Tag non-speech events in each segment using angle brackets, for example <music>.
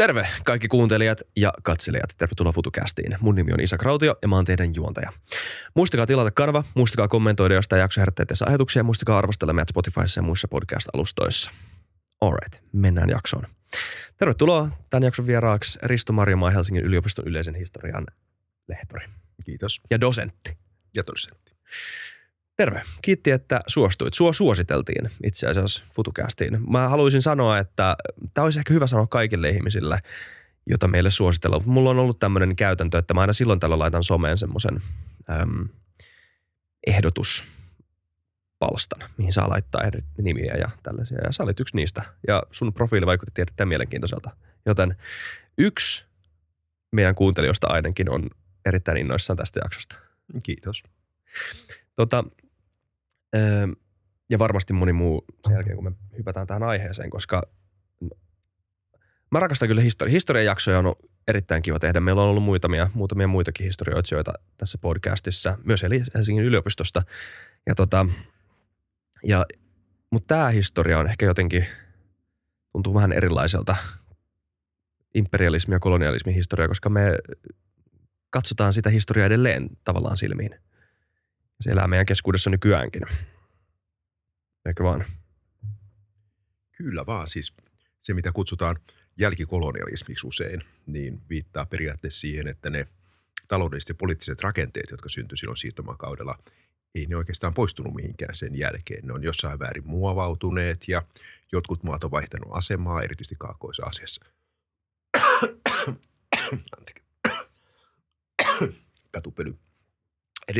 Terve kaikki kuuntelijat ja katselijat. Tervetuloa FutuCastiin. Mun nimi on Isa Krautio ja mä oon teidän juontaja. Muistakaa tilata kanava, muistakaa kommentoida, jos tämä jakso herättää teissä ajatuksia, muistakaa arvostella meidät Spotifyssa ja muissa podcast-alustoissa. Alright, mennään jaksoon. Tervetuloa tämän jakson vieraaksi Risto Marjamaa Helsingin yliopiston yleisen historian lehtori. Kiitos. Ja dosentti. Ja dosentti. Terve. Kiitti, että suostuit. Sua suositeltiin itse asiassa FutuCastiin. Mä haluaisin sanoa, että tämä olisi ehkä hyvä sanoa kaikille ihmisille, jota meille suositellaan. Mulla on ollut tämmöinen käytäntö, että mä aina silloin tällä laitan someen semmoisen ehdotus palstan, mihin saa laittaa eri nimiä ja tällaisia. Ja sä olit yksi niistä. Ja sun profiili vaikutti erittäin mielenkiintoiselta. Joten yksi meidän kuuntelijoista ainakin on erittäin innoissaan tästä jaksosta. Kiitos. Tota, ja varmasti moni muu sen jälkeen, kun me hypätään tähän aiheeseen, koska mä rakastan kyllä historia. Historiajaksoja on erittäin kiva tehdä. Meillä on ollut muutamia, muutamia muitakin historioitsijoita tässä podcastissa, myös Helsingin yliopistosta. Ja tota, ja, mutta tämä historia on ehkä jotenkin, tuntuu vähän erilaiselta imperialismi- ja kolonialismin historia, koska me katsotaan sitä historiaa edelleen tavallaan silmiin. Se elää meidän keskuudessa nykyäänkin. Eikö vaan? Kyllä vaan. Siis se, mitä kutsutaan jälkikolonialismiksi usein, niin viittaa periaatteessa siihen, että ne taloudelliset ja poliittiset rakenteet, jotka syntyi silloin siirtomakaudella, ei ne oikeastaan poistunut mihinkään sen jälkeen. Ne on jossain väärin muovautuneet ja jotkut maat on vaihtanut asemaa, erityisesti Kaakkois-Aasiassa. <coughs> <coughs> Katupely.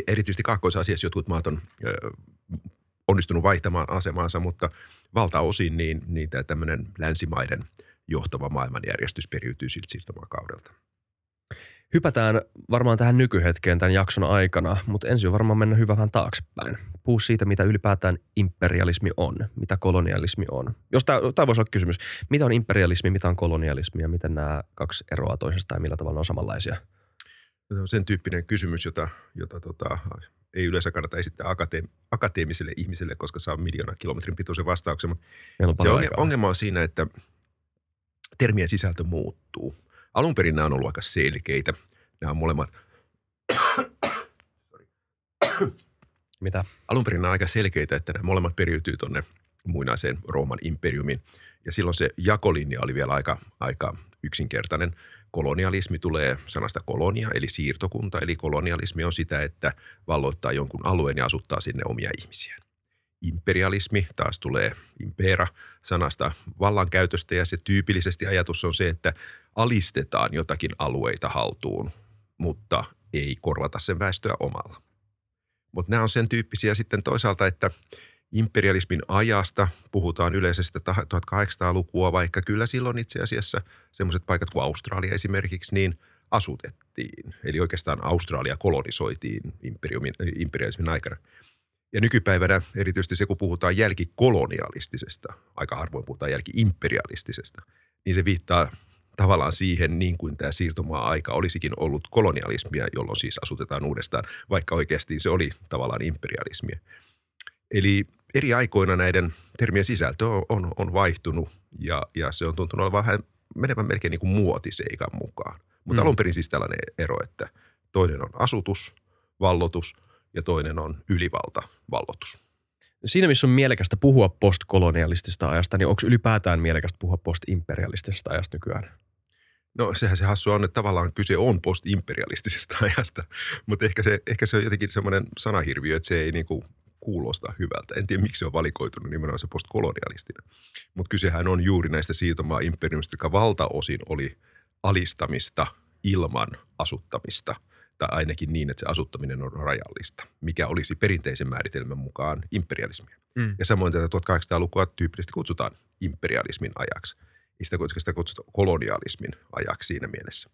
Erityisesti Kaakkois-Aasiassa jotkut maat on onnistunut vaihtamaan asemaansa, mutta valtaosin niin, niin tämä tämmöinen länsimaiden johtava maailmanjärjestys periytyy siltä siirtomaakaudelta. Hypätään varmaan tähän nykyhetkeen tämän jakson aikana, mutta ensin on varmaan mennä hyvä vähän taaksepäin. Puu siitä, mitä ylipäätään imperialismi on, mitä kolonialismi on. Jos tämä, voisi olla kysymys, mitä on imperialismi, mitä on kolonialismi ja miten nämä kaksi eroa toisestaan ja millä tavalla ne on samanlaisia? Se on sen tyyppinen kysymys, jota, jota tota, ei yleensä kannata esittää akateem- akateemiselle ihmiselle, koska saa miljoona kilometrin pituisen vastauksen. Mutta se on, ongelma on siinä, että termien sisältö muuttuu. Alun perin nämä on ollut aika selkeitä. Nämä on molemmat... Mitä? Alun perin nämä on aika selkeitä, että nämä molemmat periytyy tuonne muinaiseen Rooman imperiumiin. Ja silloin se jakolinja oli vielä aika, aika yksinkertainen – Kolonialismi tulee sanasta kolonia, eli siirtokunta, eli kolonialismi on sitä, että valloittaa jonkun alueen ja asuttaa sinne omia ihmisiä. Imperialismi taas tulee impera sanasta vallankäytöstä ja se tyypillisesti ajatus on se, että alistetaan jotakin alueita haltuun, mutta ei korvata sen väestöä omalla. Mutta nämä on sen tyyppisiä sitten toisaalta, että imperialismin ajasta puhutaan yleisestä 1800-lukua, vaikka kyllä silloin itse asiassa semmoiset paikat kuin Australia esimerkiksi niin asutettiin. Eli oikeastaan Australia kolonisoitiin imperialismin aikana. Ja nykypäivänä erityisesti se, kun puhutaan jälkikolonialistisesta, aika harvoin puhutaan jälkiimperialistisesta, niin se viittaa tavallaan siihen, niin kuin tämä siirtomaa-aika olisikin ollut kolonialismia, jolloin siis asutetaan uudestaan, vaikka oikeasti se oli tavallaan imperialismia. Eli eri aikoina näiden termien sisältö on, on, on vaihtunut ja, ja se on tuntunut olevan vähän menevän melkein niin kuin muotiseikan mukaan. Mutta mm. alun perin siis tällainen ero, että toinen on asutus, vallotus ja toinen on ylivalta, vallotus. Siinä, missä on mielekästä puhua postkolonialistista ajasta, niin onko ylipäätään mielekästä puhua postimperialistisesta ajasta nykyään? No sehän se hassu on, että tavallaan kyse on postimperialistisesta <laughs> ajasta, mutta ehkä se, ehkä se on jotenkin semmoinen sanahirviö, että se ei niin kuin kuulostaa hyvältä. En tiedä, miksi se on valikoitunut nimenomaan se postkolonialistinen. Mutta kysehän on juuri näistä siirtomaa-imperiumista, joka valtaosin oli alistamista ilman asuttamista – tai ainakin niin, että se asuttaminen on rajallista, mikä olisi perinteisen määritelmän mukaan imperialismia. Mm. Ja samoin tätä 1800-lukua tyypillisesti kutsutaan imperialismin ajaksi. Ei sitä, sitä kutsuta kolonialismin ajaksi siinä mielessä.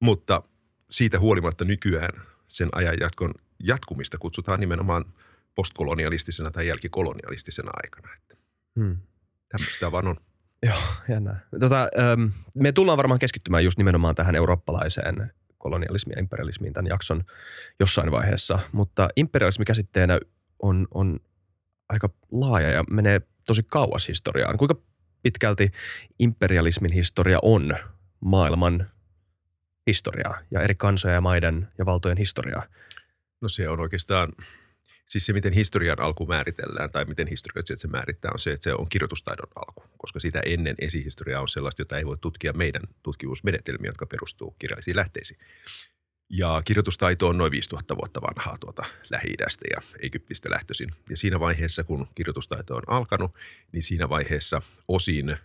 Mutta siitä huolimatta nykyään sen ajan jatkon, jatkumista kutsutaan nimenomaan – postkolonialistisena tai jälkikolonialistisena aikana. Että hmm. Tämmöistä vaan on. Joo, jännä. Tota, me tullaan varmaan keskittymään just nimenomaan tähän eurooppalaiseen kolonialismiin ja imperialismiin tämän jakson jossain vaiheessa, mutta imperialismi käsitteenä on, on aika laaja ja menee tosi kauas historiaan. Kuinka pitkälti imperialismin historia on maailman historiaa ja eri kansoja ja maiden ja valtojen historiaa? No se on oikeastaan, siis se miten historian alku määritellään tai miten historioitsijat se määrittää on se, että se on kirjoitustaidon alku, koska sitä ennen esihistoria on sellaista, jota ei voi tutkia meidän tutkimusmenetelmiä, jotka perustuu kirjallisiin lähteisiin. Ja kirjoitustaito on noin 5000 vuotta vanhaa tuota Lähi-idästä ja Egyptistä lähtöisin. Ja siinä vaiheessa, kun kirjoitustaito on alkanut, niin siinä vaiheessa osin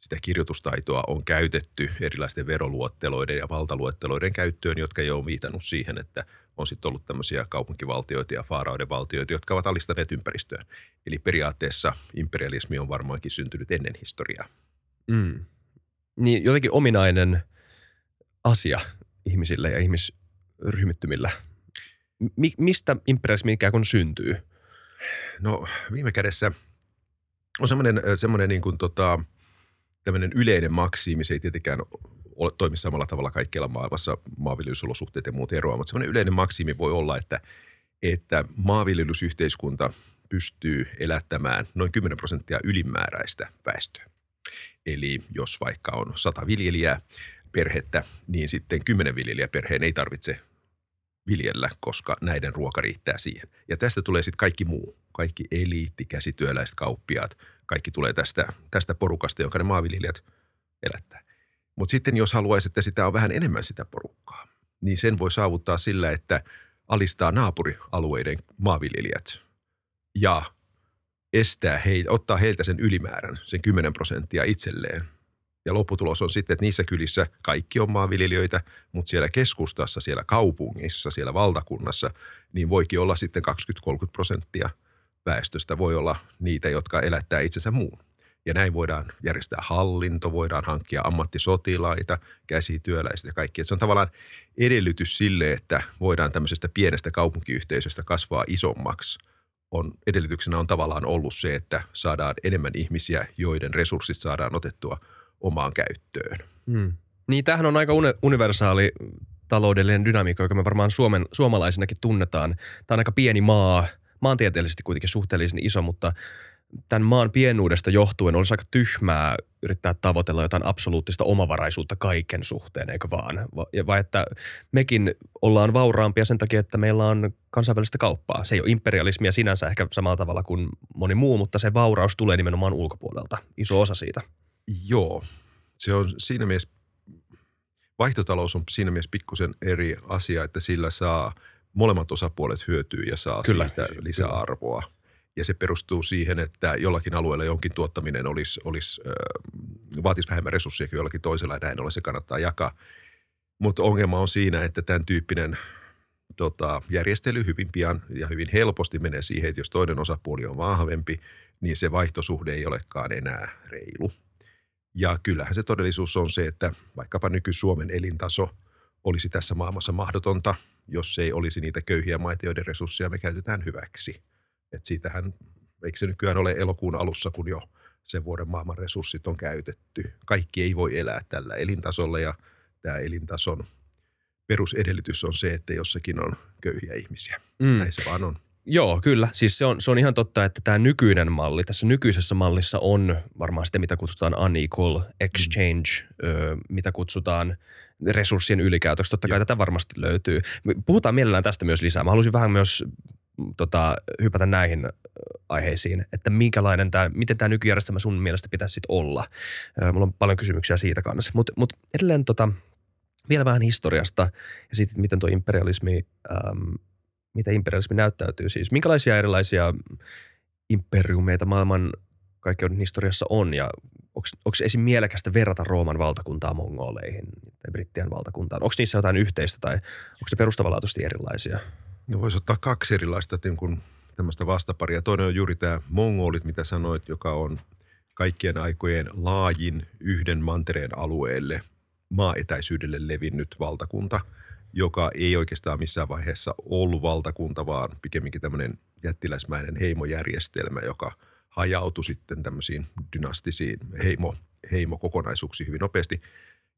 sitä kirjoitustaitoa on käytetty erilaisten veroluotteloiden ja valtaluetteloiden käyttöön, jotka jo on viitannut siihen, että on sitten ollut tämmöisiä kaupunkivaltioita ja faarauden valtioita, jotka ovat alistaneet ympäristöön. Eli periaatteessa imperialismi on varmaankin syntynyt ennen historiaa. Mm. Niin jotenkin ominainen asia ihmisille ja ihmisryhmittymillä. Mi- mistä imperialismi ikään kuin syntyy? No viime kädessä on semmoinen, semmoinen niin kuin tota, tämmöinen yleinen maksiimi, se ei tietenkään ole, toimi samalla tavalla kaikkialla maailmassa, maanviljelysolosuhteet ja muut eroavat, mutta semmoinen yleinen maksimi voi olla, että, että maanviljelysyhteiskunta pystyy elättämään noin 10 prosenttia ylimääräistä väestöä. Eli jos vaikka on 100 viljelijää perhettä, niin sitten 10 viljelijä perheen ei tarvitse viljellä, koska näiden ruoka riittää siihen. Ja tästä tulee sitten kaikki muu, kaikki eliitti, käsityöläiset, kauppiaat, kaikki tulee tästä, tästä porukasta, jonka ne maanviljelijät elättää. Mutta sitten jos haluaisi, että sitä on vähän enemmän sitä porukkaa, niin sen voi saavuttaa sillä, että alistaa naapurialueiden maanviljelijät ja estää heitä, ottaa heiltä sen ylimäärän, sen 10 prosenttia itselleen. Ja lopputulos on sitten, että niissä kylissä kaikki on maanviljelijöitä, mutta siellä keskustassa, siellä kaupungissa, siellä valtakunnassa, niin voikin olla sitten 20-30 prosenttia väestöstä voi olla niitä, jotka elättää itsensä muun. Ja näin voidaan järjestää hallinto, voidaan hankkia ammattisotilaita, käsityöläiset ja kaikki. Et se on tavallaan edellytys sille, että voidaan tämmöisestä pienestä kaupunkiyhteisöstä kasvaa isommaksi. On, edellytyksenä on tavallaan ollut se, että saadaan enemmän ihmisiä, joiden resurssit saadaan otettua omaan käyttöön. Hmm. Niin, tämähän on aika universaali taloudellinen dynamiikka, joka me varmaan Suomen, suomalaisinakin tunnetaan. Tämä on aika pieni maa, maantieteellisesti kuitenkin suhteellisen iso, mutta – tämän maan pienuudesta johtuen olisi aika tyhmää yrittää tavoitella jotain absoluuttista omavaraisuutta kaiken suhteen, eikö vaan? Vai että mekin ollaan vauraampia sen takia, että meillä on kansainvälistä kauppaa. Se ei ole imperialismia sinänsä ehkä samalla tavalla kuin moni muu, mutta se vauraus tulee nimenomaan ulkopuolelta. Iso osa siitä. Joo, se on siinä mielessä, vaihtotalous on siinä mielessä pikkusen eri asia, että sillä saa molemmat osapuolet hyötyä ja saa Kyllä. siitä lisäarvoa. Kyllä ja se perustuu siihen, että jollakin alueella jonkin tuottaminen olisi, olisi vaatisi vähemmän resursseja kuin jollakin toisella ja näin ollen se kannattaa jakaa. Mutta ongelma on siinä, että tämän tyyppinen tota, järjestely hyvin pian ja hyvin helposti menee siihen, että jos toinen osapuoli on vahvempi, niin se vaihtosuhde ei olekaan enää reilu. Ja kyllähän se todellisuus on se, että vaikkapa nyky-Suomen elintaso olisi tässä maailmassa mahdotonta, jos ei olisi niitä köyhiä maita, joiden resursseja me käytetään hyväksi – että siitähän, eikö se nykyään ole elokuun alussa, kun jo sen vuoden maailman resurssit on käytetty. Kaikki ei voi elää tällä elintasolla ja tämä elintason perusedellytys on se, että jossakin on köyhiä ihmisiä. Mm. Näin se vaan on. Joo, kyllä. Siis se on, se on ihan totta, että tämä nykyinen malli, tässä nykyisessä mallissa on varmaan sitä, mitä kutsutaan unequal exchange, mm. ö, mitä kutsutaan resurssien ylikäytöksi. Totta kai Joo. tätä varmasti löytyy. Puhutaan mielellään tästä myös lisää. Mä haluaisin vähän myös tota, hypätä näihin aiheisiin, että minkälainen tämä, miten tämä nykyjärjestelmä sun mielestä pitäisi sitten olla. Mulla on paljon kysymyksiä siitä kanssa, mutta mut edelleen tota, vielä vähän historiasta ja siitä, miten tuo imperialismi, ähm, mitä imperialismi näyttäytyy siis. Minkälaisia erilaisia imperiumeita maailman kaikkeuden historiassa on ja onko esim. mielekästä verrata Rooman valtakuntaa mongoleihin tai brittien valtakuntaan? Onko niissä jotain yhteistä tai onko se perustavanlaatuisesti erilaisia? No voisi ottaa kaksi erilaista niin kuin tämmöistä vastaparia. Toinen on juuri tämä mongolit, mitä sanoit, joka on kaikkien aikojen laajin yhden mantereen alueelle maaetäisyydelle levinnyt valtakunta, joka ei oikeastaan missään vaiheessa ollut valtakunta, vaan pikemminkin tämmöinen jättiläismäinen heimojärjestelmä, joka hajautui sitten tämmöisiin dynastisiin heimo, heimokokonaisuuksiin hyvin nopeasti.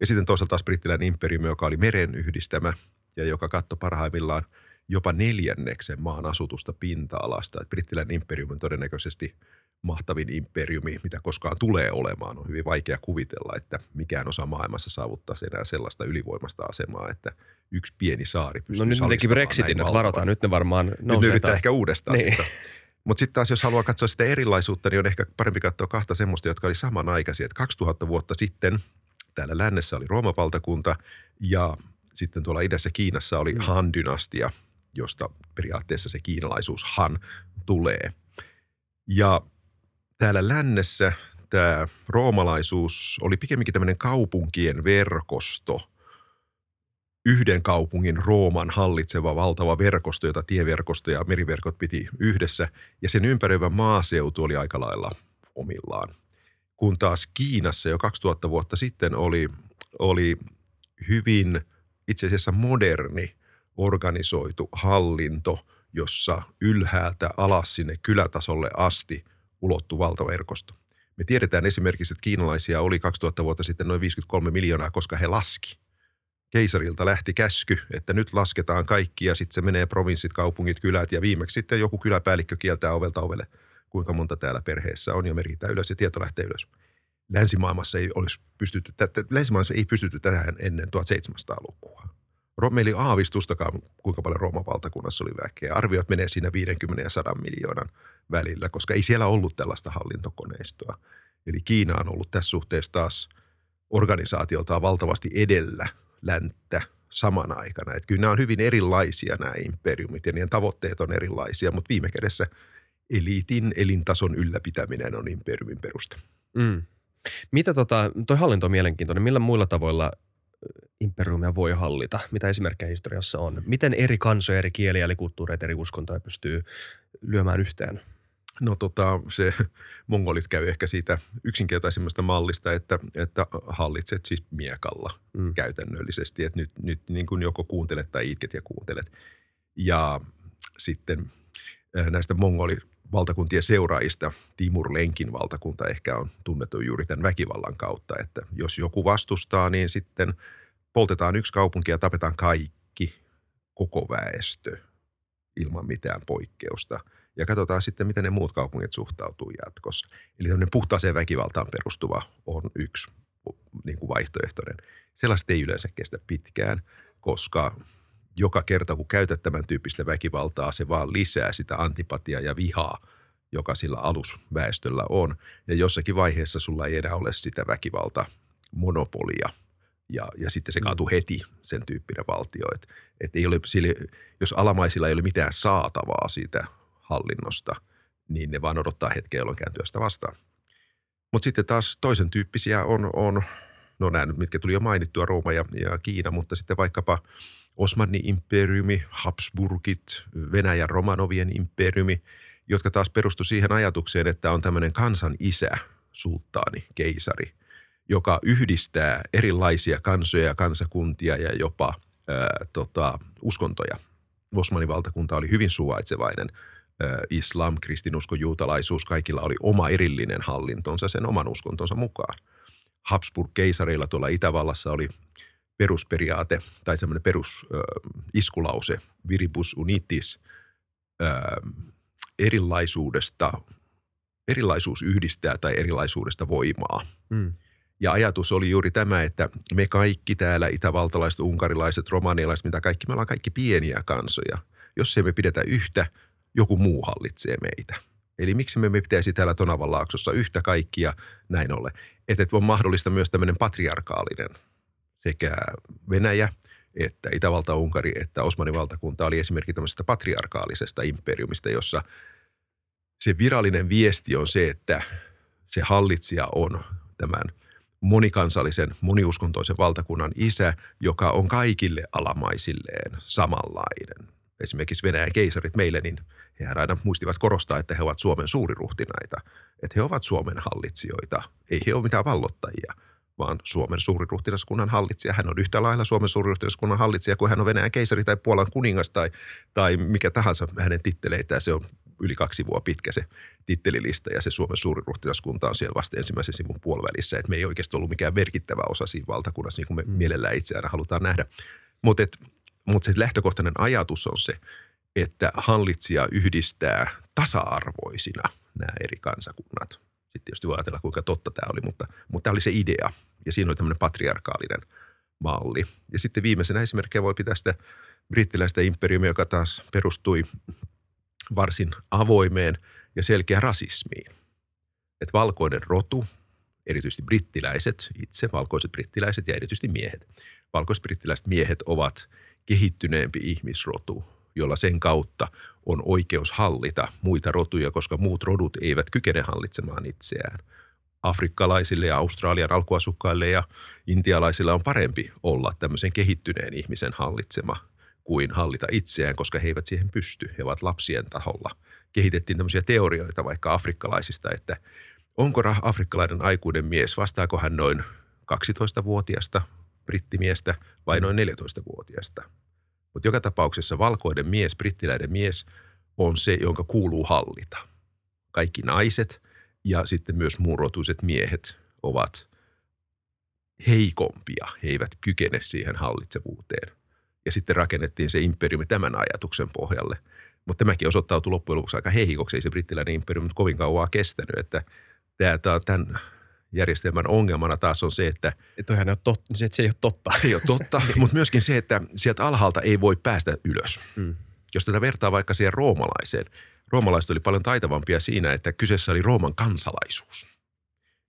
Ja sitten toisaalta taas brittiläinen imperiumi, joka oli meren yhdistämä ja joka katsoi parhaimmillaan – jopa neljänneksen maan asutusta pinta-alasta. Että brittiläinen imperiumi on todennäköisesti mahtavin imperiumi, mitä koskaan tulee olemaan. On hyvin vaikea kuvitella, että mikään osa maailmassa saavuttaa enää sellaista ylivoimasta asemaa, että yksi pieni saari pystyy No nyt ne teki Brexitin, että varotaan. Nyt ne varmaan Nyt ne nousee yrittää taas. ehkä uudestaan Niin. niin. Mutta sitten taas, jos haluaa katsoa sitä erilaisuutta, niin on ehkä parempi katsoa kahta semmoista, jotka oli samanaikaisia. Et 2000 vuotta sitten täällä lännessä oli Roomavaltakunta ja sitten tuolla idässä Kiinassa oli Han-dynastia, josta periaatteessa se kiinalaisuus Han tulee. Ja täällä lännessä tämä roomalaisuus oli pikemminkin tämmöinen kaupunkien verkosto – yhden kaupungin Rooman hallitseva valtava verkosto, jota tieverkosto ja meriverkot piti yhdessä, ja sen ympäröivä maaseutu oli aika lailla omillaan. Kun taas Kiinassa jo 2000 vuotta sitten oli, oli hyvin itse asiassa moderni organisoitu hallinto, jossa ylhäältä alas sinne kylätasolle asti ulottu valtaverkosto. Me tiedetään esimerkiksi, että kiinalaisia oli 2000 vuotta sitten noin 53 miljoonaa, koska he laski keisarilta lähti käsky, että nyt lasketaan kaikki ja sitten se menee provinssit, kaupungit, kylät ja viimeksi sitten joku kyläpäällikkö kieltää ovelta ovelle, kuinka monta täällä perheessä on ja merkitään ylös ja tieto lähtee ylös. Länsimaailmassa ei olisi pystytty, länsimaailmassa ei pystytty tähän ennen 1700-lukua. Ro- Meillä ei aavistustakaan, kuinka paljon Rooman valtakunnassa oli väkeä. Arviot menee siinä 50 ja 100 miljoonan välillä, koska ei siellä ollut tällaista hallintokoneistoa. Eli Kiina on ollut tässä suhteessa taas organisaatioltaan valtavasti edellä länttä samana aikana. Että kyllä nämä on hyvin erilaisia nämä imperiumit ja niiden tavoitteet on erilaisia, mutta viime kädessä eliitin elintason ylläpitäminen on imperiumin perusta. Mm. Mitä tota, toi hallinto on mielenkiintoinen. Millä muilla tavoilla imperiumia voi hallita? Mitä esimerkkejä historiassa on? Miten eri kansoja, eri kieliä, eri kulttuureita, eri uskontoja pystyy lyömään yhteen? No tota, se <laughs> mongolit käy ehkä siitä yksinkertaisimmasta mallista, että, että hallitset siis miekalla Mm. käytännöllisesti, että nyt, nyt niin kuin joko kuuntelet tai itket ja kuuntelet. Ja sitten äh, näistä mongolivaltakuntien seuraajista Timur Lenkin valtakunta ehkä on tunnettu juuri tämän väkivallan kautta, että jos joku vastustaa, niin sitten poltetaan yksi kaupunki ja tapetaan kaikki, koko väestö ilman mitään poikkeusta. Ja katsotaan sitten, miten ne muut kaupungit suhtautuu jatkossa. Eli tämmöinen puhtaaseen väkivaltaan perustuva on yksi niin kuin vaihtoehtoinen. Sellaista ei yleensä kestä pitkään, koska joka kerta kun käytät tämän tyyppistä väkivaltaa, se vaan lisää sitä antipatiaa ja vihaa, joka sillä alusväestöllä on. Ja jossakin vaiheessa sulla ei enää ole sitä väkivalta monopolia. Ja, ja sitten se kaatuu heti, sen tyyppinen valtio. Et, et ei ole, sille, jos alamaisilla ei ole mitään saatavaa siitä hallinnosta, niin ne vaan odottaa hetkeä, jolloin kääntyä sitä vastaan. Mutta sitten taas toisen tyyppisiä on, on no nämä nyt, mitkä tuli jo mainittua, Rooma ja, ja Kiina, mutta sitten vaikkapa Osmanin imperiumi, Habsburgit, Venäjän Romanovien imperiumi, jotka taas perustu siihen ajatukseen, että on tämmöinen kansan isä, sulttaani, keisari, joka yhdistää erilaisia kansoja ja kansakuntia ja jopa ää, tota, uskontoja. Osmanin valtakunta oli hyvin suvaitsevainen. Islam, kristinusko, juutalaisuus, kaikilla oli oma erillinen hallintonsa sen oman uskontonsa mukaan. Habsburg-keisareilla tuolla Itävallassa oli perusperiaate tai semmoinen perus äh, viribus unitis, äh, erilaisuudesta, erilaisuus yhdistää tai erilaisuudesta voimaa. Mm. Ja ajatus oli juuri tämä, että me kaikki täällä, itävaltalaiset, unkarilaiset, romanialaiset, mitä kaikki, me ollaan kaikki pieniä kansoja. Jos ei me pidetä yhtä, joku muu hallitsee meitä. Eli miksi me, pitäisi täällä Tonavan laaksossa yhtä kaikkia näin ollen. Että et on mahdollista myös tämmöinen patriarkaalinen sekä Venäjä että Itävalta, Unkari että Osmanin valtakunta oli esimerkki tämmöisestä patriarkaalisesta imperiumista, jossa se virallinen viesti on se, että se hallitsija on tämän monikansallisen, moniuskontoisen valtakunnan isä, joka on kaikille alamaisilleen samanlainen. Esimerkiksi Venäjän keisarit meille, niin he aina muistivat korostaa, että he ovat Suomen suuriruhtinaita, että he ovat Suomen hallitsijoita, ei he ole mitään vallottajia, vaan Suomen suuriruhtinaskunnan hallitsija. Hän on yhtä lailla Suomen suuriruhtinaskunnan hallitsija kuin hän on Venäjän keisari tai Puolan kuningas tai, tai mikä tahansa hänen titteleitä. Se on yli kaksi vuotta pitkä se tittelilista ja se Suomen suuriruhtinaskunta on siellä vasta ensimmäisen sivun puolivälissä. Että me ei oikeasti ollut mikään merkittävä osa siinä valtakunnassa, niin kuin me mm. mielellään itse aina halutaan nähdä. Mutta mut se lähtökohtainen ajatus on se, että hallitsija yhdistää tasa-arvoisina nämä eri kansakunnat. Sitten tietysti voi ajatella, kuinka totta tämä oli, mutta, mutta tämä oli se idea. Ja siinä oli tämmöinen patriarkaalinen malli. Ja sitten viimeisenä esimerkkinä voi pitää sitä brittiläistä imperiumia, joka taas perustui varsin avoimeen ja selkeään rasismiin. Että valkoinen rotu, erityisesti brittiläiset, itse valkoiset brittiläiset ja erityisesti miehet. Valkoiset brittiläiset miehet ovat kehittyneempi ihmisrotu, jolla sen kautta on oikeus hallita muita rotuja, koska muut rodut eivät kykene hallitsemaan itseään. Afrikkalaisille ja Australian alkuasukkaille ja intialaisille on parempi olla tämmöisen kehittyneen ihmisen hallitsema kuin hallita itseään, koska he eivät siihen pysty. He ovat lapsien taholla. Kehitettiin tämmöisiä teorioita vaikka afrikkalaisista, että onko afrikkalainen aikuinen mies, vastaako hän noin 12-vuotiasta brittimiestä vai noin 14-vuotiasta. Mutta joka tapauksessa valkoinen mies, brittiläinen mies on se, jonka kuuluu hallita. Kaikki naiset ja sitten myös muurotuiset miehet ovat heikompia. He eivät kykene siihen hallitsevuuteen. Ja sitten rakennettiin se imperiumi tämän ajatuksen pohjalle. Mutta tämäkin osoittautui loppujen lopuksi aika heikoksi. Ei se brittiläinen imperiumi kovin kauan kestänyt. Että tämä, tämän järjestelmän ongelmana taas on se, että... Että ei ole totta, se, että se ei ole totta. Se ei ole totta, <laughs> mutta myöskin se, että sieltä alhaalta ei voi päästä ylös. Mm. Jos tätä vertaa vaikka siihen roomalaiseen, roomalaiset oli paljon taitavampia siinä, että kyseessä oli Rooman kansalaisuus.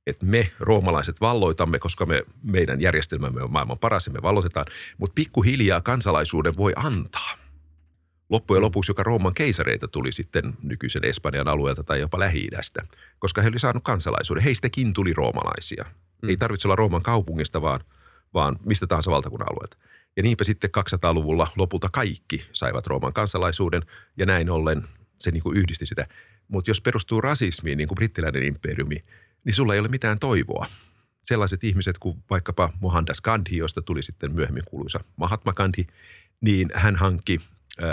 Että me roomalaiset valloitamme, koska me, meidän järjestelmämme on maailman paras ja me valloitetaan, mutta pikkuhiljaa kansalaisuuden voi antaa – loppujen lopuksi joka Rooman keisareita tuli sitten nykyisen Espanjan alueelta tai jopa Lähi-idästä, koska he oli saanut kansalaisuuden. Heistäkin tuli roomalaisia. Mm. Ei tarvitse olla Rooman kaupungista, vaan, vaan mistä tahansa valtakunnan alueelta. Ja niinpä sitten 200-luvulla lopulta kaikki saivat Rooman kansalaisuuden ja näin ollen se niin kuin yhdisti sitä. Mutta jos perustuu rasismiin, niin kuin brittiläinen imperiumi, niin sulla ei ole mitään toivoa. Sellaiset ihmiset kuin vaikkapa Mohandas Gandhi, josta tuli sitten myöhemmin kuuluisa Mahatma Gandhi, niin hän hankki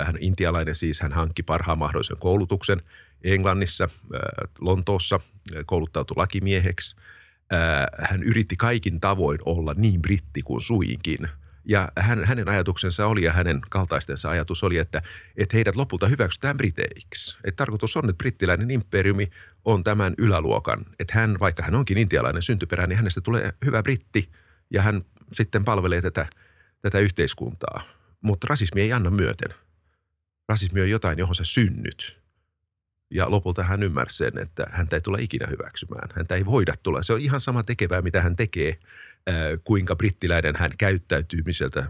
hän intialainen siis, hän hankki parhaan mahdollisen koulutuksen Englannissa, Lontoossa, kouluttautui lakimieheksi. Hän yritti kaikin tavoin olla niin britti kuin suinkin. Ja hän, hänen ajatuksensa oli ja hänen kaltaistensa ajatus oli, että, että heidät lopulta hyväksytään briteiksi. Että tarkoitus on, että brittiläinen imperiumi on tämän yläluokan. Että hän, vaikka hän onkin intialainen syntyperä, niin hänestä tulee hyvä britti ja hän sitten palvelee tätä, tätä yhteiskuntaa. Mutta rasismi ei anna myöten – rasismi on jotain, johon sä synnyt. Ja lopulta hän ymmärsi sen, että häntä ei tule ikinä hyväksymään. Häntä ei voida tulla. Se on ihan sama tekevää, mitä hän tekee, kuinka brittiläinen hän käyttäytymiseltä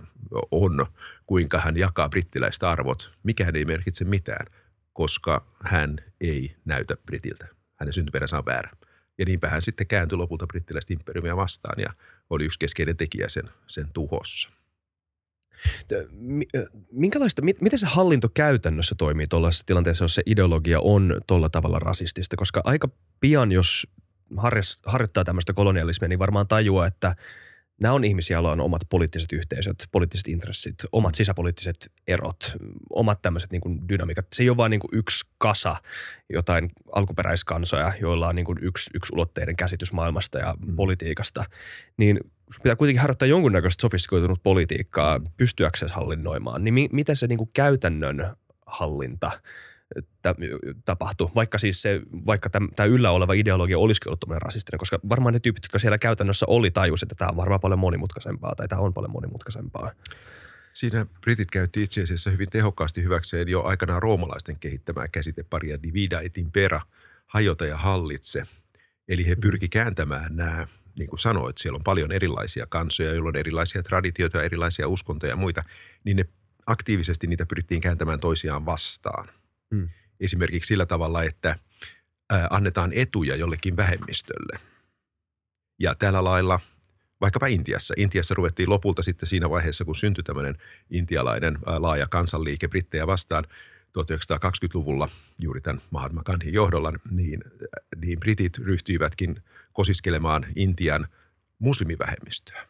on, kuinka hän jakaa brittiläistä arvot. Mikään ei merkitse mitään, koska hän ei näytä britiltä. Hänen syntyperänsä on väärä. Ja niinpä hän sitten kääntyi lopulta brittiläistä imperiumia vastaan ja oli yksi keskeinen tekijä sen, sen tuhossa. Minkälaista, miten se hallinto käytännössä toimii tuollaisessa tilanteessa, jos se ideologia on tuolla tavalla rasistista? Koska aika pian, jos harjoittaa tämmöistä kolonialismia, niin varmaan tajuaa, että – nämä on ihmisiä, joilla on omat poliittiset yhteisöt, poliittiset intressit, omat sisäpoliittiset erot, omat tämmöiset niin dynamiikat. Se ei ole vain niin yksi kasa jotain alkuperäiskansoja, joilla on niin kuin yksi, yksi ulotteiden käsitys maailmasta ja mm. politiikasta. Niin pitää kuitenkin harjoittaa jonkunnäköistä sofistikoitunut politiikkaa pystyäkseen hallinnoimaan. Niin mi- miten se niin kuin käytännön hallinta – tapahtui, vaikka siis se, vaikka tämä yllä oleva ideologia olisikin ollut rasistinen, koska varmaan ne tyypit, jotka siellä käytännössä oli, tajusivat, että tämä on varmaan paljon monimutkaisempaa tai tämä on paljon monimutkaisempaa. Siinä britit käytti itse asiassa hyvin tehokkaasti hyväkseen jo aikanaan roomalaisten kehittämää käsiteparia divida et impera, hajota ja hallitse. Eli he pyrki kääntämään nämä, niin kuin sanoit, siellä on paljon erilaisia kansoja, joilla on erilaisia traditioita, erilaisia uskontoja ja muita, niin ne aktiivisesti niitä pyrittiin kääntämään toisiaan vastaan – Mm. Esimerkiksi sillä tavalla, että annetaan etuja jollekin vähemmistölle. Ja tällä lailla vaikkapa Intiassa. Intiassa ruvettiin lopulta sitten siinä vaiheessa, kun syntyi tämmöinen intialainen laaja kansanliike brittejä vastaan 1920-luvulla juuri tämän Mahatma Gandhin johdolla, niin, niin britit ryhtyivätkin kosiskelemaan Intian muslimivähemmistöä,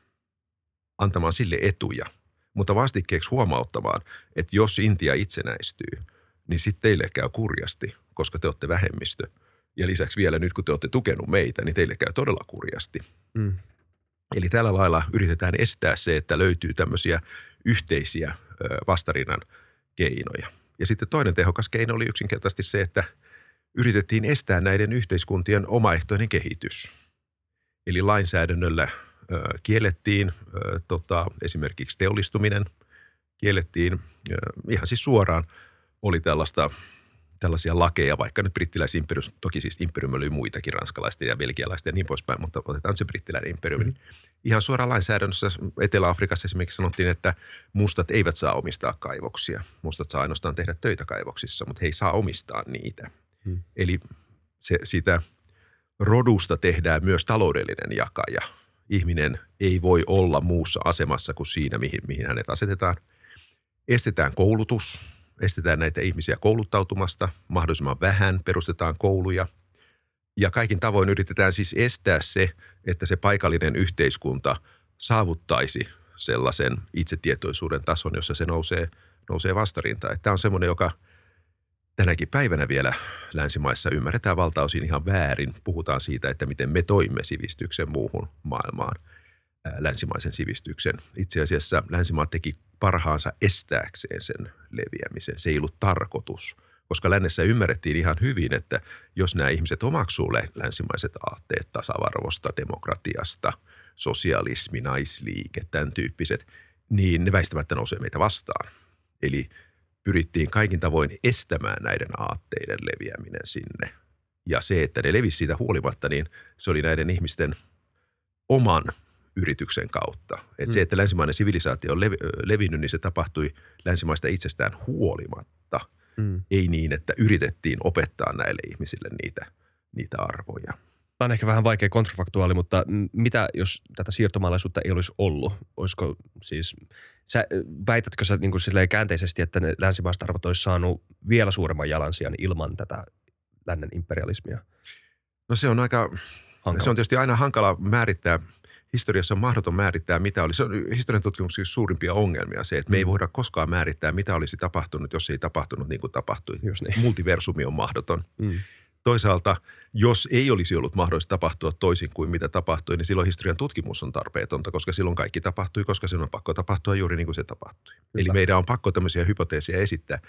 antamaan sille etuja, mutta vastikkeeksi huomauttamaan, että jos Intia itsenäistyy – niin sitten teille käy kurjasti, koska te olette vähemmistö. Ja lisäksi vielä nyt, kun te olette tukenut meitä, niin teille käy todella kurjasti. Mm. Eli tällä lailla yritetään estää se, että löytyy tämmöisiä yhteisiä vastarinnan keinoja. Ja sitten toinen tehokas keino oli yksinkertaisesti se, että yritettiin estää näiden yhteiskuntien omaehtoinen kehitys. Eli lainsäädännöllä kiellettiin tota, esimerkiksi teollistuminen, kiellettiin ihan siis suoraan oli tällaista tällaisia lakeja, vaikka nyt brittiläisimperius, toki siis imperiumi oli muitakin, ranskalaisten ja belgialaisten ja niin poispäin, mutta otetaan se brittiläinen imperiumi. Mm. Ihan suoraan lainsäädännössä Etelä-Afrikassa esimerkiksi sanottiin, että mustat eivät saa omistaa kaivoksia. Mustat saa ainoastaan tehdä töitä kaivoksissa, mutta he ei saa omistaa niitä. Mm. Eli se, sitä rodusta tehdään myös taloudellinen jakaja. Ihminen ei voi olla muussa asemassa kuin siinä, mihin, mihin hänet asetetaan. Estetään koulutus, estetään näitä ihmisiä kouluttautumasta mahdollisimman vähän, perustetaan kouluja. Ja kaikin tavoin yritetään siis estää se, että se paikallinen yhteiskunta saavuttaisi sellaisen itsetietoisuuden tason, jossa se nousee, nousee vastarintaan. Tämä on semmoinen, joka tänäkin päivänä vielä länsimaissa ymmärretään valtaosin ihan väärin. Puhutaan siitä, että miten me toimme sivistyksen muuhun maailmaan – länsimaisen sivistyksen. Itse asiassa länsimaat teki parhaansa estääkseen sen leviämisen. Se ei ollut tarkoitus, koska lännessä ymmärrettiin ihan hyvin, että jos nämä ihmiset omaksuu länsimaiset aatteet tasa-arvosta, demokratiasta, sosialismi, naisliike, tämän tyyppiset, niin ne väistämättä nousee meitä vastaan. Eli pyrittiin kaikin tavoin estämään näiden aatteiden leviäminen sinne. Ja se, että ne levisi siitä huolimatta, niin se oli näiden ihmisten oman yrityksen kautta. Et mm. Se, että länsimainen sivilisaatio on levinnyt, niin se tapahtui länsimaista itsestään huolimatta. Mm. Ei niin, että yritettiin opettaa näille ihmisille niitä, niitä arvoja. Tämä on ehkä vähän vaikea kontrafaktuaali, mutta mitä jos tätä siirtomaalaisuutta ei olisi ollut? Olisiko siis, sä, väitätkö sä niin kuin käänteisesti, että ne länsimaiset arvot olisi saanut vielä suuremman jalansijan ilman tätä lännen imperialismia? No se on aika, hankala. se on tietysti aina hankala määrittää – historiassa on mahdoton määrittää, mitä oli. Se on historian tutkimuksessa suurimpia ongelmia se, että me ei mm. voida koskaan määrittää, mitä olisi tapahtunut, jos ei tapahtunut niin kuin tapahtui. Just niin. Multiversumi on mahdoton. Mm. Toisaalta, jos ei olisi ollut mahdollista tapahtua toisin kuin mitä tapahtui, niin silloin historian tutkimus on tarpeetonta, koska silloin kaikki tapahtui, koska silloin on pakko tapahtua juuri niin kuin se tapahtui. Hyvä. Eli meidän on pakko tämmöisiä hypoteeseja esittää.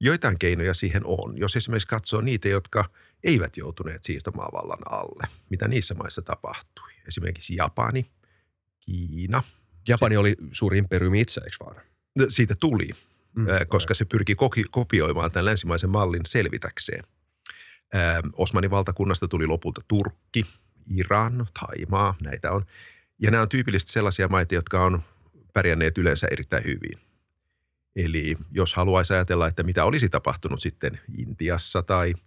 Joitain keinoja siihen on. Jos esimerkiksi katsoo niitä, jotka eivät joutuneet siirtomaavallan alle, mitä niissä maissa tapahtui. Esimerkiksi Japani, Kiina. Japani oli suuri imperiumi itse, eikö vaan? No, siitä tuli, mm, koska se pyrki kopioimaan tämän länsimaisen mallin selvitäkseen. Osmanin valtakunnasta tuli lopulta Turkki, Iran, Taimaa, näitä on. Ja nämä on tyypillisesti sellaisia maita, jotka on pärjänneet yleensä erittäin hyvin. Eli jos haluaisi ajatella, että mitä olisi tapahtunut sitten Intiassa tai –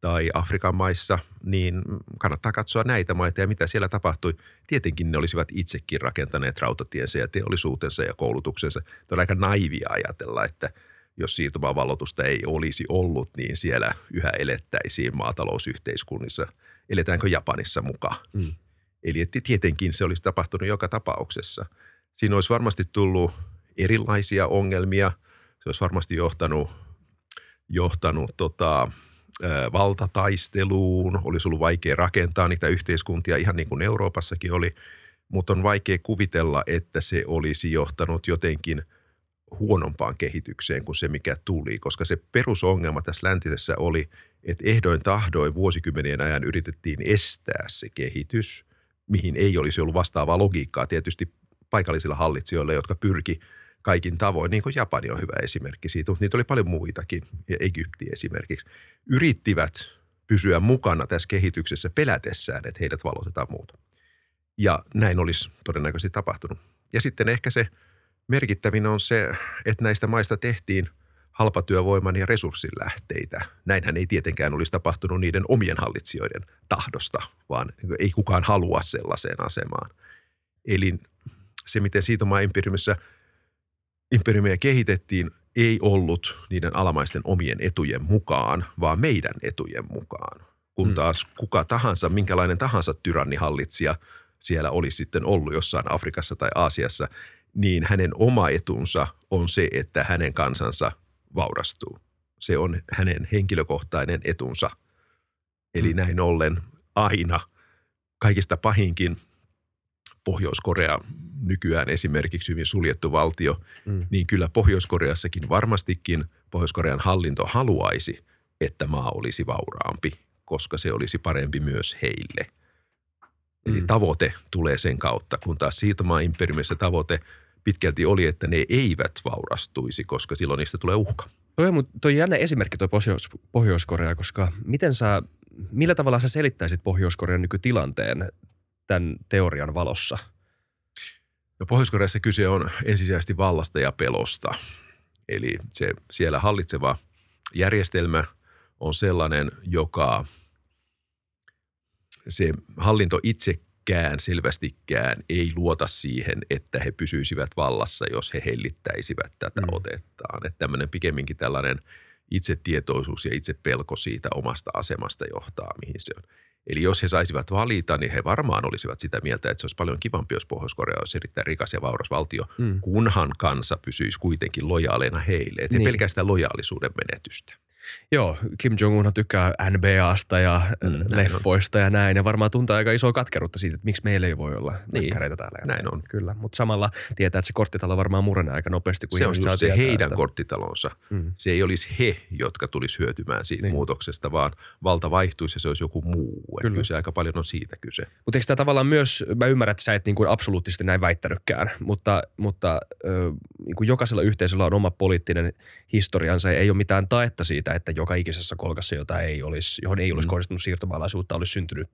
tai Afrikan maissa, niin kannattaa katsoa näitä maita ja mitä siellä tapahtui. Tietenkin ne olisivat itsekin rakentaneet rautatiensä ja teollisuutensa ja koulutuksensa. Tämä on aika naivia ajatella, että jos siirtymävallotusta ei olisi ollut, niin siellä yhä elettäisiin maatalousyhteiskunnissa. Eletäänkö Japanissa mukaan? Mm. Eli että tietenkin se olisi tapahtunut joka tapauksessa. Siinä olisi varmasti tullut erilaisia ongelmia. Se olisi varmasti johtanut, johtanut tota, valtataisteluun, olisi ollut vaikea rakentaa niitä yhteiskuntia ihan niin kuin Euroopassakin oli, mutta on vaikea kuvitella, että se olisi johtanut jotenkin huonompaan kehitykseen kuin se, mikä tuli, koska se perusongelma tässä läntisessä oli, että ehdoin tahdoin vuosikymmenien ajan yritettiin estää se kehitys, mihin ei olisi ollut vastaavaa logiikkaa tietysti paikallisilla hallitsijoilla, jotka pyrki kaikin tavoin, niin kuin Japani on hyvä esimerkki siitä, mutta niitä oli paljon muitakin, ja Egypti esimerkiksi, yrittivät pysyä mukana tässä kehityksessä pelätessään, että heidät valotetaan muuta. Ja näin olisi todennäköisesti tapahtunut. Ja sitten ehkä se merkittävin on se, että näistä maista tehtiin halpatyövoiman ja resurssin lähteitä. Näinhän ei tietenkään olisi tapahtunut niiden omien hallitsijoiden tahdosta, vaan ei kukaan halua sellaiseen asemaan. Eli se, miten Siitomaa imperiumissa – imperiumia kehitettiin, ei ollut niiden alamaisten omien etujen mukaan, vaan meidän etujen mukaan. Kun hmm. taas kuka tahansa, minkälainen tahansa tyrannihallitsija siellä olisi sitten ollut jossain Afrikassa tai Aasiassa, niin hänen oma etunsa on se, että hänen kansansa vaurastuu. Se on hänen henkilökohtainen etunsa. Eli hmm. näin ollen aina kaikista pahinkin Pohjois-Korea nykyään esimerkiksi hyvin suljettu valtio, mm. niin kyllä Pohjois-Koreassakin varmastikin Pohjois-Korean hallinto haluaisi, että maa olisi vauraampi, koska se olisi parempi myös heille. Eli Mm. tavoite tulee sen kautta, kun taas siirtomaa imperiumissa tavoite pitkälti oli, että ne eivät vaurastuisi, koska silloin niistä tulee uhka. Toi on, toi on jännä esimerkki toi Pohjois- Pohjois-Korea, koska miten sä, millä tavalla sä selittäisit Pohjois-Korean nykytilanteen tämän teorian valossa? No Pohjois-Koreassa kyse on ensisijaisesti vallasta ja pelosta. Eli se siellä hallitseva järjestelmä on sellainen, joka se hallinto itsekään selvästikään ei luota siihen, että he pysyisivät vallassa, jos he hellittäisivät tätä Mm. otettaan. Että tämmöinen pikemminkin tällainen itsetietoisuus ja itsepelko siitä omasta asemasta johtaa, mihin se on. Eli jos he saisivat valita, niin he varmaan olisivat sitä mieltä, että se olisi paljon kivampi, jos Pohjois-Korea olisi erittäin rikas ja vauras valtio, Mm. kunhan kansa pysyisi kuitenkin lojaaleina heille. Että Niin. niin. pelkästään lojaalisuuden menetystä. Joo, Kim Jong-un tykkää NBAsta ja Mm, leffoista ja näin. Ja varmaan tuntee aika isoa katkeruutta siitä, että miksi meillä ei voi olla Niin, täällä. ja näin on. Kyllä, mutta samalla tietää, että se korttitalo varmaan murenee aika nopeasti. Kun Se on just se tietää, heidän että- korttitalonsa. Mm. Se ei olisi he, jotka tulisi hyötymään siitä niin. muutoksesta, vaan valta vaihtuisi ja se olisi joku muu. Että Kyllä. Kyllä se aika paljon on siitä kyse. Mutta eikö tämä tavallaan myös, mä ymmärrän, että sä et niin kuin absoluuttisesti näin väittänytkään, mutta, mutta niin kuin jokaisella yhteisöllä on oma poliittinen historiansa ja ei ole mitään taetta siitä, että joka ikisessä kolkassa, jota ei olisi, johon ei olisi Mm. kohdistunut siirtomaalaisuutta, olisi syntynyt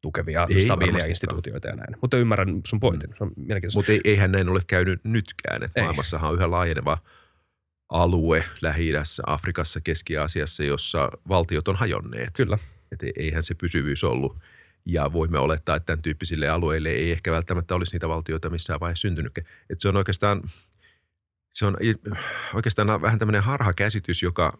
tukevia, Ei stabiileja instituutioita ja näin. Mutta ymmärrän sun pointin, se on mielenkiintoista. Mutta ei, eihän näin ole käynyt nytkään. Että maailmassahan on yhä laajeneva alue lähi Afrikassa, Keski-Aasiassa, jossa valtiot on hajonneet. Kyllä. Että eihän se pysyvyys ollut. Ja voimme olettaa, että tämän tyyppisille alueille ei ehkä välttämättä olisi niitä valtioita missään vaiheessa syntynytkään. Että se on oikeastaan, se on oikeastaan vähän tämmöinen harhakäsitys, joka,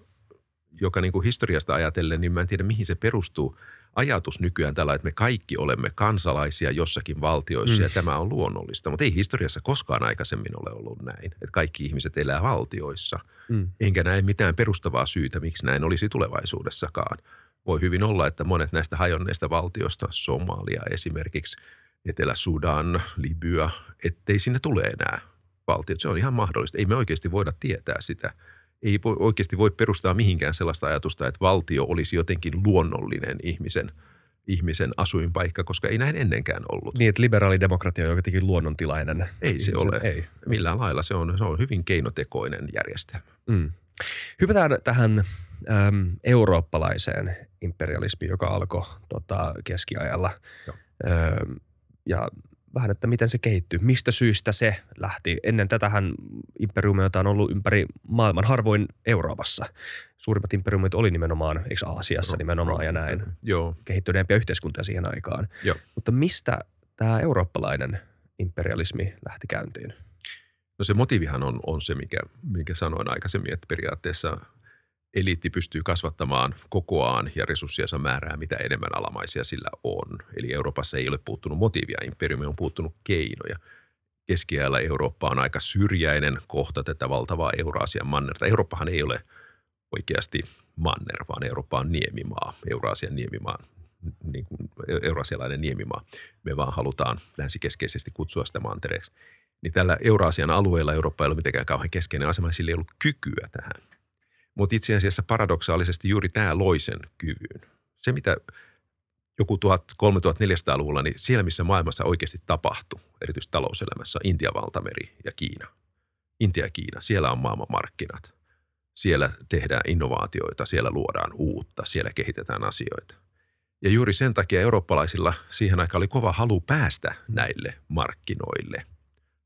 joka niin kuin historiasta ajatellen, niin mä en tiedä mihin se perustuu. Ajatus nykyään tällä, että me kaikki olemme kansalaisia jossakin valtioissa Mm. mm. ja tämä on luonnollista. Mutta ei historiassa koskaan aikaisemmin ole ollut näin, että kaikki ihmiset elää valtioissa Mm. enkä näe mitään perustavaa syytä, miksi näin olisi tulevaisuudessakaan. Voi hyvin olla, että monet näistä hajonneista valtioista, Somalia esimerkiksi, Etelä-Sudan, Libya, ettei sinne tule enää valtiot. Se on ihan mahdollista. Ei me oikeasti voida tietää sitä. Ei voi, oikeasti voi perustaa mihinkään sellaista ajatusta, että valtio olisi jotenkin luonnollinen ihmisen, ihmisen asuinpaikka, koska ei näin ennenkään ollut. Niin, että liberaalidemokratia on jotenkin luonnontilainen. Ei se ole. Ei. Millään lailla se on, se on hyvin keinotekoinen järjestelmä. Mm. Hypätään tähän äm, eurooppalaiseen imperialismiin, joka alkoi tota, keskiajalla. Joo. Öm, ja vähän, että miten se kehittyy. Mistä syystä se lähti? Ennen tätähän imperiumia on ollut ympäri maailman, harvoin Euroopassa. Suurimmat imperiumit oli nimenomaan, eikö Aasiassa nimenomaan ja näin, Joo, kehittyneempiä yhteiskuntia siihen aikaan. Joo. Mutta mistä tämä eurooppalainen imperialismi lähti käyntiin? No se motiivihan on, on se, mikä, minkä sanoin aikaisemmin, että periaatteessa eliitti pystyy kasvattamaan kokoaan ja resurssiensa määrää, mitä enemmän alamaisia sillä on. Eli Euroopassa ei ole puuttunut motiivia, imperiumi on puuttunut keinoja. Keskiajalla Eurooppa on aika syrjäinen kohta tätä valtavaa Euraasian mannerta. Eurooppahan ei ole oikeasti manner, vaan Eurooppa on niemimaa, Euraasian niemimaa, niin kuin euraasialainen niemimaa. Me vaan halutaan länsikeskeisesti kutsua sitä mantereeksi niin tällä Euraasian alueella Eurooppa ei ole mitenkään kauhean keskeinen asema, sillä ei ollut kykyä tähän. Mutta itse asiassa paradoksaalisesti juuri tämä loi sen kyvyn. Se, mitä joku 1300-1400-luvulla, niin siellä, missä maailmassa oikeasti tapahtui, erityisesti talouselämässä, on Intian valtameri ja Kiina. Intia ja Kiina, siellä on maailmanmarkkinat. Siellä tehdään innovaatioita, siellä luodaan uutta, siellä kehitetään asioita. Ja juuri sen takia eurooppalaisilla siihen aikaan oli kova halu päästä näille markkinoille.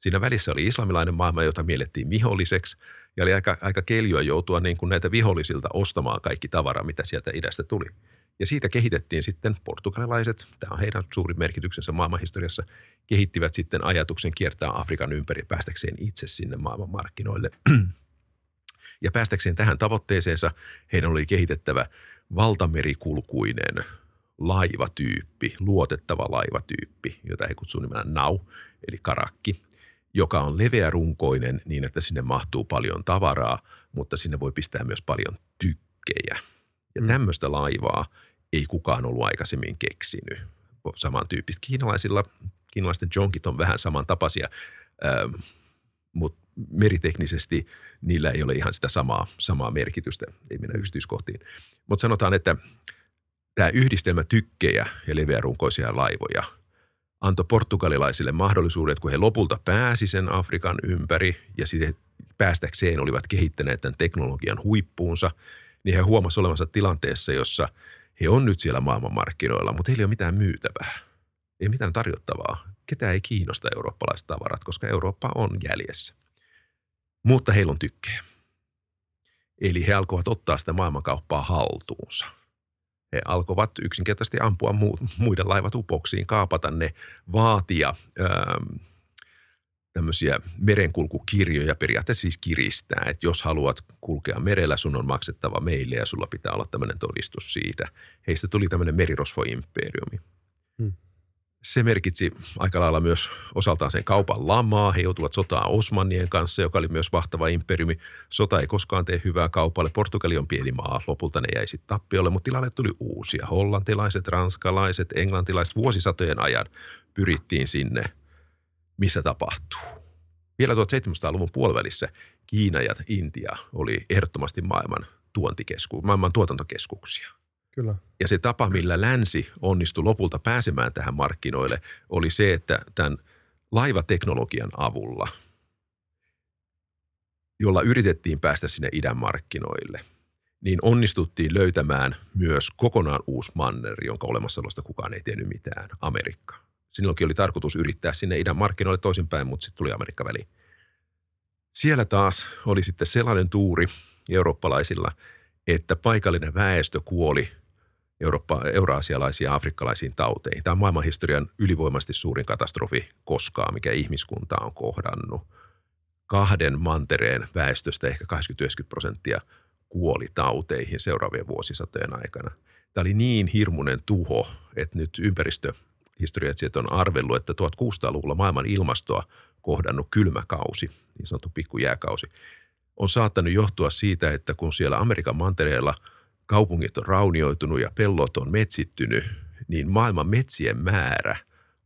Siinä välissä oli islamilainen maailma, jota miellettiin viholliseksi, ja oli aika, aika keljoa joutua niin kuin näitä vihollisilta ostamaan kaikki tavara, mitä sieltä idästä tuli. Ja siitä kehitettiin sitten portugalilaiset, tämä on heidän suuri merkityksensä maailmanhistoriassa, kehittivät sitten ajatuksen kiertää Afrikan ympäri päästäkseen itse sinne maailman markkinoille. <clears throat> Ja päästäkseen tähän tavoitteeseensa heidän oli kehitettävä valtamerikulkuinen laivatyyppi, luotettava laivatyyppi, jota he kutsuu nimellä nau, eli karakki, joka on leveärunkoinen niin, että sinne mahtuu paljon tavaraa, mutta sinne voi pistää myös paljon tykkejä. Ja Mm. mm. tämmöistä laivaa ei kukaan ollut aikaisemmin keksinyt. Samantyyppistä kiinalaisilla, kiinalaisten jonkit on vähän samantapaisia, ähm, mutta meriteknisesti niillä ei ole ihan sitä samaa, samaa merkitystä, ei mennä yksityiskohtiin. Mutta sanotaan, että tämä yhdistelmä tykkejä ja leveärunkoisia laivoja antoi portugalilaisille mahdollisuudet, kun he lopulta pääsi sen Afrikan ympäri ja sitten päästäkseen olivat kehittäneet tämän teknologian huippuunsa, niin he huomasivat olevansa tilanteessa, jossa he on nyt siellä maailmanmarkkinoilla, mutta heillä ei ole mitään myytävää. Ei mitään tarjottavaa. Ketä ei kiinnosta eurooppalaiset tavarat, koska Eurooppa on jäljessä. Mutta heillä on tykkejä. Eli he alkoivat ottaa sitä maailmankauppaa haltuunsa. He alkoivat yksinkertaisesti ampua muiden laivat upoksiin, kaapata ne, vaatia ähm, tämmöisiä merenkulkukirjoja, periaatteessa siis kiristää, että jos haluat kulkea merellä, sun on maksettava meille ja sulla pitää olla tämmöinen todistus siitä. Heistä tuli tämmöinen merirosvoimperiumi. Hmm. Se merkitsi aika lailla myös osaltaan sen kaupan lamaa. He joutuvat sotaan Osmanien kanssa, joka oli myös vahtava imperiumi. Sota ei koskaan tee hyvää kaupalle. Portugali on pieni maa. Lopulta ne jäi sitten tappiolle, mutta tilalle tuli uusia. Hollantilaiset, ranskalaiset, englantilaiset vuosisatojen ajan pyrittiin sinne, missä tapahtuu. Vielä 1700-luvun puolivälissä Kiina ja Intia oli ehdottomasti maailman tuontikesku, maailman tuotantokeskuksia – Kyllä. Ja se tapa, millä länsi onnistui lopulta pääsemään tähän markkinoille, oli se, että tämän laivateknologian avulla, jolla yritettiin päästä sinne idän markkinoille, niin onnistuttiin löytämään myös kokonaan uusi manner, jonka olemassaolosta kukaan ei tiennyt mitään, Amerikka. Sinullakin oli tarkoitus yrittää sinne idän markkinoille toisinpäin, mutta sitten tuli Amerikka väliin. Siellä taas oli sitten sellainen tuuri eurooppalaisilla, että paikallinen väestö kuoli – Eurooppa, euroasialaisiin ja afrikkalaisiin tauteihin. Tämä on maailmanhistorian ylivoimaisesti suurin katastrofi koskaan, mikä ihmiskunta on kohdannut. Kahden mantereen väestöstä ehkä 80-90 prosenttia kuoli tauteihin seuraavien vuosisatojen aikana. Tämä oli niin hirmuinen tuho, että nyt ympäristöhistoriatsijat on arvellut, että 1600-luvulla maailman ilmastoa kohdannut kylmäkausi, niin sanottu pikkujääkausi, on saattanut johtua siitä, että kun siellä Amerikan mantereella – kaupungit on raunioitunut ja pellot on metsittynyt, niin maailman metsien määrä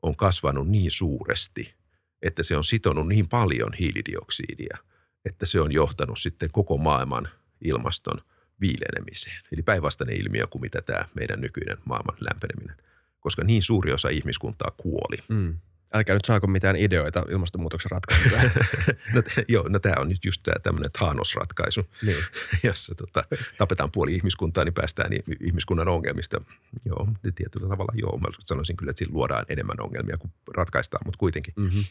on kasvanut niin suuresti, että se on sitonut niin paljon hiilidioksidia, että se on johtanut sitten koko maailman ilmaston viilenemiseen. Eli päinvastainen ilmiö kuin mitä tämä meidän nykyinen maailman lämpeneminen, koska niin suuri osa ihmiskuntaa kuoli. Mm älkää nyt saako mitään ideoita ilmastonmuutoksen ratkaisuja. <laughs> no, joo, no tämä on nyt just tämä tämmöinen Thanos-ratkaisu, niin. <laughs> jossa tota, tapetaan puoli ihmiskuntaa, niin päästään ihmiskunnan ongelmista. Joo, niin tietyllä tavalla joo. Mä sanoisin kyllä, että siinä luodaan enemmän ongelmia kuin ratkaistaan, mutta kuitenkin. Mm-hmm.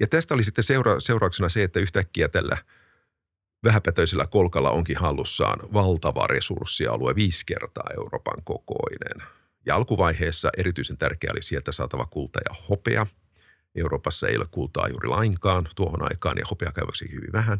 Ja tästä oli sitten seura- seurauksena se, että yhtäkkiä tällä vähäpätöisellä kolkalla onkin hallussaan valtava resurssialue, viisi kertaa Euroopan kokoinen. Ja alkuvaiheessa erityisen tärkeä oli sieltä saatava kulta ja hopea – Euroopassa ei ole kultaa juuri lainkaan tuohon aikaan ja hopeakaivoksi hyvin vähän.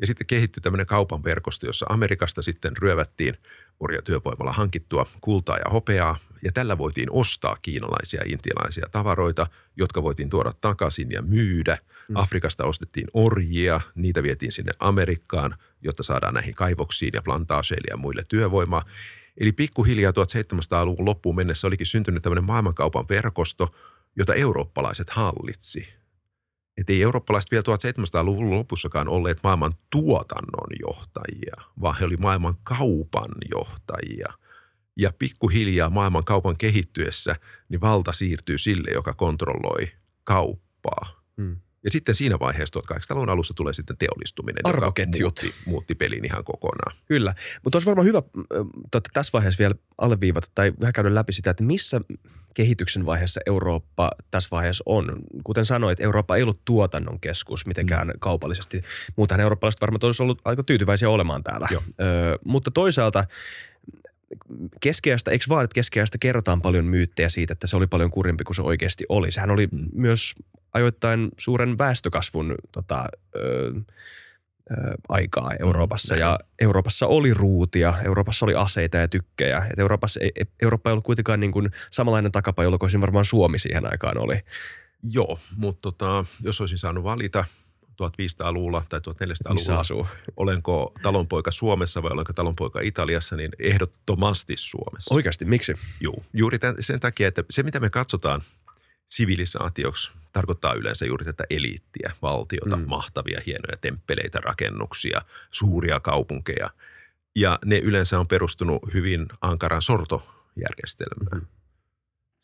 Ja sitten kehittyi tämmöinen kaupan verkosto, jossa Amerikasta sitten ryövättiin orjatyövoimalla hankittua kultaa ja hopeaa. Ja tällä voitiin ostaa kiinalaisia ja intialaisia tavaroita, jotka voitiin tuoda takaisin ja myydä. Mm. Afrikasta ostettiin orjia, niitä vietiin sinne Amerikkaan, jotta saadaan näihin kaivoksiin ja plantaaseille ja muille työvoimaa. Eli pikkuhiljaa 1700-luvun loppuun mennessä olikin syntynyt tämmöinen maailmankaupan verkosto – jota eurooppalaiset hallitsi. Että ei eurooppalaiset vielä 1700-luvun lopussakaan olleet maailman tuotannon johtajia, vaan he olivat maailman kaupan johtajia. Ja pikkuhiljaa maailman kaupan kehittyessä, niin valta siirtyy sille, joka kontrolloi kauppaa. Hmm. Ja sitten siinä vaiheessa 1800-luvun alussa tulee sitten teollistuminen, Arvoketjut. joka muutti, muutti pelin ihan kokonaan. Kyllä, mutta olisi varmaan hyvä totta, tässä vaiheessa vielä alleviivata tai vähän käydä läpi sitä, että missä kehityksen vaiheessa Eurooppa tässä vaiheessa on. Kuten sanoit, Eurooppa ei ollut tuotannon keskus mitenkään mm. kaupallisesti. Muutenhan eurooppalaiset varmaan olisi ollut aika tyytyväisiä olemaan täällä. Ö, mutta toisaalta keskeästä, eikö vaan, että keskeästä kerrotaan paljon myyttejä siitä, että se oli paljon kurimpi kuin se oikeasti oli. Sehän oli mm. myös ajoittain suuren väestökasvun tota, ö, aikaa Euroopassa. Ja Euroopassa oli ruutia, Euroopassa oli aseita ja tykkejä. Et Euroopassa ei, Eurooppa ei ollut kuitenkaan niin kuin samanlainen takapajolo kuin varmaan Suomi siihen aikaan oli. Joo, mutta tota, jos olisin saanut valita 1500-luvulla tai 1400-luvulla, Missä asuu? olenko talonpoika Suomessa vai olenko talonpoika Italiassa, niin ehdottomasti Suomessa. Oikeasti, miksi? Joo, juuri tämän, sen takia, että se mitä me katsotaan sivilisaatioksi tarkoittaa yleensä juuri tätä eliittiä, valtiota, mm. mahtavia, hienoja temppeleitä, rakennuksia, suuria kaupunkeja. Ja ne yleensä on perustunut hyvin ankaran sortojärjestelmään. Mm.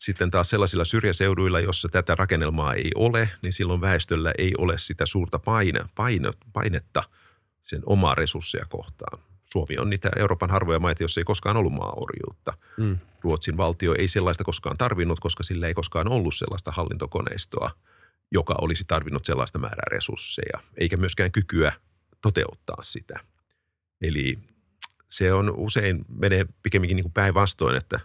Sitten taas sellaisilla syrjäseuduilla, jossa tätä rakennelmaa ei ole, niin silloin väestöllä ei ole sitä suurta paine, paine, painetta sen omaa resursseja kohtaan. Suomi on niitä Euroopan harvoja maita, joissa ei koskaan ollut maaorjuutta. Mm. Ruotsin valtio ei sellaista koskaan tarvinnut, koska sillä ei koskaan ollut sellaista hallintokoneistoa, joka olisi tarvinnut sellaista määrää resursseja, eikä myöskään kykyä toteuttaa sitä. Eli se on usein menee pikemminkin niin päinvastoin, että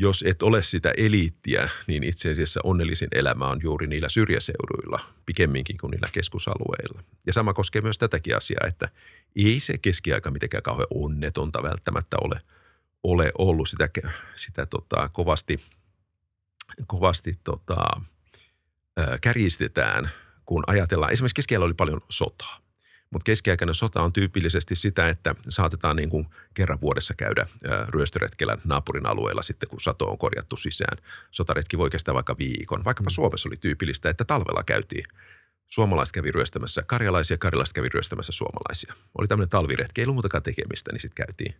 jos et ole sitä eliittiä, niin itse asiassa onnellisin elämä on juuri niillä syrjäseuduilla, pikemminkin kuin niillä keskusalueilla. Ja sama koskee myös tätäkin asiaa, että ei se keskiaika mitenkään kauhean onnetonta välttämättä ole, ole ollut. Sitä, sitä tota, kovasti, kovasti tota, kärjistetään, kun ajatellaan. Esimerkiksi keskiajalla oli paljon sotaa. Mutta keskiaikainen sota on tyypillisesti sitä, että saatetaan niin kuin kerran vuodessa käydä ryöstöretkellä naapurin alueella sitten, kun sato on korjattu sisään. Sotaretki voi kestää vaikka viikon. Vaikkapa mm. Suomessa oli tyypillistä, että talvella käytiin. Suomalaiset kävi ryöstämässä karjalaisia, karjalaiset kävi ryöstämässä suomalaisia. Oli tämmöinen talviretki, ei ollut muutakaan tekemistä, niin sitten käytiin.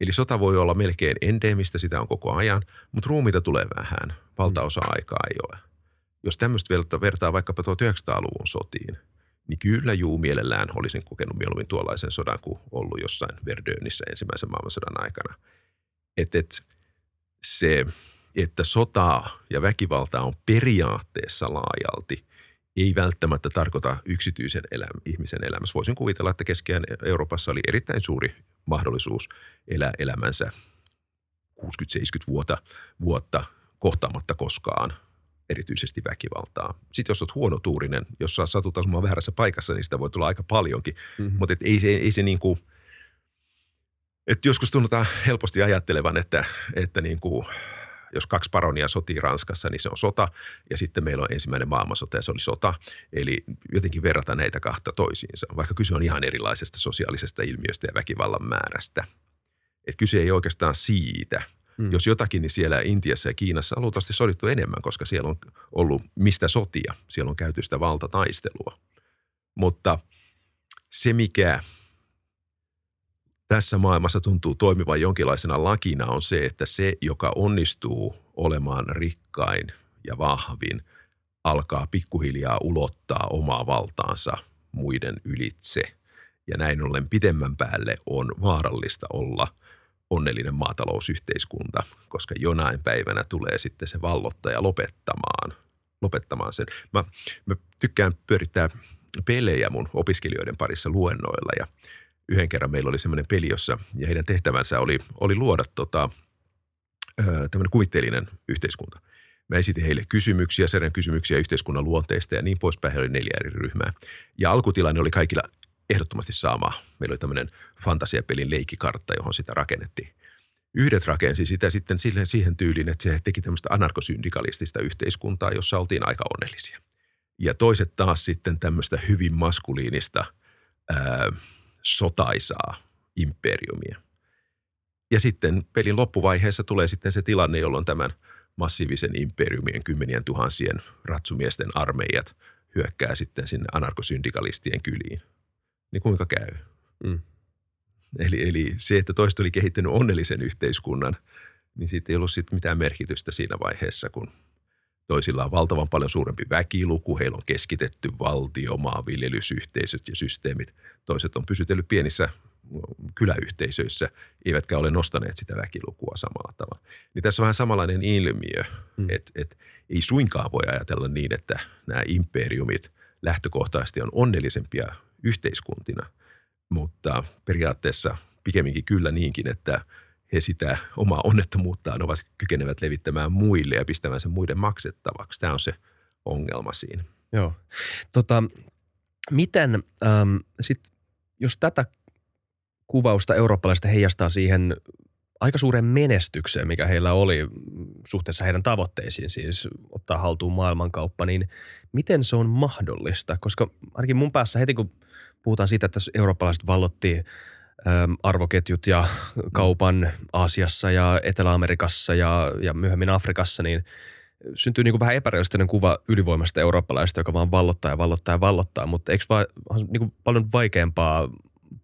Eli sota voi olla melkein endemistä, sitä on koko ajan, mutta ruumiita tulee vähän. Valtaosa aikaa ei ole. Jos tämmöistä vertaa vaikkapa 1900-luvun sotiin – niin kyllä juu mielellään olisin kokenut mieluummin tuollaisen sodan kuin ollut jossain Verdönissä ensimmäisen maailmansodan aikana. Että et, se, että sota ja väkivalta on periaatteessa laajalti, ei välttämättä tarkoita yksityisen elämä, ihmisen elämässä. Voisin kuvitella, että keskiään Euroopassa oli erittäin suuri mahdollisuus elää elämänsä 60-70 vuotta, vuotta kohtaamatta koskaan erityisesti väkivaltaa. Sitten jos olet huonotuurinen, jos satut asumaan väärässä paikassa, niin sitä voi tulla aika paljonkin. Mm-hmm. Mutta ei se, ei se niin kuin, että joskus tunnutaan helposti ajattelevan, että, että niin kuin, jos kaksi paronia sotii Ranskassa, niin se on sota. Ja sitten meillä on ensimmäinen maailmansota ja se oli sota. Eli jotenkin verrata näitä kahta toisiinsa, vaikka kyse on ihan erilaisesta sosiaalisesta ilmiöstä ja väkivallan määrästä. Et kyse ei oikeastaan siitä – Mm. Jos jotakin, niin siellä Intiassa ja Kiinassa on luultavasti sodittu enemmän, koska siellä on ollut mistä sotia. Siellä on käyty sitä valtataistelua. Mutta se, mikä tässä maailmassa tuntuu toimivan jonkinlaisena lakina, on se, että se, joka onnistuu olemaan rikkain ja vahvin, alkaa pikkuhiljaa ulottaa omaa valtaansa muiden ylitse. Ja näin ollen pitemmän päälle on vaarallista olla – onnellinen maatalousyhteiskunta, koska jonain päivänä tulee sitten se vallottaja lopettamaan, lopettamaan sen. Mä, mä tykkään pyörittää pelejä mun opiskelijoiden parissa luennoilla ja yhden kerran meillä oli semmoinen peli, jossa ja heidän tehtävänsä oli, oli luoda tota, tämmöinen kuvitteellinen yhteiskunta. Mä esitin heille kysymyksiä, serien kysymyksiä yhteiskunnan luonteista ja niin poispäin. Heillä oli neljä eri ryhmää. Ja alkutilanne oli kaikilla ehdottomasti sama. Meillä oli tämmöinen fantasiapelin leikkikartta, johon sitä rakennettiin. Yhdet rakensi sitä sitten siihen, siihen tyyliin, että se teki tämmöistä anarkosyndikalistista yhteiskuntaa, jossa oltiin aika onnellisia. Ja toiset taas sitten tämmöistä hyvin maskuliinista ää, sotaisaa imperiumia. Ja sitten pelin loppuvaiheessa tulee sitten se tilanne, jolloin tämän massiivisen imperiumien kymmenien tuhansien ratsumiesten armeijat hyökkää sitten sinne anarkosyndikalistien kyliin niin kuinka käy? Mm. Eli, eli se, että toista oli kehittänyt onnellisen yhteiskunnan, niin siitä ei ollut sit mitään merkitystä siinä vaiheessa, kun toisilla on valtavan paljon suurempi väkiluku, heillä on keskitetty valtio, maanviljelysyhteisöt ja systeemit. Toiset on pysytellyt pienissä kyläyhteisöissä, eivätkä ole nostaneet sitä väkilukua samalla tavalla. Niin tässä on vähän samanlainen ilmiö, mm. että et, ei suinkaan voi ajatella niin, että nämä imperiumit lähtökohtaisesti on onnellisempia yhteiskuntina, mutta periaatteessa pikemminkin kyllä niinkin, että he sitä omaa onnettomuuttaan ovat kykenevät levittämään muille ja pistämään sen muiden maksettavaksi. Tämä on se ongelma siinä. Joo. Tota, miten ähm, sit, jos tätä kuvausta eurooppalaisista heijastaa siihen aika suuren menestykseen, mikä heillä oli suhteessa heidän tavoitteisiin, siis ottaa haltuun maailmankauppa, niin miten se on mahdollista? Koska ainakin mun päässä heti kun – puhutaan siitä, että eurooppalaiset vallotti arvoketjut ja kaupan Aasiassa ja Etelä-Amerikassa ja, ja myöhemmin Afrikassa, niin syntyy niin kuin vähän epärealistinen kuva ylivoimasta eurooppalaista, joka vaan vallottaa ja vallottaa ja vallottaa, mutta eikö vaan niin kuin paljon vaikeampaa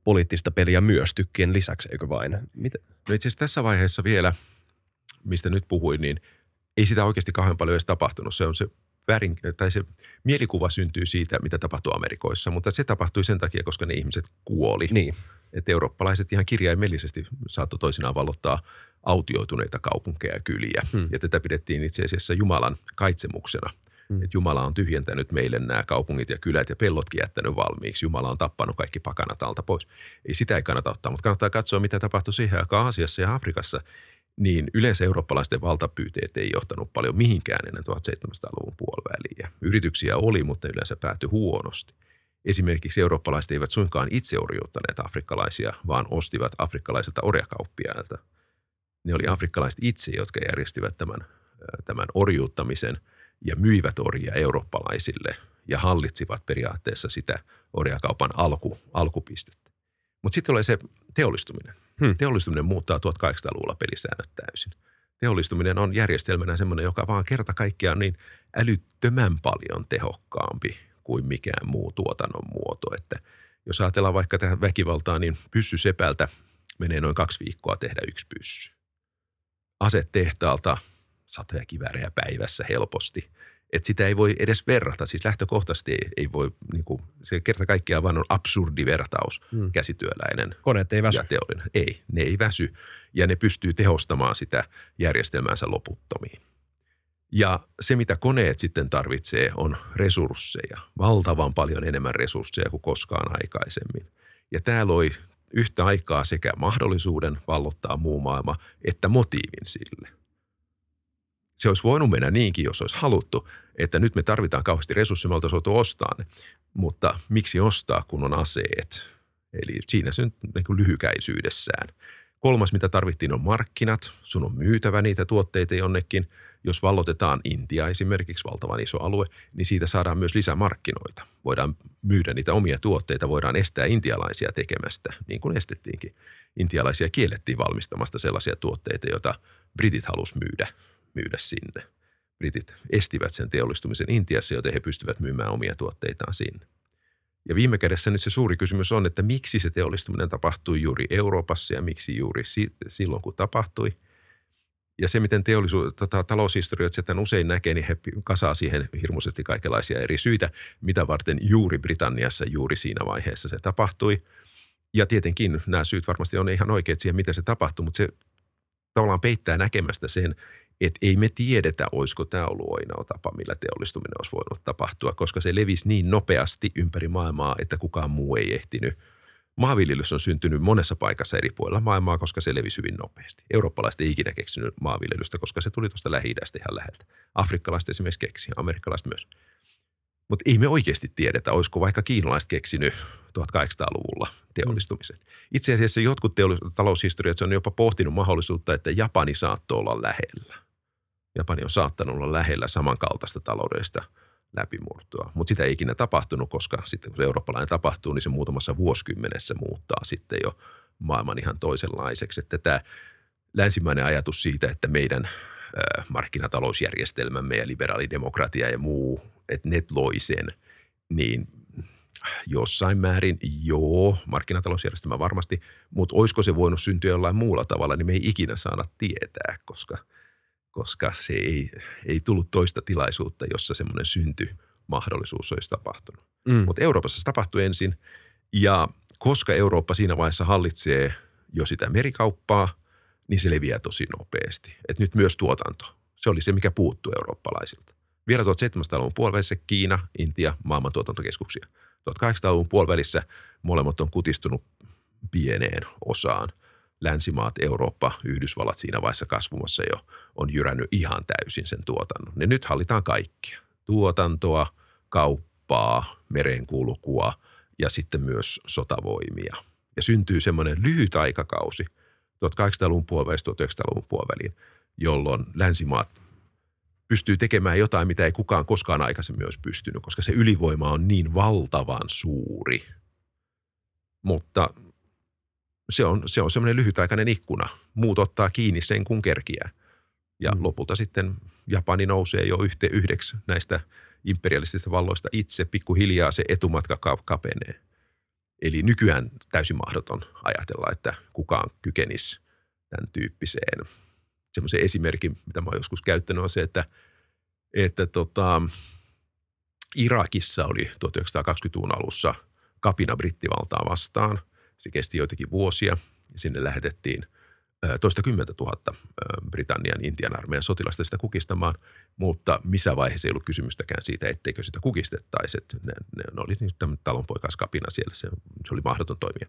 poliittista peliä myös tykkien lisäksi, eikö vain? Miten? No itse asiassa tässä vaiheessa vielä, mistä nyt puhuin, niin ei sitä oikeasti kauhean paljon edes tapahtunut. Se on se väärin, tai se mielikuva syntyy siitä, mitä tapahtui Amerikoissa, mutta se tapahtui sen takia, koska ne ihmiset kuoli. Niin. Että eurooppalaiset ihan kirjaimellisesti saattoi toisinaan vallottaa autioituneita kaupunkeja ja kyliä. Hmm. Ja tätä pidettiin itse asiassa Jumalan kaitsemuksena. Hmm. Että Jumala on tyhjentänyt meille nämä kaupungit ja kylät ja pellotkin jättänyt valmiiksi. Jumala on tappanut kaikki pakanat alta pois. Ei sitä ei kannata ottaa, mutta kannattaa katsoa, mitä tapahtui siihen aikaan Aasiassa ja Afrikassa. Niin yleensä eurooppalaisten valtapyyteet ei johtanut paljon mihinkään ennen 1700-luvun puoliväliä. Yrityksiä oli, mutta yleensä päätyi huonosti. Esimerkiksi eurooppalaiset eivät suinkaan itse orjuuttaneet afrikkalaisia, vaan ostivat afrikkalaisilta orjakauppiailta. Ne oli afrikkalaiset itse, jotka järjestivät tämän, tämän orjuuttamisen ja myivät orjia eurooppalaisille ja hallitsivat periaatteessa sitä orjakaupan alku, alkupistettä. Mutta sitten tulee se teollistuminen. Hmm. Teollistuminen muuttaa 1800-luvulla pelisäännöt täysin. Teollistuminen on järjestelmänä semmoinen, joka vaan kerta kaikkiaan niin älyttömän paljon tehokkaampi kuin mikään muu tuotannon muoto. Että jos ajatellaan vaikka tähän väkivaltaan, niin pyssysepältä menee noin kaksi viikkoa tehdä yksi pyssy. Asetehtaalta satoja kiväärejä päivässä helposti. Että sitä ei voi edes verrata. Siis lähtökohtaisesti ei, ei voi, niin kuin, se kerta kaikkiaan vaan on absurdi vertaus, hmm. käsityöläinen. Koneet ei väsy. Ja teollinen. Ei, ne ei väsy. Ja ne pystyy tehostamaan sitä järjestelmäänsä loputtomiin. Ja se, mitä koneet sitten tarvitsee, on resursseja. Valtavan paljon enemmän resursseja kuin koskaan aikaisemmin. Ja tämä loi yhtä aikaa sekä mahdollisuuden vallottaa muu maailma, että motiivin sille. Se olisi voinut mennä niinkin, jos olisi haluttu, että nyt me tarvitaan kauheasti resursseja, me oltaisiin ostaa ne. Mutta miksi ostaa, kun on aseet? Eli siinä se niin lyhykäisyydessään. Kolmas, mitä tarvittiin, on markkinat. Sun on myytävä niitä tuotteita jonnekin – jos vallotetaan Intia esimerkiksi, valtavan iso alue, niin siitä saadaan myös lisää markkinoita. Voidaan myydä niitä omia tuotteita, voidaan estää intialaisia tekemästä, niin kuin estettiinkin. Intialaisia kiellettiin valmistamasta sellaisia tuotteita, joita britit halus myydä, myydä sinne. Britit estivät sen teollistumisen Intiassa, joten he pystyvät myymään omia tuotteitaan sinne. Ja viime kädessä nyt se suuri kysymys on, että miksi se teollistuminen tapahtui juuri Euroopassa ja miksi juuri silloin, kun tapahtui – ja se, miten teollisuus, tota, taloushistorioitsijat tämän usein näkee, niin he kasaa siihen hirmuisesti kaikenlaisia eri syitä, mitä varten juuri Britanniassa juuri siinä vaiheessa se tapahtui. Ja tietenkin nämä syyt varmasti on ihan oikeat siihen, miten se tapahtui, mutta se tavallaan peittää näkemästä sen, että ei me tiedetä, olisiko tämä ollut ainoa tapa, millä teollistuminen olisi voinut tapahtua, koska se levisi niin nopeasti ympäri maailmaa, että kukaan muu ei ehtinyt – Maanviljelys on syntynyt monessa paikassa eri puolilla maailmaa, koska se levisi hyvin nopeasti. Eurooppalaiset ei ikinä keksinyt maanviljelystä, koska se tuli tuosta lähi ihan läheltä. Afrikkalaiset esimerkiksi keksi, amerikkalaiset myös. Mutta ei me oikeasti tiedetä, olisiko vaikka kiinalaiset keksinyt 1800-luvulla teollistumisen. Itse asiassa jotkut teollis- taloushistoriat on jopa pohtinut mahdollisuutta, että Japani saattoi olla lähellä. Japani on saattanut olla lähellä samankaltaista taloudellista – läpimurtoa. Mutta sitä ei ikinä tapahtunut, koska sitten kun se eurooppalainen tapahtuu, niin se muutamassa vuosikymmenessä muuttaa sitten jo maailman ihan toisenlaiseksi. Että tämä länsimäinen ajatus siitä, että meidän markkinatalousjärjestelmämme ja liberaalidemokratia ja muu, että ne loi sen, niin jossain määrin joo, markkinatalousjärjestelmä varmasti, mutta olisiko se voinut syntyä jollain muulla tavalla, niin me ei ikinä saada tietää, koska – koska se ei, ei tullut toista tilaisuutta, jossa semmoinen synty mahdollisuus olisi tapahtunut. Mm. Mutta Euroopassa se tapahtui ensin ja koska Eurooppa siinä vaiheessa hallitsee jo sitä merikauppaa, niin se leviää tosi nopeasti. Et nyt myös tuotanto. Se oli se, mikä puuttuu eurooppalaisilta. Vielä 1700-luvun puolivälissä Kiina, Intia, maailman tuotantokeskuksia. 1800-luvun puolivälissä molemmat on kutistunut pieneen osaan – länsimaat, Eurooppa, Yhdysvallat siinä vaiheessa kasvumassa jo on jyrännyt ihan täysin sen tuotannon. Ja nyt hallitaan kaikkia. Tuotantoa, kauppaa, merenkulkua ja sitten myös sotavoimia. Ja syntyy semmoinen lyhyt aikakausi 1800-luvun puolivälissä 1900-luvun puoliväliin, jolloin länsimaat pystyy tekemään jotain, mitä ei kukaan koskaan aikaisemmin olisi pystynyt, koska se ylivoima on niin valtavan suuri. Mutta se on, se on semmoinen lyhytaikainen ikkuna. Muut ottaa kiinni sen kun kerkiää. Ja mm. lopulta sitten Japani nousee jo yhte yhdeksi näistä imperialistisista valloista itse. Pikkuhiljaa se etumatka kapenee. Eli nykyään täysin mahdoton ajatella, että kukaan kykenisi tämän tyyppiseen. Semmoisen esimerkin, mitä mä oon joskus käyttänyt, on se, että, että tota, Irakissa oli 1920-luvun alussa kapina brittivaltaa vastaan. Se kesti joitakin vuosia ja sinne lähetettiin – toista kymmentä tuhatta Britannian Intian armeijan sotilasta sitä kukistamaan, mutta missä vaiheessa ei ollut kysymystäkään siitä, etteikö sitä kukistettaisi. Ne, ne, ne oli niin talonpoikaiskapina siellä, se, se oli mahdoton toimia.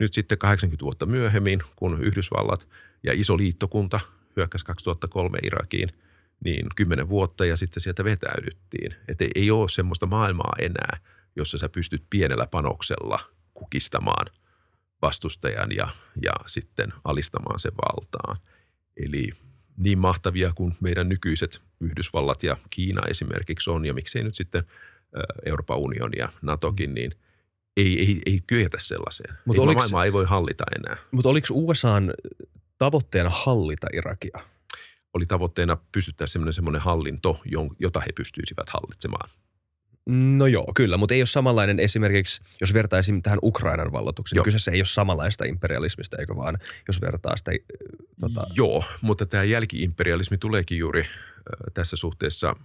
Nyt sitten 80 vuotta myöhemmin, kun Yhdysvallat ja iso liittokunta hyökkäsi 2003 Irakiin, niin kymmenen vuotta ja sitten sieltä vetäydyttiin. Että ei, ei ole semmoista maailmaa enää, jossa sä pystyt pienellä panoksella kukistamaan – vastustajan ja, ja sitten alistamaan sen valtaan. Eli niin mahtavia kuin meidän nykyiset Yhdysvallat ja Kiina esimerkiksi on, ja miksei nyt sitten Euroopan unioni ja NATOkin, niin ei, ei, ei kyetä sellaiseen. Mut ei oliks, maailmaa ei voi hallita enää. Mutta oliko USAn tavoitteena hallita Irakia? Oli tavoitteena pystyttää semmoinen, semmoinen hallinto, jota he pystyisivät hallitsemaan. No joo, kyllä, mutta ei ole samanlainen esimerkiksi, jos vertaisin tähän Ukrainan vallotukseen, niin kyseessä ei ole samanlaista imperialismista, eikö vaan, jos vertaa sitä. Tota... Joo, mutta tämä jälkiimperialismi tuleekin juuri äh, tässä suhteessa,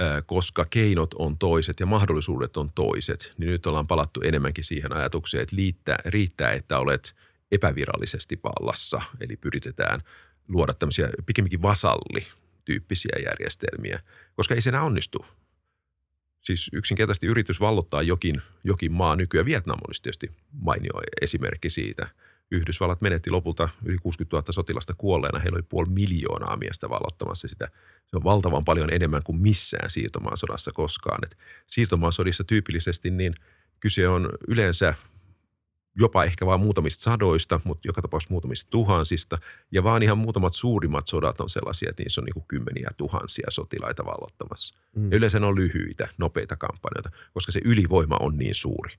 äh, koska keinot on toiset ja mahdollisuudet on toiset, niin nyt ollaan palattu enemmänkin siihen ajatukseen, että liittää, riittää, että olet epävirallisesti vallassa, eli pyritetään luoda tämmöisiä pikemminkin vasalli-tyyppisiä järjestelmiä, koska ei se enää onnistu – Siis yksinkertaisesti yritys vallottaa jokin, jokin maa nykyään. Vietnam olisi tietysti mainio esimerkki siitä. Yhdysvallat menetti lopulta yli 60 000 sotilasta kuolleena. Heillä oli puoli miljoonaa miestä vallottamassa sitä. Se on valtavan paljon enemmän kuin missään siirtomaasodassa koskaan. Et siirtomaasodissa tyypillisesti niin kyse on yleensä jopa ehkä vain muutamista sadoista, mutta joka tapauksessa muutamista tuhansista. Ja vaan ihan muutamat suurimmat sodat on sellaisia, että niissä on niin kymmeniä tuhansia sotilaita vallottamassa. Mm. Ja yleensä ne on lyhyitä, nopeita kampanjoita, koska se ylivoima on niin suuri.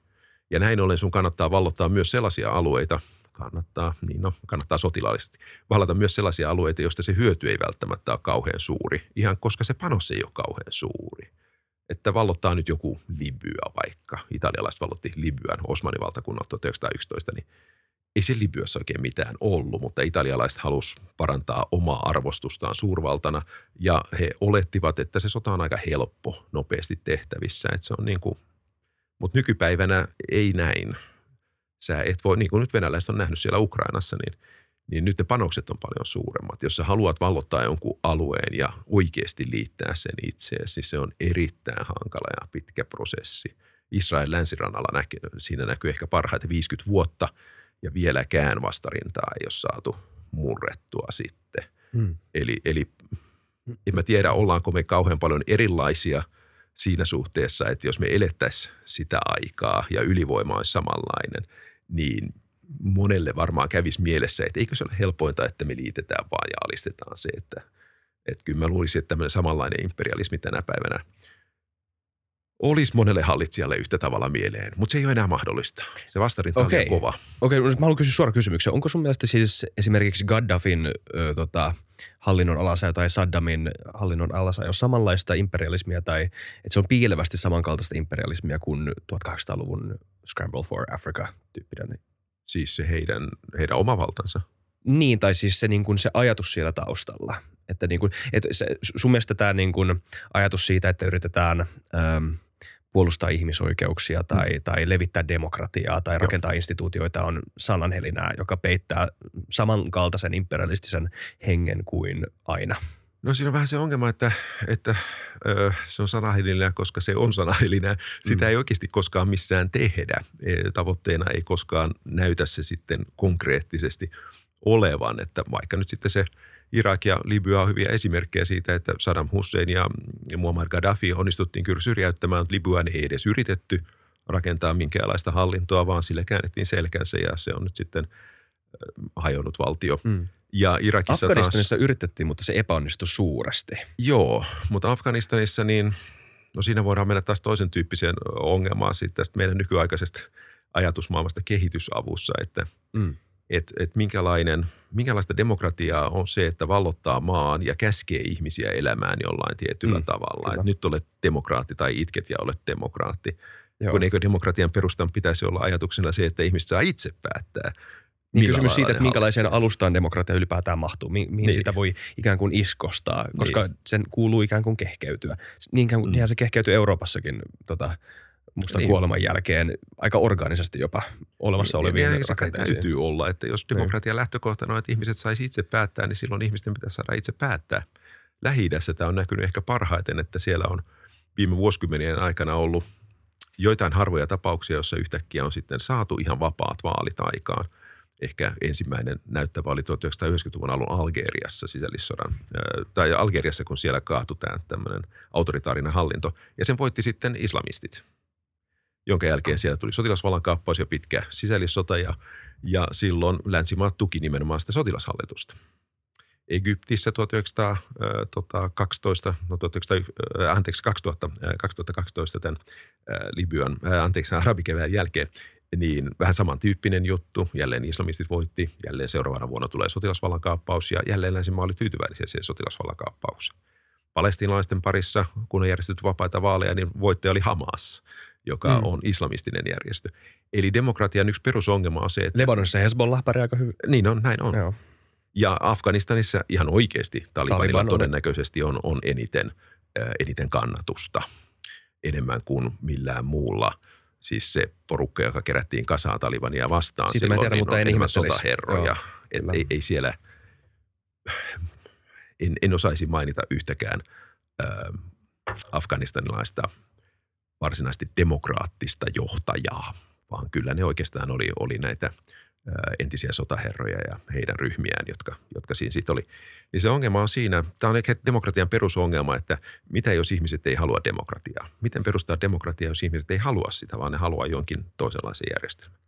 Ja näin ollen sun kannattaa vallottaa myös sellaisia alueita, kannattaa, niin no, kannattaa sotilaallisesti, vallata myös sellaisia alueita, joista se hyöty ei välttämättä ole kauhean suuri, ihan koska se panos ei ole kauhean suuri että vallottaa nyt joku Libya vaikka. Italialaiset vallotti Libyan Osmanin valtakunnan 1911, niin ei se Libyassa oikein mitään ollut, mutta italialaiset halus parantaa omaa arvostustaan suurvaltana ja he olettivat, että se sota on aika helppo, nopeasti tehtävissä. Että se on niin kuin, mutta nykypäivänä ei näin. Sä et voi, niin kuin nyt venäläiset on nähnyt siellä Ukrainassa, niin – niin nyt ne panokset on paljon suuremmat. Jos sä haluat vallottaa jonkun alueen ja oikeasti liittää sen itseesi, niin se on erittäin hankala ja pitkä prosessi. Israel länsirannalla näkyy, siinä näkyy ehkä parhaiten 50 vuotta ja vieläkään vastarintaa ei ole saatu murrettua sitten. Hmm. Eli, eli en mä tiedä, ollaanko me kauhean paljon erilaisia siinä suhteessa, että jos me elettäisiin sitä aikaa ja ylivoima olisi samanlainen, niin monelle varmaan kävisi mielessä, että eikö se ole helpointa, että me liitetään vaan ja alistetaan se, että, että kyllä mä luulisin, että tämmöinen samanlainen imperialismi tänä päivänä olisi monelle hallitsijalle yhtä tavalla mieleen, mutta se ei ole enää mahdollista. Se vastarinta okay. on kova. Okei, okay, mä haluan kysyä suora kysymyksen. Onko sun mielestä siis esimerkiksi Gaddafin ö, tota, hallinnon alasajo tai Saddamin hallinnon alasajo samanlaista imperialismia tai että se on piilevästi samankaltaista imperialismia kuin 1800-luvun Scramble for Africa-tyyppinen Siis se heidän, heidän oma valtansa? Niin, tai siis se, niin kuin se ajatus siellä taustalla. Että niin kuin, että se, sun mielestä tämä niin kuin ajatus siitä, että yritetään ähm, puolustaa ihmisoikeuksia tai, mm. tai levittää demokratiaa tai rakentaa Joo. instituutioita on sananhelinää, joka peittää samankaltaisen imperialistisen hengen kuin aina – No siinä on vähän se ongelma, että, että ö, se on sanahelinää, koska se on sanahelinää. Sitä mm. ei oikeasti koskaan missään tehdä. E, tavoitteena ei koskaan näytä se sitten konkreettisesti olevan, että vaikka nyt sitten se Irak ja Libya on hyviä esimerkkejä siitä, että Saddam Hussein ja Muammar Gaddafi onnistuttiin kyllä syrjäyttämään, mutta Libyan ei edes yritetty rakentaa minkäänlaista hallintoa, vaan sille käännettiin selkänsä ja se on nyt sitten hajonnut valtio. Mm. Ja Irakissa Afganistanissa taas, yritettiin, mutta se epäonnistui suuresti. Joo, mutta Afganistanissa niin, no siinä voidaan mennä taas toisen tyyppiseen ongelmaan siitä tästä meidän nykyaikaisesta ajatusmaailmasta kehitysavussa, että mm. että et minkälainen, minkälaista demokratiaa on se, että vallottaa maan ja käskee ihmisiä elämään jollain tietyllä mm, tavalla. Et nyt olet demokraatti tai itket ja olet demokraatti. Joo. Kun eikö demokratian perustan pitäisi olla ajatuksena se, että ihmiset saa itse päättää – niin kysymys siitä, että minkälaiseen hallitsee. alustaan demokratia ylipäätään mahtuu, mihin niin. sitä voi ikään kuin iskostaa, koska niin. sen kuuluu ikään kuin kehkeytyä. Niinkään, mm. Niinhän se kehkeytyy Euroopassakin tota, musta niin. kuoleman jälkeen aika organisesti jopa olemassa niin, olevia niin, rakenteisiin. täytyy olla, että jos niin. demokratian niin. lähtökohtana on, että ihmiset saisi itse päättää, niin silloin ihmisten pitäisi saada itse päättää. lähi tämä on näkynyt ehkä parhaiten, että siellä on viime vuosikymmenien aikana ollut joitain harvoja tapauksia, joissa yhtäkkiä on sitten saatu ihan vapaat vaalit aikaan – ehkä ensimmäinen näyttävä oli 1990-luvun alun Algeriassa sisällissodan, tai Algeriassa, kun siellä kaatui tämä tämmöinen autoritaarinen hallinto. Ja sen voitti sitten islamistit, jonka jälkeen siellä tuli sotilasvallan kaappaus ja pitkä sisällissota, ja, ja silloin länsimaat tuki nimenomaan sitä sotilashallitusta. Egyptissä 1912, no 19, anteeksi, 2000, 2012 tämän Libyan, anteeksi, arabikevään jälkeen niin vähän samantyyppinen juttu. Jälleen islamistit voitti, jälleen seuraavana vuonna tulee sotilasvallankaappaus ja jälleen länsimaa oli tyytyväisiä siihen sotilasvallankaappaukseen. Palestiinalaisten parissa, kun on järjestetty vapaita vaaleja, niin voittaja oli Hamas, joka mm. on islamistinen järjestö. Eli demokratian yksi perusongelma on se, että... Lebanonissa Hezbollah pärjää aika hyvin. Niin on, näin on. Joo. Ja Afganistanissa ihan oikeasti Talibanilla Taliban todennäköisesti on, on eniten, äh, eniten kannatusta enemmän kuin millään muulla – siis se porukka, joka kerättiin kasaan Talibania vastaan Siitä silloin, tiedän, niin mutta en enemmän sotaherroja. Et ei, ei siellä, en, en osaisi mainita yhtäkään äh, afganistanilaista varsinaisesti demokraattista johtajaa, vaan kyllä ne oikeastaan oli, oli näitä – entisiä sotaherroja ja heidän ryhmiään, jotka, jotka siinä sitten oli. Niin se ongelma on siinä, tämä on ehkä demokratian perusongelma, että mitä jos ihmiset ei halua demokratiaa? Miten perustaa demokratiaa, jos ihmiset ei halua sitä, vaan ne haluaa jonkin toisenlaisen järjestelmän?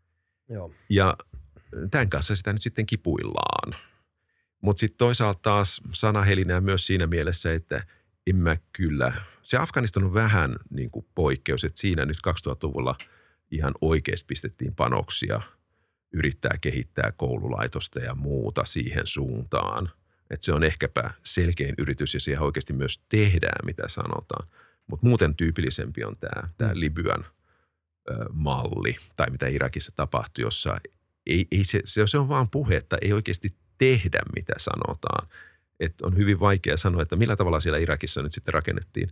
Joo. Ja tämän kanssa sitä nyt sitten kipuillaan. Mutta sitten toisaalta taas sanahelinää myös siinä mielessä, että en mä kyllä, se Afganistan on vähän niin kuin poikkeus, että siinä nyt 2000-luvulla ihan oikeasti pistettiin panoksia – yrittää kehittää koululaitosta ja muuta siihen suuntaan. Että se on ehkäpä selkein yritys ja siihen oikeasti myös tehdään, mitä sanotaan. Mutta muuten tyypillisempi on tämä, tämä Libyan ö, malli tai mitä Irakissa tapahtui, jossa ei, ei se, se on vaan puhetta, ei oikeasti tehdä, mitä sanotaan. Et on hyvin vaikea sanoa, että millä tavalla siellä Irakissa nyt sitten rakennettiin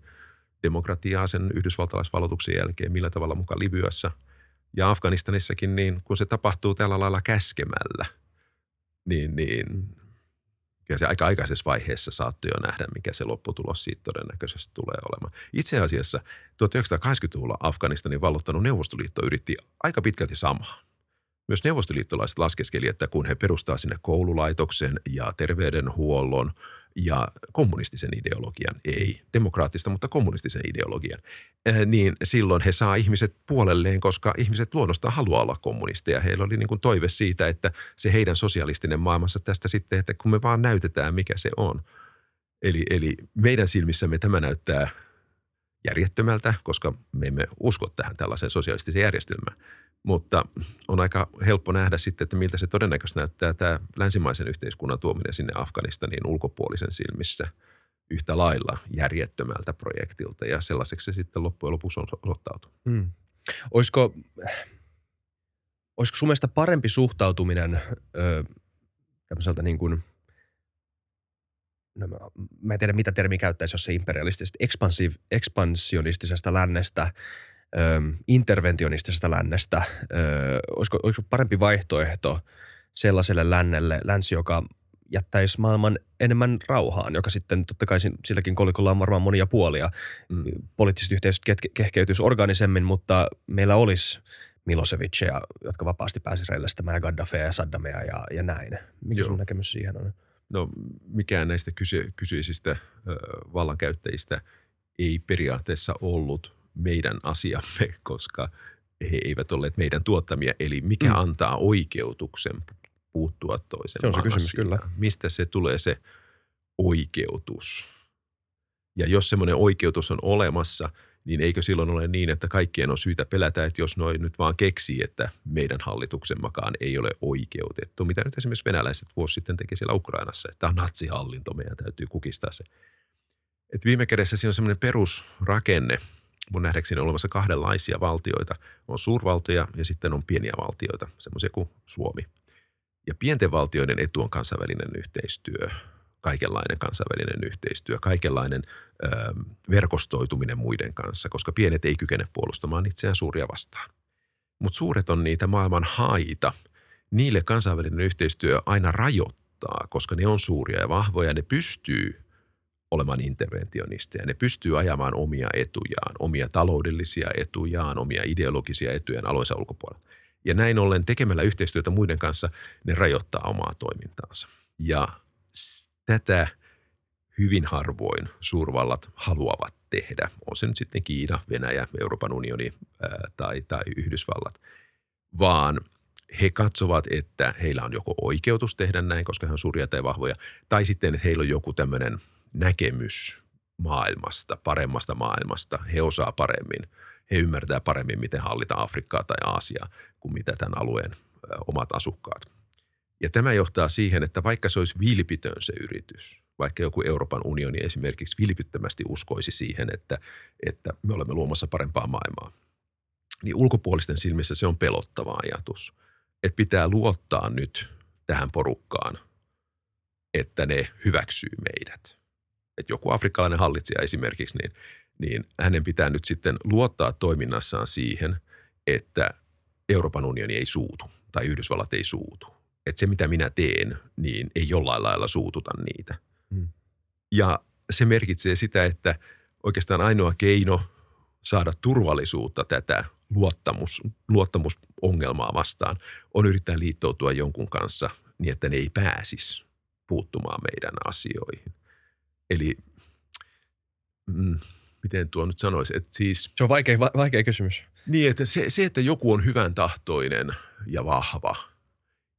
demokratiaa sen yhdysvaltalaisvalotuksen jälkeen, millä tavalla mukaan Libyassa – ja Afganistanissakin, niin kun se tapahtuu tällä lailla käskemällä, niin, niin ja se aika aikaisessa vaiheessa saattoi jo nähdä, mikä se lopputulos siitä todennäköisesti tulee olemaan. Itse asiassa 1980-luvulla Afganistanin vallottanut Neuvostoliitto yritti aika pitkälti samaa. Myös neuvostoliittolaiset laskeskeli, että kun he perustaa sinne koululaitoksen ja terveydenhuollon – ja kommunistisen ideologian, ei demokraattista, mutta kommunistisen ideologian, eh, niin silloin he saa ihmiset puolelleen, koska ihmiset luonnostaan haluaa olla kommunisteja. Heillä oli niin kuin toive siitä, että se heidän sosialistinen maailmassa tästä sitten, että kun me vaan näytetään, mikä se on. Eli, eli meidän silmissämme tämä näyttää järjettömältä, koska me emme usko tähän tällaiseen sosialistiseen järjestelmään. Mutta on aika helppo nähdä sitten, että miltä se todennäköisesti näyttää tämä länsimaisen yhteiskunnan tuominen sinne Afganistanin ulkopuolisen silmissä yhtä lailla järjettömältä projektilta. Ja sellaiseksi se sitten loppujen lopuksi on osoittautunut. Hmm. Olisiko, olisiko sun mielestä parempi suhtautuminen ö, tämmöiseltä niin kuin, no mä, mä en tiedä mitä termi käyttäisi, jos se imperialistisesta, ekspansionistisesta lännestä – ö, interventionistisesta lännestä, ö, olisiko, olisiko parempi vaihtoehto sellaiselle lännelle, länsi, joka jättäisi maailman enemmän rauhaan, joka sitten totta kai silläkin kolikolla on varmaan monia puolia. Mm. Poliittiset yhteisöt kehkeytyisi organisemmin, mutta meillä olisi Milosevicia, jotka vapaasti pääsisivät reillastamaan ja Gaddafia ja Saddamia ja, ja näin. Mikä Joo. sun näkemys siihen on? No mikään näistä kysy- kyseisistä ö, vallankäyttäjistä ei periaatteessa ollut meidän asiamme, <laughs> koska he eivät olleet meidän tuottamia. Eli mikä mm. antaa oikeutuksen puuttua toisen Se on se kysymys, kyllä. Mistä se tulee se oikeutus? Ja jos semmoinen oikeutus on olemassa, niin eikö silloin ole niin, että kaikkien on syytä pelätä, että jos noin nyt vaan keksii, että meidän hallituksemmakaan ei ole oikeutettu, mitä nyt esimerkiksi venäläiset vuosi sitten teki siellä Ukrainassa, että tämä on natsihallinto, meidän täytyy kukistaa se. Et viime kädessä siinä on semmoinen perusrakenne, mun nähdäkseni olemassa kahdenlaisia valtioita. On suurvaltoja ja sitten on pieniä valtioita, semmoisia kuin Suomi. Ja pienten valtioiden etu on kansainvälinen yhteistyö, kaikenlainen kansainvälinen yhteistyö, kaikenlainen ö, verkostoituminen muiden kanssa, koska pienet ei kykene puolustamaan itseään suuria vastaan. Mutta suuret on niitä maailman haita. Niille kansainvälinen yhteistyö aina rajoittaa, koska ne on suuria ja vahvoja. Ne pystyy olemaan interventionisteja. Ne pystyy ajamaan omia etujaan, omia taloudellisia etujaan, omia ideologisia etujaan alueensa ulkopuolella. Ja näin ollen tekemällä yhteistyötä muiden kanssa ne rajoittaa omaa toimintaansa. Ja tätä hyvin harvoin suurvallat haluavat tehdä. On se nyt sitten Kiina, Venäjä, Euroopan unioni ää, tai, tai Yhdysvallat. Vaan he katsovat, että heillä on joko oikeutus tehdä näin, koska he on suuria tai vahvoja, tai sitten, että heillä on joku tämmöinen näkemys maailmasta, paremmasta maailmasta. He osaa paremmin. He ymmärtää paremmin, miten hallita Afrikkaa tai Aasiaa kuin mitä tämän alueen omat asukkaat. Ja tämä johtaa siihen, että vaikka se olisi vilpitön se yritys, vaikka joku Euroopan unioni esimerkiksi vilpittömästi uskoisi siihen, että, että me olemme luomassa parempaa maailmaa, niin ulkopuolisten silmissä se on pelottava ajatus. Että pitää luottaa nyt tähän porukkaan, että ne hyväksyy meidät. Että joku afrikkalainen hallitsija esimerkiksi, niin, niin hänen pitää nyt sitten luottaa toiminnassaan siihen, että Euroopan unioni ei suutu tai Yhdysvallat ei suutu että se mitä minä teen, niin ei jollain lailla suututa niitä. Hmm. Ja se merkitsee sitä, että oikeastaan ainoa keino saada turvallisuutta tätä luottamus, luottamusongelmaa vastaan on yrittää liittoutua jonkun kanssa niin, että ne ei pääsisi puuttumaan meidän asioihin. Eli mm, miten tuo nyt sanoisi, että siis... Se on vaikea, vaikea kysymys. Niin, että se, se, että joku on hyvän tahtoinen ja vahva –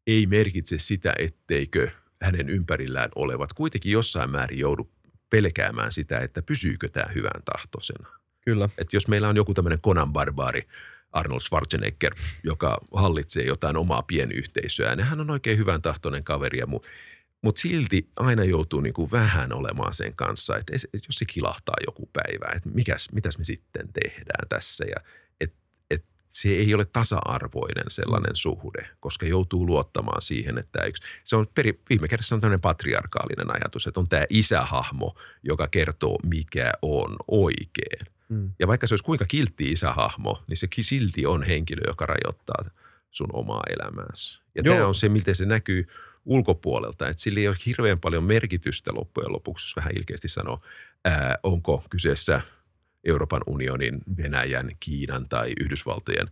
ei merkitse sitä, etteikö hänen ympärillään olevat kuitenkin jossain määrin joudu pelkäämään sitä, että pysyykö tämä hyvän tahtoisena. Kyllä. Et jos meillä on joku tämmöinen Conan Barbaari, Arnold Schwarzenegger, joka hallitsee jotain omaa pienyhteisöä, niin hän on oikein hyvän tahtoinen kaveri, mutta mut silti aina joutuu niinku vähän olemaan sen kanssa, että jos se kilahtaa joku päivä, että mikäs, mitäs me sitten tehdään tässä ja se ei ole tasa-arvoinen sellainen suhde, koska joutuu luottamaan siihen, että yksi, se on peri, viime kädessä on tämmöinen patriarkaalinen ajatus, että on tämä isähahmo, joka kertoo, mikä on oikein. Mm. Ja vaikka se olisi kuinka kiltti isähahmo, niin se silti on henkilö, joka rajoittaa sun omaa elämääsi. Ja Joo. tämä on se, miten se näkyy ulkopuolelta, että sillä ei ole hirveän paljon merkitystä loppujen lopuksi, jos vähän ilkeästi sanoo, ää, onko kyseessä – Euroopan unionin, Venäjän, Kiinan tai Yhdysvaltojen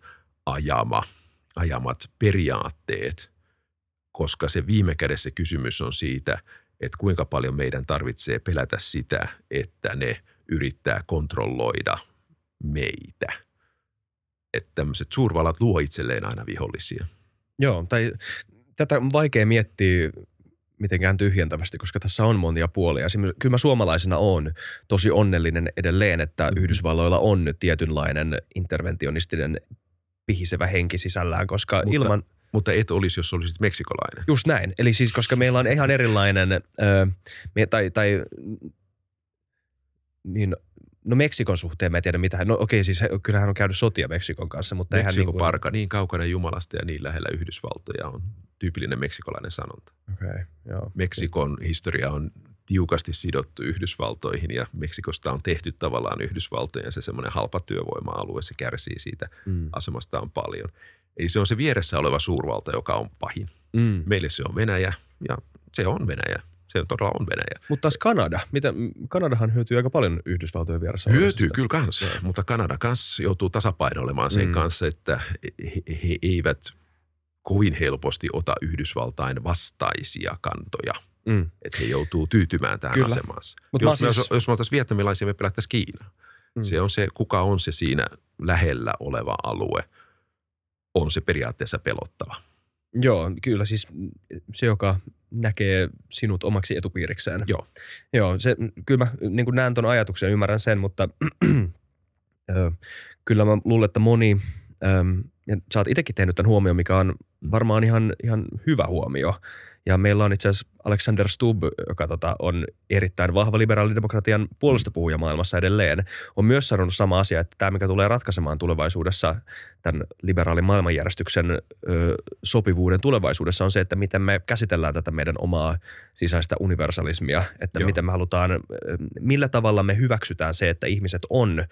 ajama, ajamat periaatteet, koska se viime kädessä kysymys on siitä, että kuinka paljon meidän tarvitsee pelätä sitä, että ne yrittää kontrolloida meitä. Että tämmöiset suurvallat luo itselleen aina vihollisia. Joo, tai tätä on vaikea miettiä mitenkään tyhjentävästi, koska tässä on monia puolia. Kyllä mä suomalaisena on tosi onnellinen edelleen, että mm-hmm. Yhdysvalloilla on nyt tietynlainen interventionistinen pihisevä henki sisällään, koska mutta, ilman... Mutta et olisi, jos olisit meksikolainen. Just näin. Eli siis, koska meillä on ihan erilainen, ö, tai, tai niin No Meksikon suhteen mä en tiedä mitä. No okei, siis kyllähän on käynyt sotia Meksikon kanssa, mutta Meksikon eihän niin kuin... parka niin kaukana Jumalasta ja niin lähellä Yhdysvaltoja on tyypillinen meksikolainen sanonta. Okay, joo. Meksikon historia on tiukasti sidottu Yhdysvaltoihin ja Meksikosta on tehty tavallaan Yhdysvaltojen se semmoinen halpa työvoima-alue, se kärsii siitä mm. asemastaan paljon. Eli se on se vieressä oleva suurvalta, joka on pahin. Mm. Meille se on Venäjä ja se on Venäjä se todella on Venäjä. Mutta taas Kanada, mitä, Kanadahan hyötyy aika paljon Yhdysvaltojen vieressä. Hyötyy kyllä kanssa, mutta Kanada kanssa joutuu tasapainoilemaan sen mm. kanssa, että he, he eivät kovin helposti ota Yhdysvaltain vastaisia kantoja. Mm. Että he joutuu tyytymään tähän Kyllä. asemaansa. Mut jos, siis... jos me oltaisiin vietnamilaisia, me pelättäisiin Kiina. Mm. Se on se, kuka on se siinä lähellä oleva alue, on se periaatteessa pelottava. Joo, kyllä siis se, joka näkee sinut omaksi etupiirikseen. Joo. Joo, se, kyllä mä niin näen tuon ajatuksen, ymmärrän sen, mutta <clears throat> Ö, kyllä mä luulen, että moni, äm, ja sä oot itsekin tehnyt tämän huomioon, mikä on varmaan ihan, ihan hyvä huomio. Ja meillä on itse asiassa Alexander Stubb, joka tota, on erittäin vahva liberaalidemokratian puolustapuhuja maailmassa edelleen, on myös sanonut sama asia, että tämä, mikä tulee ratkaisemaan tulevaisuudessa tämän liberaalin maailmanjärjestyksen ö, sopivuuden tulevaisuudessa, on se, että miten me käsitellään tätä meidän omaa sisäistä universalismia, että Joo. miten me halutaan, millä tavalla me hyväksytään se, että ihmiset on,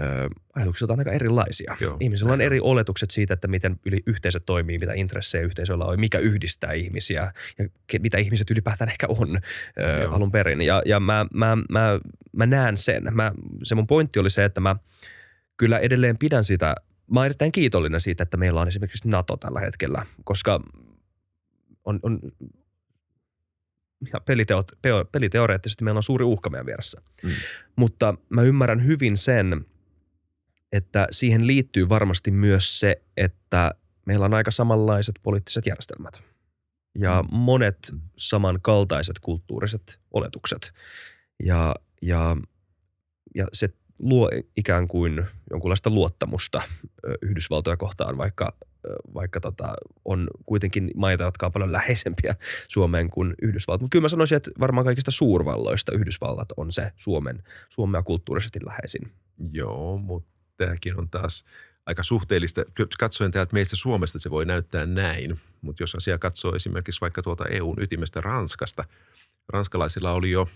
ö, ajatukset on aika erilaisia. Joo, Ihmisillä on eri oletukset siitä, että miten yli yhteisöt toimii, mitä intressejä yhteisöllä on, mikä yhdistää ihmisiä ja mitä ihmiset ylipäätään ehkä on ö, Joo. alun perin. Ja, ja mä, mä, mä, mä näen sen. Mä, se mun pointti oli se, että mä kyllä edelleen pidän sitä, mä oon erittäin kiitollinen siitä, että meillä on esimerkiksi NATO tällä hetkellä, koska on, on ja peliteot, peo- peliteoreettisesti meillä on suuri uhka meidän vieressä. Mm. Mutta mä ymmärrän hyvin sen, että siihen liittyy varmasti myös se, että meillä on aika samanlaiset poliittiset järjestelmät ja Mm. monet samankaltaiset kulttuuriset oletukset. Ja, ja, ja se luo ikään kuin jonkunlaista luottamusta Yhdysvaltoja kohtaan, vaikka, vaikka tota, on kuitenkin maita, jotka on paljon läheisempiä Suomeen kuin Yhdysvallat. Mutta kyllä mä sanoisin, että varmaan kaikista suurvalloista Yhdysvallat on se Suomen, Suomea kulttuurisesti läheisin. Joo, mutta tämäkin on taas aika suhteellista. Katsoen täältä meistä Suomesta se voi näyttää näin, mutta jos asia katsoo esimerkiksi vaikka tuolta EUn ytimestä Ranskasta, ranskalaisilla oli jo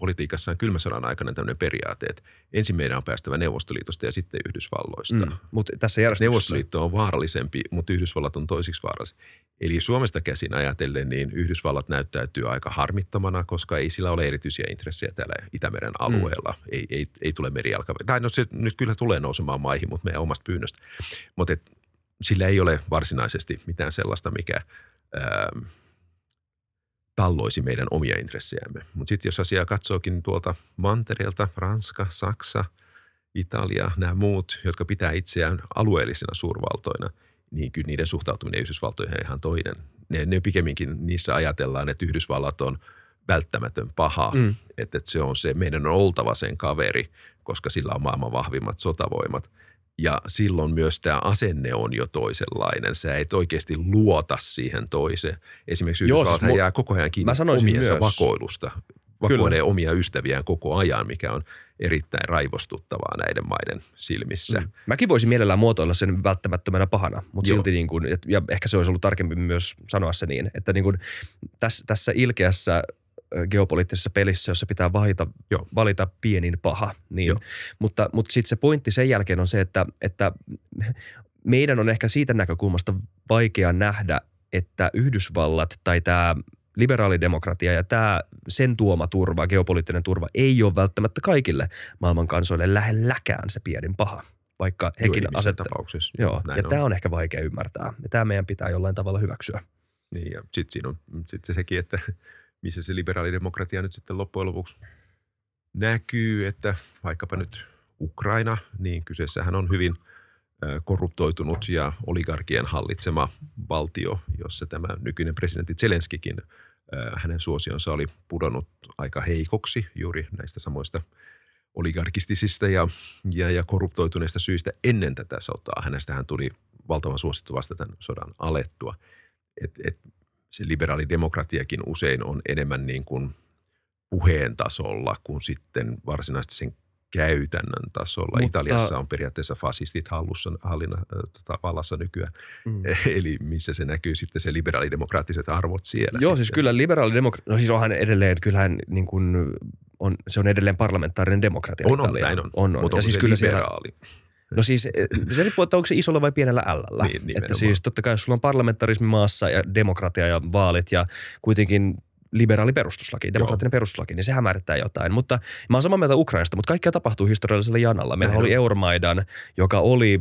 politiikassaan kylmän sodan aikana tämmöinen periaate, että ensin meidän on päästävä Neuvostoliitosta ja sitten Yhdysvalloista. Mm. Mutta tässä järjestyksessä... Neuvostoliitto on vaarallisempi, mutta Yhdysvallat on toisiksi vaarallisempi. Eli Suomesta käsin ajatellen, niin Yhdysvallat näyttäytyy aika harmittomana, koska ei sillä ole erityisiä intressejä täällä Itämeren alueella. Mm. Ei, ei, ei tule merijalka. Tai no se nyt kyllä tulee nousemaan maihin, mutta meidän omasta pyynnöstä. Mutta et, sillä ei ole varsinaisesti mitään sellaista, mikä ää, talloisi meidän omia intressejämme. Mutta sitten jos asiaa katsookin tuolta mantereelta, Ranska, Saksa, Italia, nämä muut, jotka pitää itseään alueellisina suurvaltoina, niin kyllä niiden suhtautuminen Yhdysvaltoihin on ihan toinen. Ne, ne pikemminkin niissä ajatellaan, että Yhdysvallat on välttämätön paha, Mm. että, että se on se, meidän on oltava sen kaveri, koska sillä on maailman vahvimmat sotavoimat. Ja silloin myös tämä asenne on jo toisenlainen. Sä et oikeasti luota siihen toiseen. Esimerkiksi Yhdysvallat siis mu- jää koko ajan kiinni omiensa myös. vakoilusta. Vakoilee omia ystäviään koko ajan, mikä on erittäin raivostuttavaa näiden maiden silmissä. Mm. Mäkin voisin mielellään muotoilla sen välttämättömänä pahana, mutta Joo. silti niin kuin, ja ehkä se olisi ollut tarkempi myös sanoa se niin, että niin kuin tässä, tässä ilkeässä geopoliittisessa pelissä, jossa pitää valita, Joo. valita pienin paha, niin, Joo. mutta, mutta sitten se pointti sen jälkeen on se, että, että meidän on ehkä siitä näkökulmasta vaikea nähdä, että Yhdysvallat tai tämä liberaalidemokratia ja tämä sen tuoma turva, geopoliittinen turva, ei ole välttämättä kaikille maailman kansoille lähelläkään se pienin paha, vaikka Joo, hekin asettavat. tapauksessa. Joo, näin ja tämä on ehkä vaikea ymmärtää. Ja tämä meidän pitää jollain tavalla hyväksyä. Niin, ja sitten siinä on sit se sekin, että missä se liberaalidemokratia nyt sitten loppujen lopuksi näkyy, että vaikkapa nyt Ukraina, niin kyseessähän on hyvin korruptoitunut ja oligarkien hallitsema valtio, jossa tämä nykyinen presidentti Zelenskikin, hänen suosionsa oli pudonnut aika heikoksi juuri näistä samoista oligarkistisista ja, ja, ja korruptoituneista syistä ennen tätä sotaa. Hänestähän tuli valtavan suosittu vasta tämän sodan alettua. Et, et se liberaalidemokratiakin usein on enemmän niin kuin puheen tasolla kuin sitten varsinaisesti sen käytännön tasolla. Mutta- Italiassa on periaatteessa fasistit hallussa, hallinna, äh, tota, vallassa nykyään. Mm. <laughs> Eli missä se näkyy sitten se liberaalidemokraattiset arvot siellä. Joo, sitten. siis kyllä liberaalidemokratia, no siis onhan edelleen, kyllähän niin kuin on, se on edelleen parlamentaarinen demokratia. On, on, Italia. näin on. on, on. Mutta Ja onko siis se kyllä siellä, liberaali? No siis eh, se riippuu, että onko se isolla vai pienellä ällä. Niin, että siis totta kai jos sulla on parlamentarismi maassa ja demokratia ja vaalit ja kuitenkin liberaali perustuslaki, demokraattinen perustuslaki, niin sehän määrittää jotain. Mutta mä oon samaa mieltä Ukrainasta, mutta kaikkea tapahtuu historiallisella janalla. Meillä Näin oli on. Euromaidan, joka oli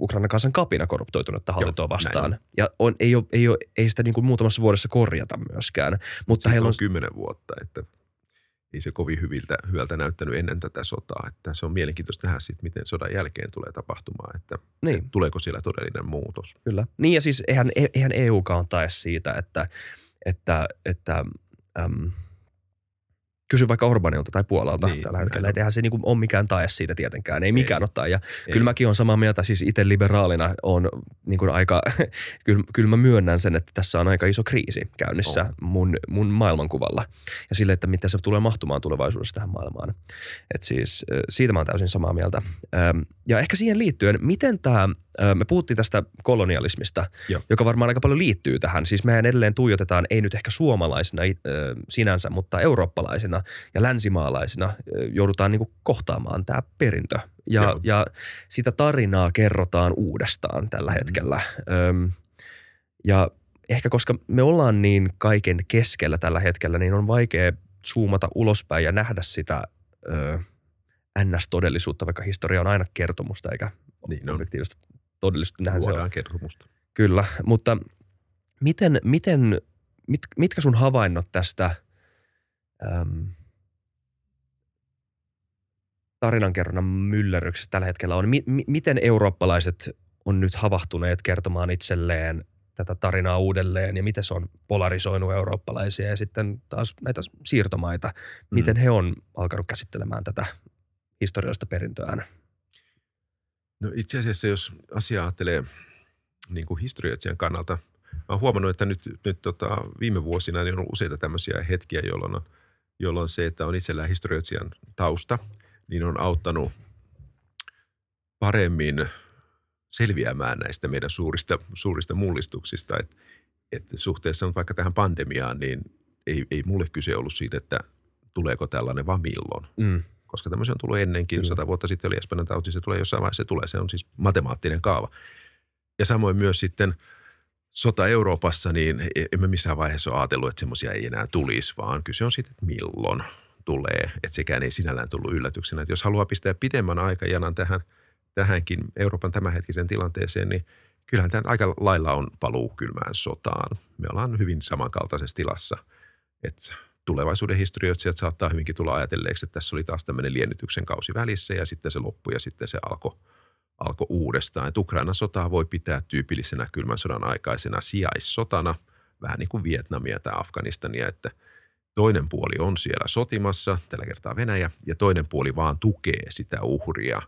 Ukrainan kansan kapina korruptoitunutta hallintoa näin vastaan. on. Ja on, ei, ole, ei, ole, ei sitä niin kuin muutamassa vuodessa korjata myöskään. Mutta Siitä heillä on on kymmenen vuotta, että ei se kovin hyviltä, hyvältä näyttänyt ennen tätä sotaa. Että se on mielenkiintoista nähdä sitten, miten sodan jälkeen tulee tapahtumaan, että Niin. tuleeko siellä todellinen muutos. Kyllä. Niin ja siis eihän, eihän EUkaan tae siitä, että, että, että äm, kysy vaikka Orbanilta tai Puolalta Niin, tällä hetkellä. näin Et eihän se niinku ole mikään tae siitä tietenkään. Ei, mikään ottaa. Ja Ei. kyllä mäkin on samaa mieltä, siis itse liberaalina on niin kuin aika, <laughs> kyllä, kyllä mä myönnän sen, että tässä on aika iso kriisi käynnissä On. mun, mun maailmankuvalla. Ja sille, että miten se tulee mahtumaan tulevaisuudessa tähän maailmaan. Et siis siitä mä oon täysin samaa mieltä. Ja ehkä siihen liittyen, miten tämä, me puhuttiin tästä kolonialismista, Joo. joka varmaan aika paljon liittyy tähän. Siis mehän edelleen tuijotetaan, ei nyt ehkä suomalaisina sinänsä, mutta eurooppalaisina ja länsimaalaisina joudutaan niin kohtaamaan tämä perintö. Ja, Joo. ja sitä tarinaa kerrotaan uudestaan tällä Mm. hetkellä. Öm, ja ehkä koska me ollaan niin kaiken keskellä tällä hetkellä, niin on vaikea zoomata ulospäin ja nähdä sitä ö, NS-todellisuutta, vaikka historia on aina kertomusta eikä Niin on. objektiivista todellisuutta. Nähän se on. Kertomusta. Kyllä, mutta miten, miten, mit, mitkä sun havainnot tästä äm, tarinankerronnan myllerryksestä tällä hetkellä on? Mi, mi, miten eurooppalaiset on nyt havahtuneet kertomaan itselleen tätä tarinaa uudelleen ja miten se on polarisoinut eurooppalaisia ja sitten taas näitä siirtomaita, Mm. miten he on alkanut käsittelemään tätä historiallista perintöään? No itse asiassa, jos asiaa ajattelee niin kuin historioitsijan kannalta, mä oon huomannut, että nyt, nyt tota, viime vuosina niin on ollut useita tämmöisiä hetkiä, jolloin, on, jolloin se, että on itsellään historioitsijan tausta, niin on auttanut paremmin selviämään näistä meidän suurista, suurista mullistuksista. Et, et suhteessa nyt vaikka tähän pandemiaan, niin ei, ei mulle kyse ollut siitä, että tuleeko tällainen vaan milloin Mm. Koska tämmöisiä on tullut ennenkin. Kyllä. Sata vuotta sitten oli Espanjan tauti, se tulee jossain vaiheessa, se tulee. Se on siis matemaattinen kaava. Ja samoin myös sitten sota Euroopassa, niin e- emme missään vaiheessa ole ajatellut, että semmoisia ei enää tulisi, vaan kyse on siitä, että milloin tulee. Että sekään ei sinällään tullut yllätyksenä. Että jos haluaa pistää pidemmän aikajanan tähän, tähänkin Euroopan tämänhetkiseen tilanteeseen, niin kyllähän tämä aika lailla on paluu kylmään sotaan. Me ollaan hyvin samankaltaisessa tilassa, että tulevaisuuden historioitsijat saattaa hyvinkin tulla ajatelleeksi, että tässä oli taas tämmöinen liennytyksen kausi välissä ja sitten se loppui ja sitten se alkoi alko uudestaan. Et Ukrainan sotaa voi pitää tyypillisenä kylmän sodan aikaisena sijaissotana, vähän niin kuin Vietnamia tai Afganistania, että toinen puoli on siellä sotimassa, tällä kertaa Venäjä, ja toinen puoli vaan tukee sitä uhria.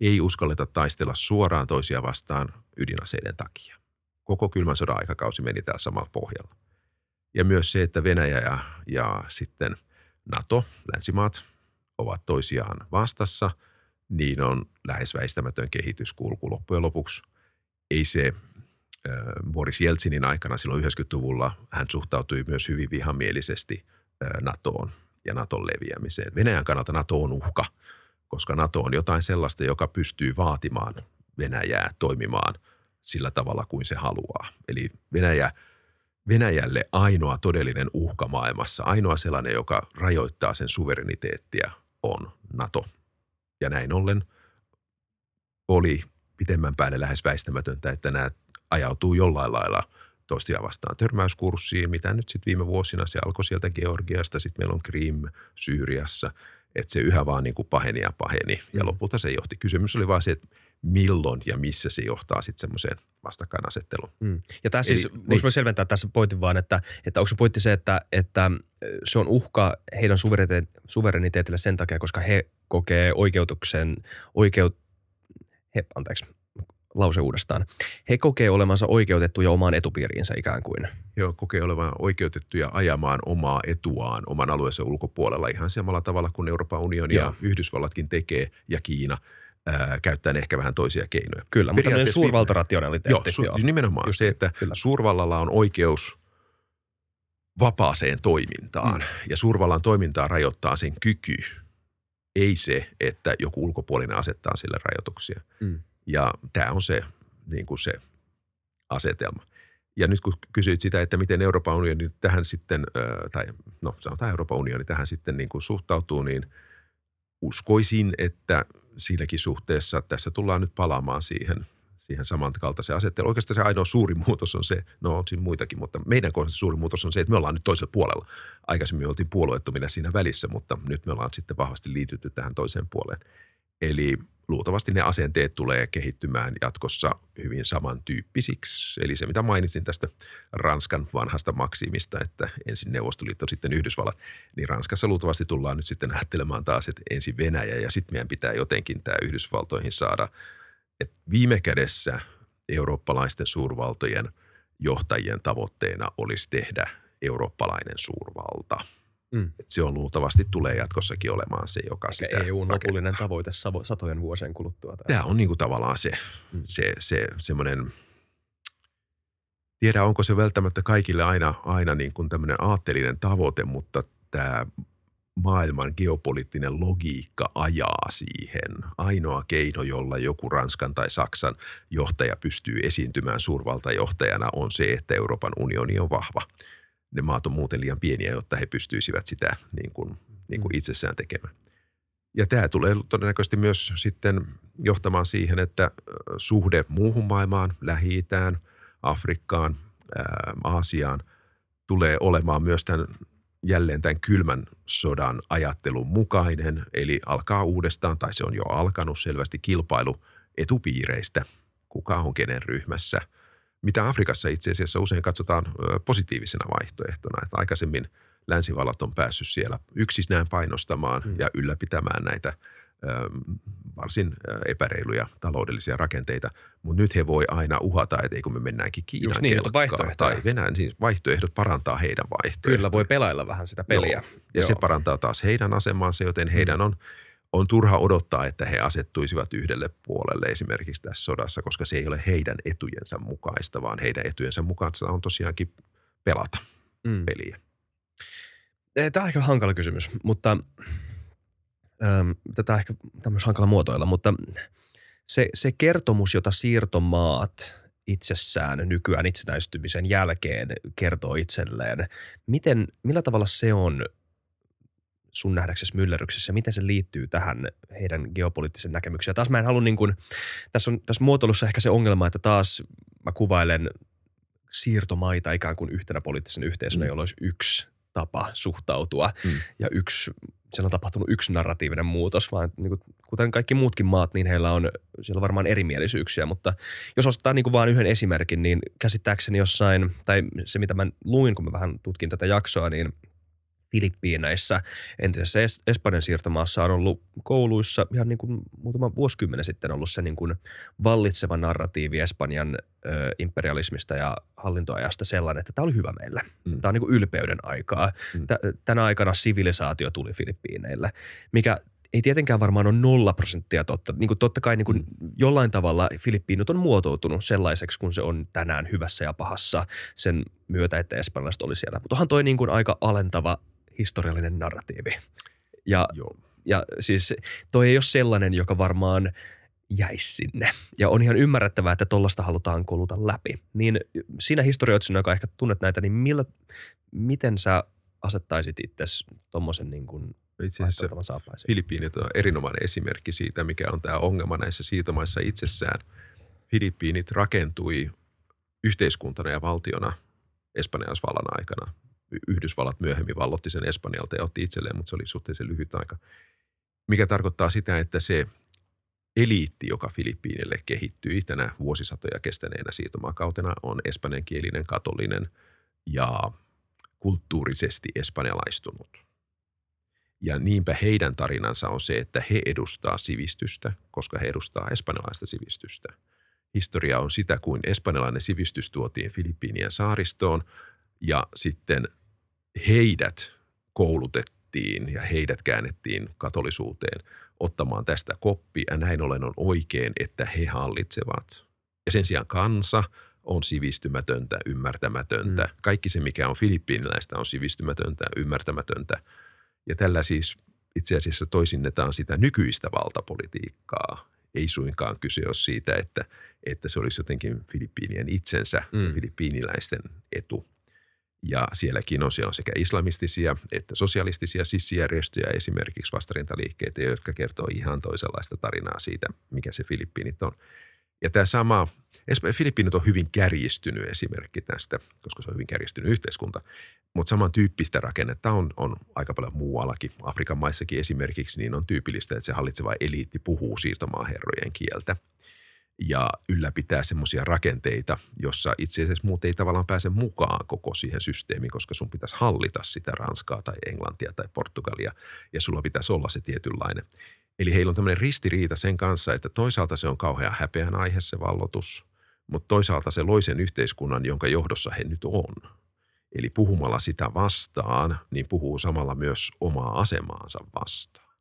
Ei uskalleta taistella suoraan toisia vastaan ydinaseiden takia. Koko kylmän sodan aikakausi meni täällä samalla pohjalla. Ja myös se, että Venäjä ja, ja sitten NATO, länsimaat, ovat toisiaan vastassa, niin on lähes väistämätön kehityskulku loppujen lopuksi. Ei se Boris Jeltsinin aikana silloin 90-luvulla hän suhtautui myös hyvin vihamielisesti NATOon ja NATOn leviämiseen. Venäjän kannalta NATO on uhka, koska NATO on jotain sellaista, joka pystyy vaatimaan Venäjää toimimaan sillä tavalla kuin se haluaa. Eli Venäjä – Venäjälle ainoa todellinen uhka maailmassa, ainoa sellainen, joka rajoittaa sen suvereniteettia, on NATO. Ja näin ollen oli pitemmän päälle lähes väistämätöntä, että nämä ajautuu jollain lailla toistia vastaan törmäyskurssiin, mitä nyt sitten viime vuosina se alkoi sieltä Georgiasta, sitten meillä on Krim Syyriassa, että se yhä vaan niin kuin paheni ja paheni ja Mm. lopulta se johti. Kysymys oli vaan se, että milloin ja missä se johtaa sitten semmoiseen vastakkainasetteluun. Mm. Ja tämä siis, Eli- voisi niin. niin. selventää tässä pointin vaan, että, että onko se pointti se, että, että se on uhka heidän suverenite- suvereniteetille sen takia, koska he kokee oikeutuksen, oikeut, he, anteeksi, lause uudestaan. He kokee olemansa oikeutettuja omaan etupiiriinsä ikään kuin. On kokee olevan oikeutettuja ajamaan omaa etuaan oman alueensa ulkopuolella ihan samalla tavalla kuin Euroopan unioni ja Joo. Yhdysvallatkin tekee ja Kiina ää, käyttäen ehkä vähän toisia keinoja. Kyllä, mutta tämmöinen suurvaltarationaliteetti. Joo, su- nimenomaan Just se, niin, että kyllä. suurvallalla on oikeus vapaaseen toimintaan mm. ja suurvallan toimintaa rajoittaa sen kyky, ei se, että joku ulkopuolinen asettaa sille rajoituksia. Mm. Ja tämä on se, niin kuin se asetelma. Ja nyt kun kysyit sitä, että miten Euroopan unioni tähän sitten, tai no sanotaan Euroopan unioni tähän sitten niin kuin suhtautuu, niin uskoisin, että siinäkin suhteessa tässä tullaan nyt palaamaan siihen, siihen samankaltaiseen asetteluun. Oikeastaan se ainoa suuri muutos on se, no on siinä muitakin, mutta meidän kohdassa suuri muutos on se, että me ollaan nyt toisella puolella. Aikaisemmin me oltiin puolueettomina siinä välissä, mutta nyt me ollaan sitten vahvasti liitytty tähän toiseen puoleen. Eli luultavasti ne asenteet tulee kehittymään jatkossa hyvin samantyyppisiksi. Eli se, mitä mainitsin tästä Ranskan vanhasta maksimista, että ensin Neuvostoliitto, sitten Yhdysvallat, niin Ranskassa luultavasti tullaan nyt sitten ajattelemaan taas, että ensin Venäjä ja sitten meidän pitää jotenkin tämä Yhdysvaltoihin saada. Että viime kädessä eurooppalaisten suurvaltojen johtajien tavoitteena olisi tehdä eurooppalainen suurvalta – Mm. Et se on luultavasti tulee jatkossakin olemaan se, joka Eikä sitä EUn lopullinen tavoite satojen vuosien kuluttua. Tämä on niin kuin tavallaan se, mm. se, se semmoinen, tiedä onko se välttämättä kaikille aina, aina niin kuin tämmöinen aatteellinen tavoite, mutta tämä maailman geopoliittinen logiikka ajaa siihen. Ainoa keino, jolla joku Ranskan tai Saksan johtaja pystyy esiintymään suurvaltajohtajana on se, että Euroopan unioni on vahva – ne maat on muuten liian pieniä, jotta he pystyisivät sitä niin kuin, niin kuin mm. itsessään tekemään. Ja tämä tulee todennäköisesti myös sitten johtamaan siihen, että suhde muuhun maailmaan, Lähi-Itään, Afrikkaan, ää, Aasiaan tulee olemaan myös tämän jälleen tämän kylmän sodan ajattelun mukainen, eli alkaa uudestaan, tai se on jo alkanut selvästi kilpailu etupiireistä, kuka on kenen ryhmässä – mitä Afrikassa itse asiassa usein katsotaan positiivisena vaihtoehtona. Että aikaisemmin länsivallat on päässyt siellä yksisnään painostamaan mm. ja ylläpitämään näitä varsin epäreiluja taloudellisia rakenteita, mutta nyt he voi aina uhata, että eikö me mennäänkin Kiinan niin, tai Venäjän, siis vaihtoehdot parantaa heidän vaihtoehtoja. Kyllä, voi pelailla vähän sitä peliä. Joo. Ja Joo. se parantaa taas heidän asemansa, joten heidän on on turha odottaa, että he asettuisivat yhdelle puolelle esimerkiksi tässä sodassa, koska se ei ole heidän etujensa mukaista, vaan heidän etujensa mukaista on tosiaankin pelata mm. peliä. Tämä on ehkä hankala kysymys, mutta ähm, tätä ehkä tämmöistä hankala muotoilla, mutta se, se kertomus, jota siirtomaat itsessään nykyään itsenäistymisen jälkeen kertoo itselleen, miten, millä tavalla se on sun nähdäksesi myllerryksessä, miten se liittyy tähän heidän geopoliittisen näkemykseen. taas mä en halua niin kuin, tässä on tässä muotoilussa ehkä se ongelma, että taas mä kuvailen siirtomaita ikään kuin yhtenä poliittisen yhteisönä, mm. jolla olisi yksi tapa suhtautua mm. ja yksi, siellä on tapahtunut yksi narratiivinen muutos, vaan niin kuin, kuten kaikki muutkin maat, niin heillä on, siellä on varmaan erimielisyyksiä, mutta jos ottaa niin kuin vain yhden esimerkin, niin käsittääkseni jossain, tai se mitä mä luin, kun mä vähän tutkin tätä jaksoa, niin – Filippiineissä, entisessä es- Espanjan siirtomaassa on ollut kouluissa ihan niin kuin muutama vuosikymmenen sitten ollut se niin kuin vallitseva narratiivi Espanjan ö, imperialismista ja hallintoajasta sellainen, että tämä oli hyvä meille. Mm. Tämä on niin kuin ylpeyden aikaa. Mm. Tänä aikana sivilisaatio tuli Filippiineille, mikä ei tietenkään varmaan ole nolla prosenttia totta. Niin kuin totta kai niin kuin mm. jollain tavalla Filippiinut on muotoutunut sellaiseksi, kun se on tänään hyvässä ja pahassa sen myötä, että espanjalaiset oli siellä. Mutta onhan toi niin kuin aika alentava historiallinen narratiivi. Ja, Joo. ja siis toi ei ole sellainen, joka varmaan jäisi sinne. Ja on ihan ymmärrettävää, että tollasta halutaan koluta läpi. Niin siinä historioitsijana, joka ehkä tunnet näitä, niin millä, miten sä asettaisit itse tuommoisen niin kuin itse asiassa Filippiinit on erinomainen esimerkki siitä, mikä on tämä ongelma näissä siirtomaissa itsessään. Filippiinit rakentui yhteiskuntana ja valtiona espanjalaisvallan aikana. Yhdysvallat myöhemmin vallotti sen Espanjalta ja otti itselleen, mutta se oli suhteellisen lyhyt aika. Mikä tarkoittaa sitä, että se eliitti, joka Filippiinille kehittyi tänä vuosisatoja kestäneenä siirtomaakautena, on espanjankielinen, katolinen ja kulttuurisesti espanjalaistunut. Ja niinpä heidän tarinansa on se, että he edustaa sivistystä, koska he edustaa espanjalaista sivistystä. Historia on sitä, kuin espanjalainen sivistys tuotiin Filippiinien saaristoon ja sitten heidät koulutettiin ja heidät käännettiin katolisuuteen ottamaan tästä koppia. Ja näin ollen on oikein, että he hallitsevat. Ja sen sijaan kansa on sivistymätöntä, ymmärtämätöntä. Mm. Kaikki se, mikä on filippiiniläistä, on sivistymätöntä, ymmärtämätöntä. Ja tällä siis itse asiassa toisinnetaan sitä nykyistä valtapolitiikkaa. Ei suinkaan kyse ole siitä, että, että se olisi jotenkin Filippiinien itsensä, mm. filippiiniläisten etu. Ja sielläkin on, siellä on sekä islamistisia että sosialistisia sissijärjestöjä, esimerkiksi vastarintaliikkeitä, jotka kertoo ihan toisenlaista tarinaa siitä, mikä se Filippiinit on. Ja tämä sama, Filippiinit on hyvin kärjistynyt esimerkki tästä, koska se on hyvin kärjistynyt yhteiskunta. Mutta samantyyppistä rakennetta on, on aika paljon muuallakin. Afrikan maissakin esimerkiksi niin on tyypillistä, että se hallitseva eliitti puhuu siirtomaaherrojen kieltä ja ylläpitää semmoisia rakenteita, jossa itse asiassa muut ei tavallaan pääse mukaan koko siihen systeemiin, koska sun pitäisi hallita sitä Ranskaa tai Englantia tai Portugalia ja sulla pitäisi olla se tietynlainen. Eli heillä on tämmöinen ristiriita sen kanssa, että toisaalta se on kauhean häpeän aihe se vallotus, mutta toisaalta se loi sen yhteiskunnan, jonka johdossa he nyt on. Eli puhumalla sitä vastaan, niin puhuu samalla myös omaa asemaansa vastaan.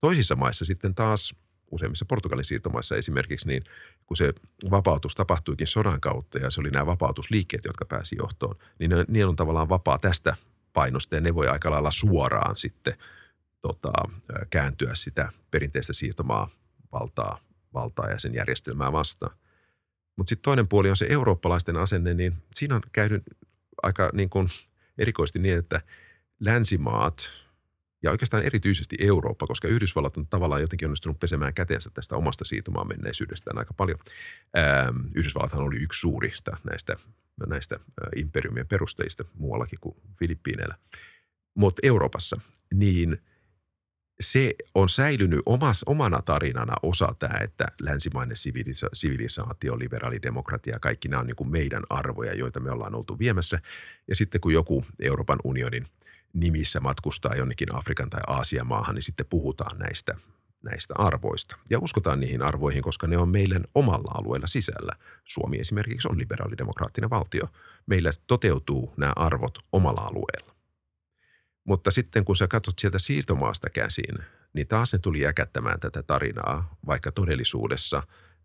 Toisissa maissa sitten taas, useimmissa Portugalin siirtomaissa esimerkiksi, niin kun se vapautus tapahtuikin sodan kautta ja se oli nämä vapautusliikkeet, jotka pääsi johtoon, niin ne, ne on tavallaan vapaa tästä painosta ja ne voi aika lailla suoraan sitten tota, kääntyä sitä perinteistä siirtomaa valtaa, valtaa ja sen järjestelmää vastaan. Mutta sitten toinen puoli on se eurooppalaisten asenne, niin siinä on käynyt aika niin kuin erikoisesti niin, että länsimaat ja oikeastaan erityisesti Eurooppa, koska Yhdysvallat on tavallaan jotenkin onnistunut pesemään käteensä tästä omasta siirtomaan menneisyydestään aika paljon. Ähm, Yhdysvallathan oli yksi suurista näistä, näistä imperiumien perustajista muuallakin kuin Filippiineillä. Mutta Euroopassa, niin – se on säilynyt omas, omana tarinana osa tämä, että länsimainen sivilisa- sivilisaatio, liberaalidemokratia, kaikki nämä on niin kuin meidän arvoja, joita me ollaan oltu viemässä. Ja sitten kun joku Euroopan unionin nimissä matkustaa jonnekin Afrikan tai Aasian maahan, niin sitten puhutaan näistä, näistä arvoista. Ja uskotaan niihin arvoihin, koska ne on meidän omalla alueella sisällä. Suomi esimerkiksi on liberaalidemokraattinen valtio. Meillä toteutuu nämä arvot omalla alueella. Mutta sitten kun sä katsot sieltä siirtomaasta käsin, niin taas ne tuli jäkättämään tätä tarinaa, vaikka todellisuudessa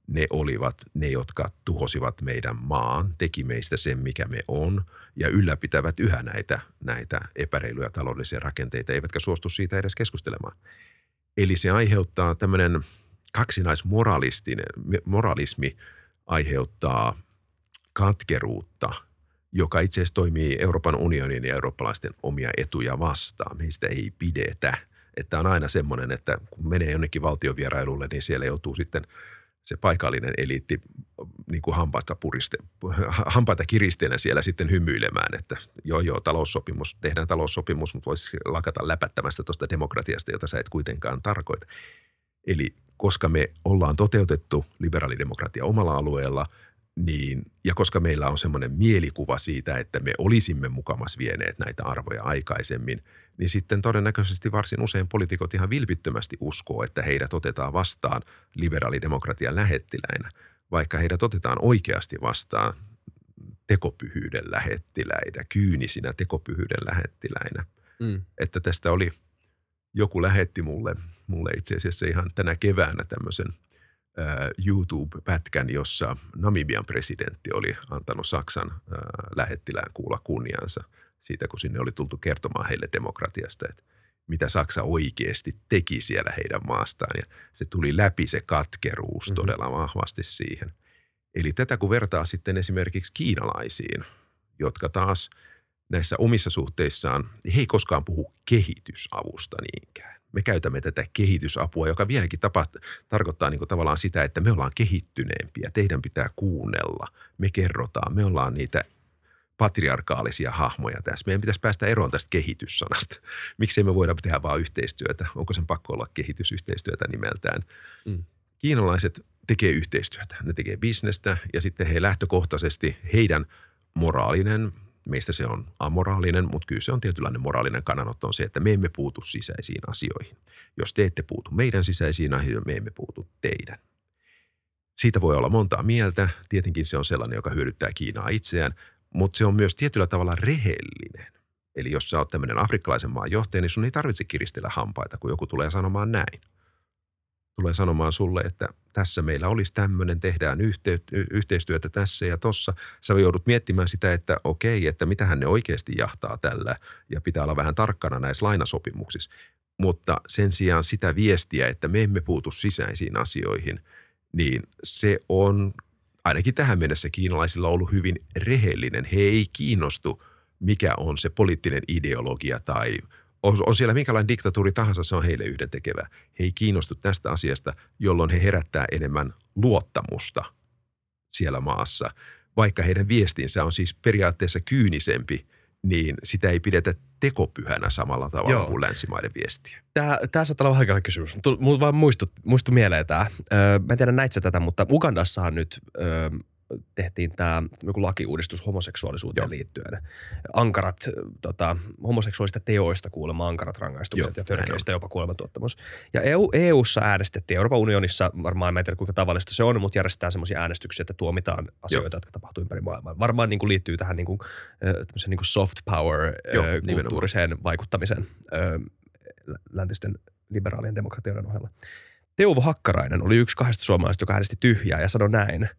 ne olivat ne, jotka tuhosivat meidän maan, teki meistä sen, mikä me on, ja ylläpitävät yhä näitä, näitä epäreiluja taloudellisia rakenteita, eivätkä suostu siitä edes keskustelemaan. Eli se aiheuttaa tämmöinen kaksinaismoralistinen, moralismi aiheuttaa katkeruutta – joka itse asiassa toimii Euroopan unionin ja eurooppalaisten omia etuja vastaan. Meistä ei pidetä. Että on aina semmoinen, että kun menee jonnekin valtiovierailulle, niin siellä joutuu sitten se paikallinen eliitti niin kuin hampaita, puriste, hampaita kiristeenä siellä sitten hymyilemään, että joo joo, taloussopimus, tehdään taloussopimus, mutta voisi lakata läpättämästä tuosta demokratiasta, jota sä et kuitenkaan tarkoita. Eli koska me ollaan toteutettu liberaalidemokratia omalla alueella – niin, ja koska meillä on semmoinen mielikuva siitä, että me olisimme mukamas vieneet näitä arvoja aikaisemmin, niin sitten todennäköisesti varsin usein poliitikot ihan vilpittömästi uskoo, että heidät otetaan vastaan liberaalidemokratian lähettiläinä, vaikka heidät otetaan oikeasti vastaan tekopyhyyden lähettiläitä, kyynisinä tekopyhyyden lähettiläinä. Mm. Että tästä oli, joku lähetti mulle, mulle itse asiassa ihan tänä keväänä tämmöisen – YouTube-pätkän, jossa Namibian presidentti oli antanut Saksan lähettilään kuulla kunniansa siitä, kun sinne oli tultu kertomaan heille demokratiasta, että mitä Saksa oikeasti teki siellä heidän maastaan. Ja se tuli läpi se katkeruus mm-hmm. todella vahvasti siihen. Eli tätä kun vertaa sitten esimerkiksi kiinalaisiin, jotka taas näissä omissa suhteissaan, he ei koskaan puhu kehitysavusta niinkään me käytämme tätä kehitysapua, joka vieläkin tapa, tarkoittaa niin tavallaan sitä, että me ollaan kehittyneempiä. Teidän pitää kuunnella. Me kerrotaan. Me ollaan niitä patriarkaalisia hahmoja tässä. Meidän pitäisi päästä eroon tästä kehityssanasta. <laughs> Miksi me voida tehdä vain yhteistyötä? Onko sen pakko olla kehitysyhteistyötä nimeltään? Mm. Kiinalaiset tekee yhteistyötä. Ne tekee bisnestä ja sitten he lähtökohtaisesti heidän moraalinen Meistä se on amoraalinen, mutta kyllä se on tietynlainen moraalinen kannanotto on se, että me emme puutu sisäisiin asioihin. Jos te ette puutu meidän sisäisiin asioihin, me emme puutu teidän. Siitä voi olla montaa mieltä. Tietenkin se on sellainen, joka hyödyttää Kiinaa itseään, mutta se on myös tietyllä tavalla rehellinen. Eli jos sä oot tämmöinen afrikkalaisen maan johtaja, niin sun ei tarvitse kiristellä hampaita, kun joku tulee sanomaan näin tulee sanomaan sulle, että tässä meillä olisi tämmöinen, tehdään yhteistyötä tässä ja tossa. Sä joudut miettimään sitä, että okei, että mitähän ne oikeasti jahtaa tällä ja pitää olla vähän tarkkana näissä lainasopimuksissa. Mutta sen sijaan sitä viestiä, että me emme puutu sisäisiin asioihin, niin se on ainakin tähän mennessä kiinalaisilla ollut hyvin rehellinen. He ei kiinnostu, mikä on se poliittinen ideologia tai – on, on siellä minkälainen diktatuuri tahansa, se on heille yhden tekevä. He ei kiinnostu tästä asiasta, jolloin he herättää enemmän luottamusta siellä maassa, vaikka heidän viestinsä on siis periaatteessa kyynisempi, niin sitä ei pidetä tekopyhänä samalla tavalla Joo. kuin länsimaiden viestiä. Tämä, tämä saattaa olla vähän kysymys. Mulla vaan muistui, muistui mieleen tämä. Öö, mä en tiedä näit tätä, mutta Ugandassahan nyt öö, tehtiin tämä joku lakiuudistus homoseksuaalisuuteen Joo. liittyen. Ankarat, tota, homoseksuaalista teoista kuulemma ankarat rangaistukset Joo, ja törkeistä jopa kuolemantuottamus. Ja EU, EU-ssa äänestettiin, Euroopan unionissa varmaan, en tiedä kuinka tavallista se on, mutta järjestetään semmoisia äänestyksiä, että tuomitaan asioita, Joo. jotka tapahtuu ympäri maailmaa. Varmaan niin kuin liittyy tähän niin kuin, niin kuin soft power Joo, kulttuuriseen vaikuttamiseen läntisten liberaalien demokratioiden ohella. Teuvo Hakkarainen oli yksi kahdesta suomalaisesta, joka äänesti tyhjää ja sanoi näin –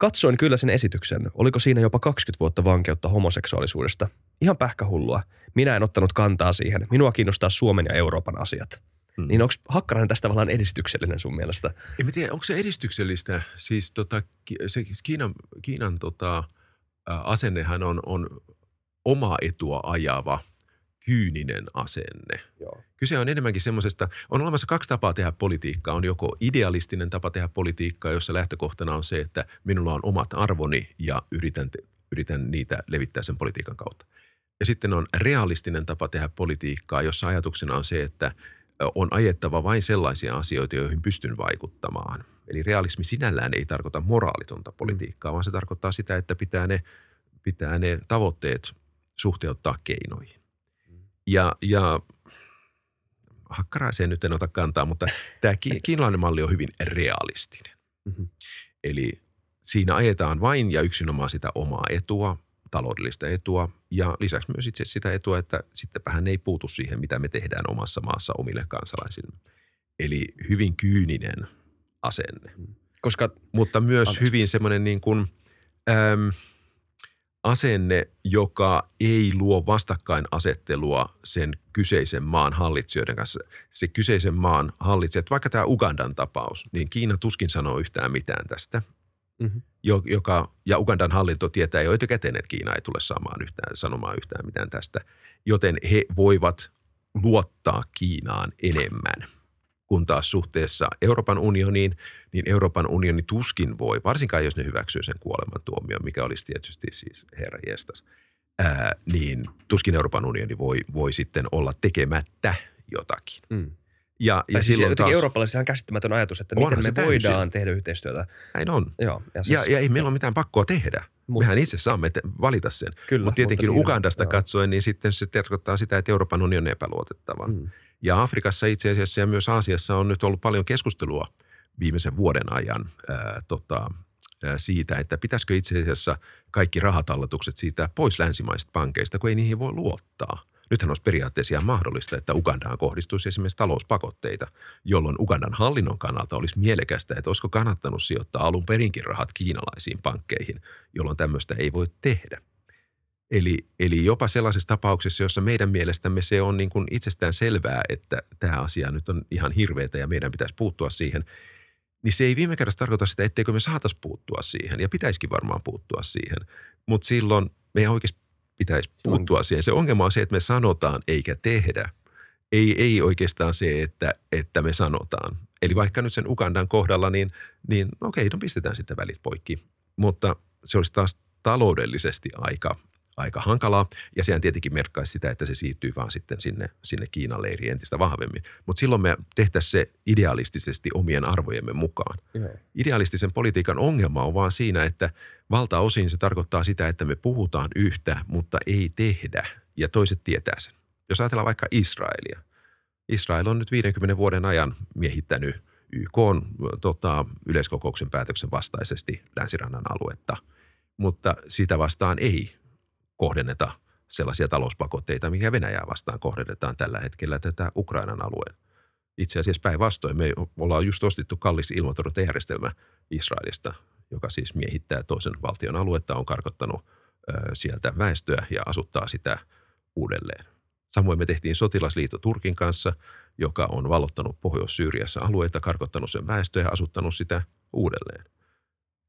Katsoin kyllä sen esityksen. Oliko siinä jopa 20 vuotta vankeutta homoseksuaalisuudesta? Ihan pähkähullua. Minä en ottanut kantaa siihen. Minua kiinnostaa Suomen ja Euroopan asiat. Hmm. Niin onko Hakkarainen tästä tavallaan edistyksellinen sun mielestä? En tiedä, onko se edistyksellistä? Siis tota, se Kiinan, Kiinan tota, asennehan on, on oma etua ajava – kyyninen asenne. Joo. Kyse on enemmänkin semmoisesta, on olemassa kaksi tapaa tehdä politiikkaa. On joko idealistinen tapa tehdä politiikkaa, jossa lähtökohtana on se, että minulla on omat arvoni ja yritän, yritän niitä levittää sen politiikan kautta. Ja sitten on realistinen tapa tehdä politiikkaa, jossa ajatuksena on se, että on ajettava vain sellaisia asioita, joihin pystyn vaikuttamaan. Eli realismi sinällään ei tarkoita moraalitonta politiikkaa, vaan se tarkoittaa sitä, että pitää ne, pitää ne tavoitteet suhteuttaa keinoihin. Ja, ja hakkaraiseen nyt en ota kantaa, mutta tämä kiinalainen malli on hyvin realistinen. Mm-hmm. Eli siinä ajetaan vain ja yksinomaan sitä omaa etua, taloudellista etua ja lisäksi myös itse sitä etua, että sittenpä hän ei puutu siihen, mitä me tehdään omassa maassa omille kansalaisille. Eli hyvin kyyninen asenne. Koska, Mutta myös anteeksi. hyvin semmoinen niin kuin, äm, asenne, joka ei luo vastakkainasettelua sen kyseisen maan hallitsijoiden kanssa. Se kyseisen maan hallitsijat, vaikka tämä Ugandan tapaus, niin Kiina tuskin sanoo yhtään mitään tästä. Mm-hmm. Joka, ja Ugandan hallinto tietää jo etukäteen, että Kiina ei tule saamaan yhtään, sanomaan yhtään mitään tästä. Joten he voivat luottaa Kiinaan enemmän – kun taas suhteessa Euroopan unioniin, niin Euroopan unioni tuskin voi, varsinkaan jos ne hyväksyy sen kuolemantuomion, mikä olisi tietysti siis herra jestas, ää, niin tuskin Euroopan unioni voi, voi sitten olla tekemättä jotakin. Mm. Ja, ja siis silloin taas, eurooppalaisilla on käsittämätön ajatus, että miten me täysin. voidaan tehdä yhteistyötä. Näin on. Joo, ja, siis, ja, ja ei meillä ole mitään pakkoa tehdä. Mut, Mehän itse saamme te- valita sen. Kyllä, mutta tietenkin mutta Ugandasta joo. katsoen, niin sitten se tarkoittaa sitä, että Euroopan unioni on epäluotettava. Mm. Ja Afrikassa itse asiassa ja myös Aasiassa on nyt ollut paljon keskustelua viimeisen vuoden ajan ää, tota, ää, siitä, että pitäisikö itse asiassa kaikki rahatalletukset siitä pois länsimaisista pankeista, kun ei niihin voi luottaa. Nythän olisi periaatteessa ihan mahdollista, että Ugandaan kohdistuisi esimerkiksi talouspakotteita, jolloin Ugandan hallinnon kannalta olisi mielekästä, että olisiko kannattanut sijoittaa alun perinkin rahat kiinalaisiin pankkeihin, jolloin tämmöistä ei voi tehdä. Eli, eli jopa sellaisessa tapauksessa, jossa meidän mielestämme se on niin kuin itsestään selvää, että tämä asia nyt on ihan hirveätä ja meidän pitäisi puuttua siihen, niin se ei viime kädessä tarkoita sitä, etteikö me saataisi puuttua siihen ja pitäisikin varmaan puuttua siihen. Mutta silloin me oikeasti pitäisi puuttua siihen. Se ongelma on se, että me sanotaan eikä tehdä. Ei, ei oikeastaan se, että, että me sanotaan. Eli vaikka nyt sen Ugandan kohdalla, niin, niin okei, no pistetään sitten välit poikki. Mutta se olisi taas taloudellisesti aika aika hankalaa. Ja sehän tietenkin merkkaisi sitä, että se siirtyy vaan sitten sinne, sinne Kiinan leiriin entistä vahvemmin. Mutta silloin me tehtäisiin se idealistisesti omien arvojemme mukaan. Yeah. Idealistisen politiikan ongelma on vaan siinä, että valtaosin se tarkoittaa sitä, että me puhutaan yhtä, mutta ei tehdä. Ja toiset tietää sen. Jos ajatellaan vaikka Israelia. Israel on nyt 50 vuoden ajan miehittänyt YK on, tota, yleiskokouksen päätöksen vastaisesti länsirannan aluetta, mutta sitä vastaan ei kohdenneta sellaisia talouspakotteita, mikä Venäjää vastaan kohdennetaan tällä hetkellä tätä Ukrainan alueen. Itse asiassa päinvastoin me ollaan just ostettu kallis ilmatorjuntajärjestelmä Israelista, joka siis miehittää toisen valtion aluetta, on karkottanut sieltä väestöä ja asuttaa sitä uudelleen. Samoin me tehtiin sotilasliitto Turkin kanssa, joka on valottanut Pohjois-Syyriassa alueita, karkottanut sen väestöä ja asuttanut sitä uudelleen.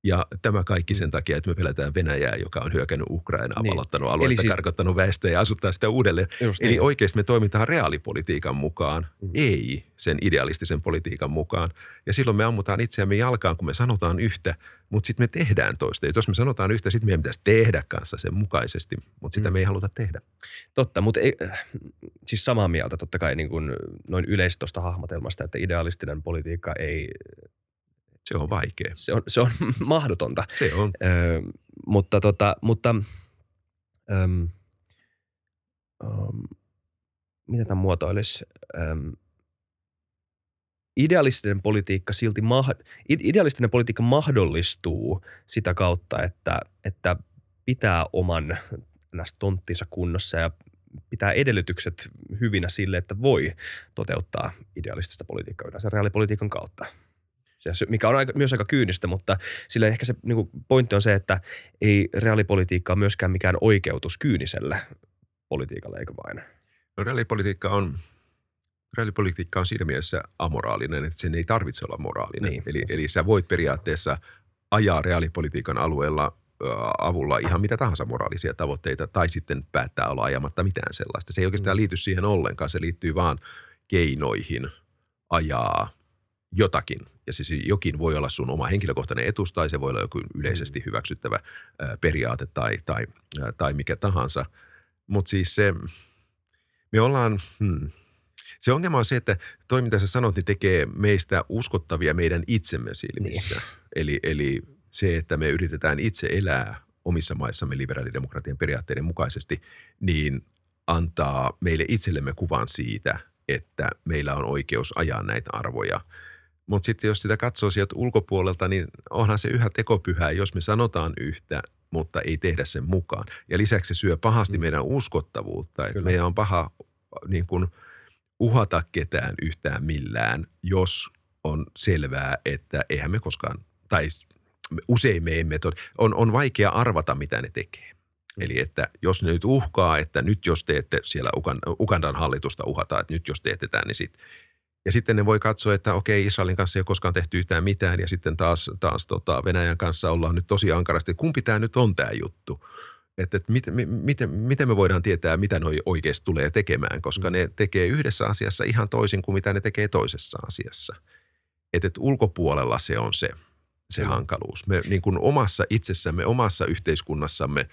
Ja tämä kaikki sen takia, että me pelätään Venäjää, joka on hyökännyt Ukrainaa, niin. valottanut alueita, siis, karkottanut väestöä ja asuttaa sitä uudelleen. Eli niin. oikeasti me toimitaan reaalipolitiikan mukaan, mm. ei sen idealistisen politiikan mukaan. Ja silloin me ammutaan itseämme jalkaan, kun me sanotaan yhtä, mutta sitten me tehdään toista. Ja jos me sanotaan yhtä, sitten meidän pitäisi tehdä kanssa sen mukaisesti, mutta sitä mm. me ei haluta tehdä. Totta, mutta ei, siis samaa mieltä totta kai niin kuin noin yleisesti tuosta hahmotelmasta, että idealistinen politiikka ei se on vaikea. Se on, se on <laughs> mahdotonta. Se on. Ö, mutta tota, mutta öm, öm, miten tämä muotoilisi? Öm, idealistinen politiikka silti idealistinen politiikka mahdollistuu sitä kautta, että, että pitää oman tonttinsa kunnossa ja pitää edellytykset hyvinä sille, että voi toteuttaa idealistista politiikkaa yleensä reaalipolitiikan kautta mikä on aika, myös aika kyynistä, mutta sillä ehkä se niin pointti on se, että ei reaalipolitiikka ole myöskään mikään oikeutus kyyniselle politiikalle, eikö vain? No reaalipolitiikka on, reaalipolitiikka on siinä mielessä amoraalinen, että sen ei tarvitse olla moraalinen. Niin. Eli, eli sä voit periaatteessa ajaa reaalipolitiikan alueella avulla ihan mitä tahansa moraalisia tavoitteita tai sitten päättää olla ajamatta mitään sellaista. Se ei oikeastaan mm. liity siihen ollenkaan, se liittyy vaan keinoihin ajaa jotakin. Ja siis jokin voi olla sun oma henkilökohtainen etus tai se voi olla joku yleisesti mm. hyväksyttävä periaate tai, tai, tai mikä tahansa. Mutta siis se, me ollaan, hmm, se ongelma on se, että toi mitä sä sanot, niin tekee meistä uskottavia meidän itsemme silmissä. Niin. Eli, eli se, että me yritetään itse elää omissa maissamme liberaalidemokratian periaatteiden mukaisesti, niin antaa meille itsellemme kuvan siitä, että meillä on oikeus ajaa näitä arvoja – mutta sitten jos sitä katsoo sieltä ulkopuolelta, niin onhan se yhä tekopyhää, jos me sanotaan yhtä, mutta ei tehdä sen mukaan. Ja lisäksi se syö pahasti mm. meidän uskottavuutta. Että meidän on paha niin kuin, uhata ketään yhtään millään, jos on selvää, että eihän me koskaan, tai usein me emme, on, on vaikea arvata, mitä ne tekee. Mm. Eli että jos ne nyt uhkaa, että nyt jos teette siellä Ugandan hallitusta uhata, että nyt jos teette tämän, niin sitten ja sitten ne voi katsoa, että okei, Israelin kanssa ei ole koskaan tehty yhtään mitään ja sitten taas, taas tota Venäjän kanssa ollaan nyt tosi ankarasti. Kumpi tämä nyt on tämä juttu? Että, että miten, miten, miten me voidaan tietää, mitä ne oikeasti tulee tekemään, koska mm. ne tekee yhdessä asiassa ihan toisin kuin mitä ne tekee toisessa asiassa. Että, että ulkopuolella se on se, se hankaluus. Me niin kuin omassa itsessämme, omassa yhteiskunnassamme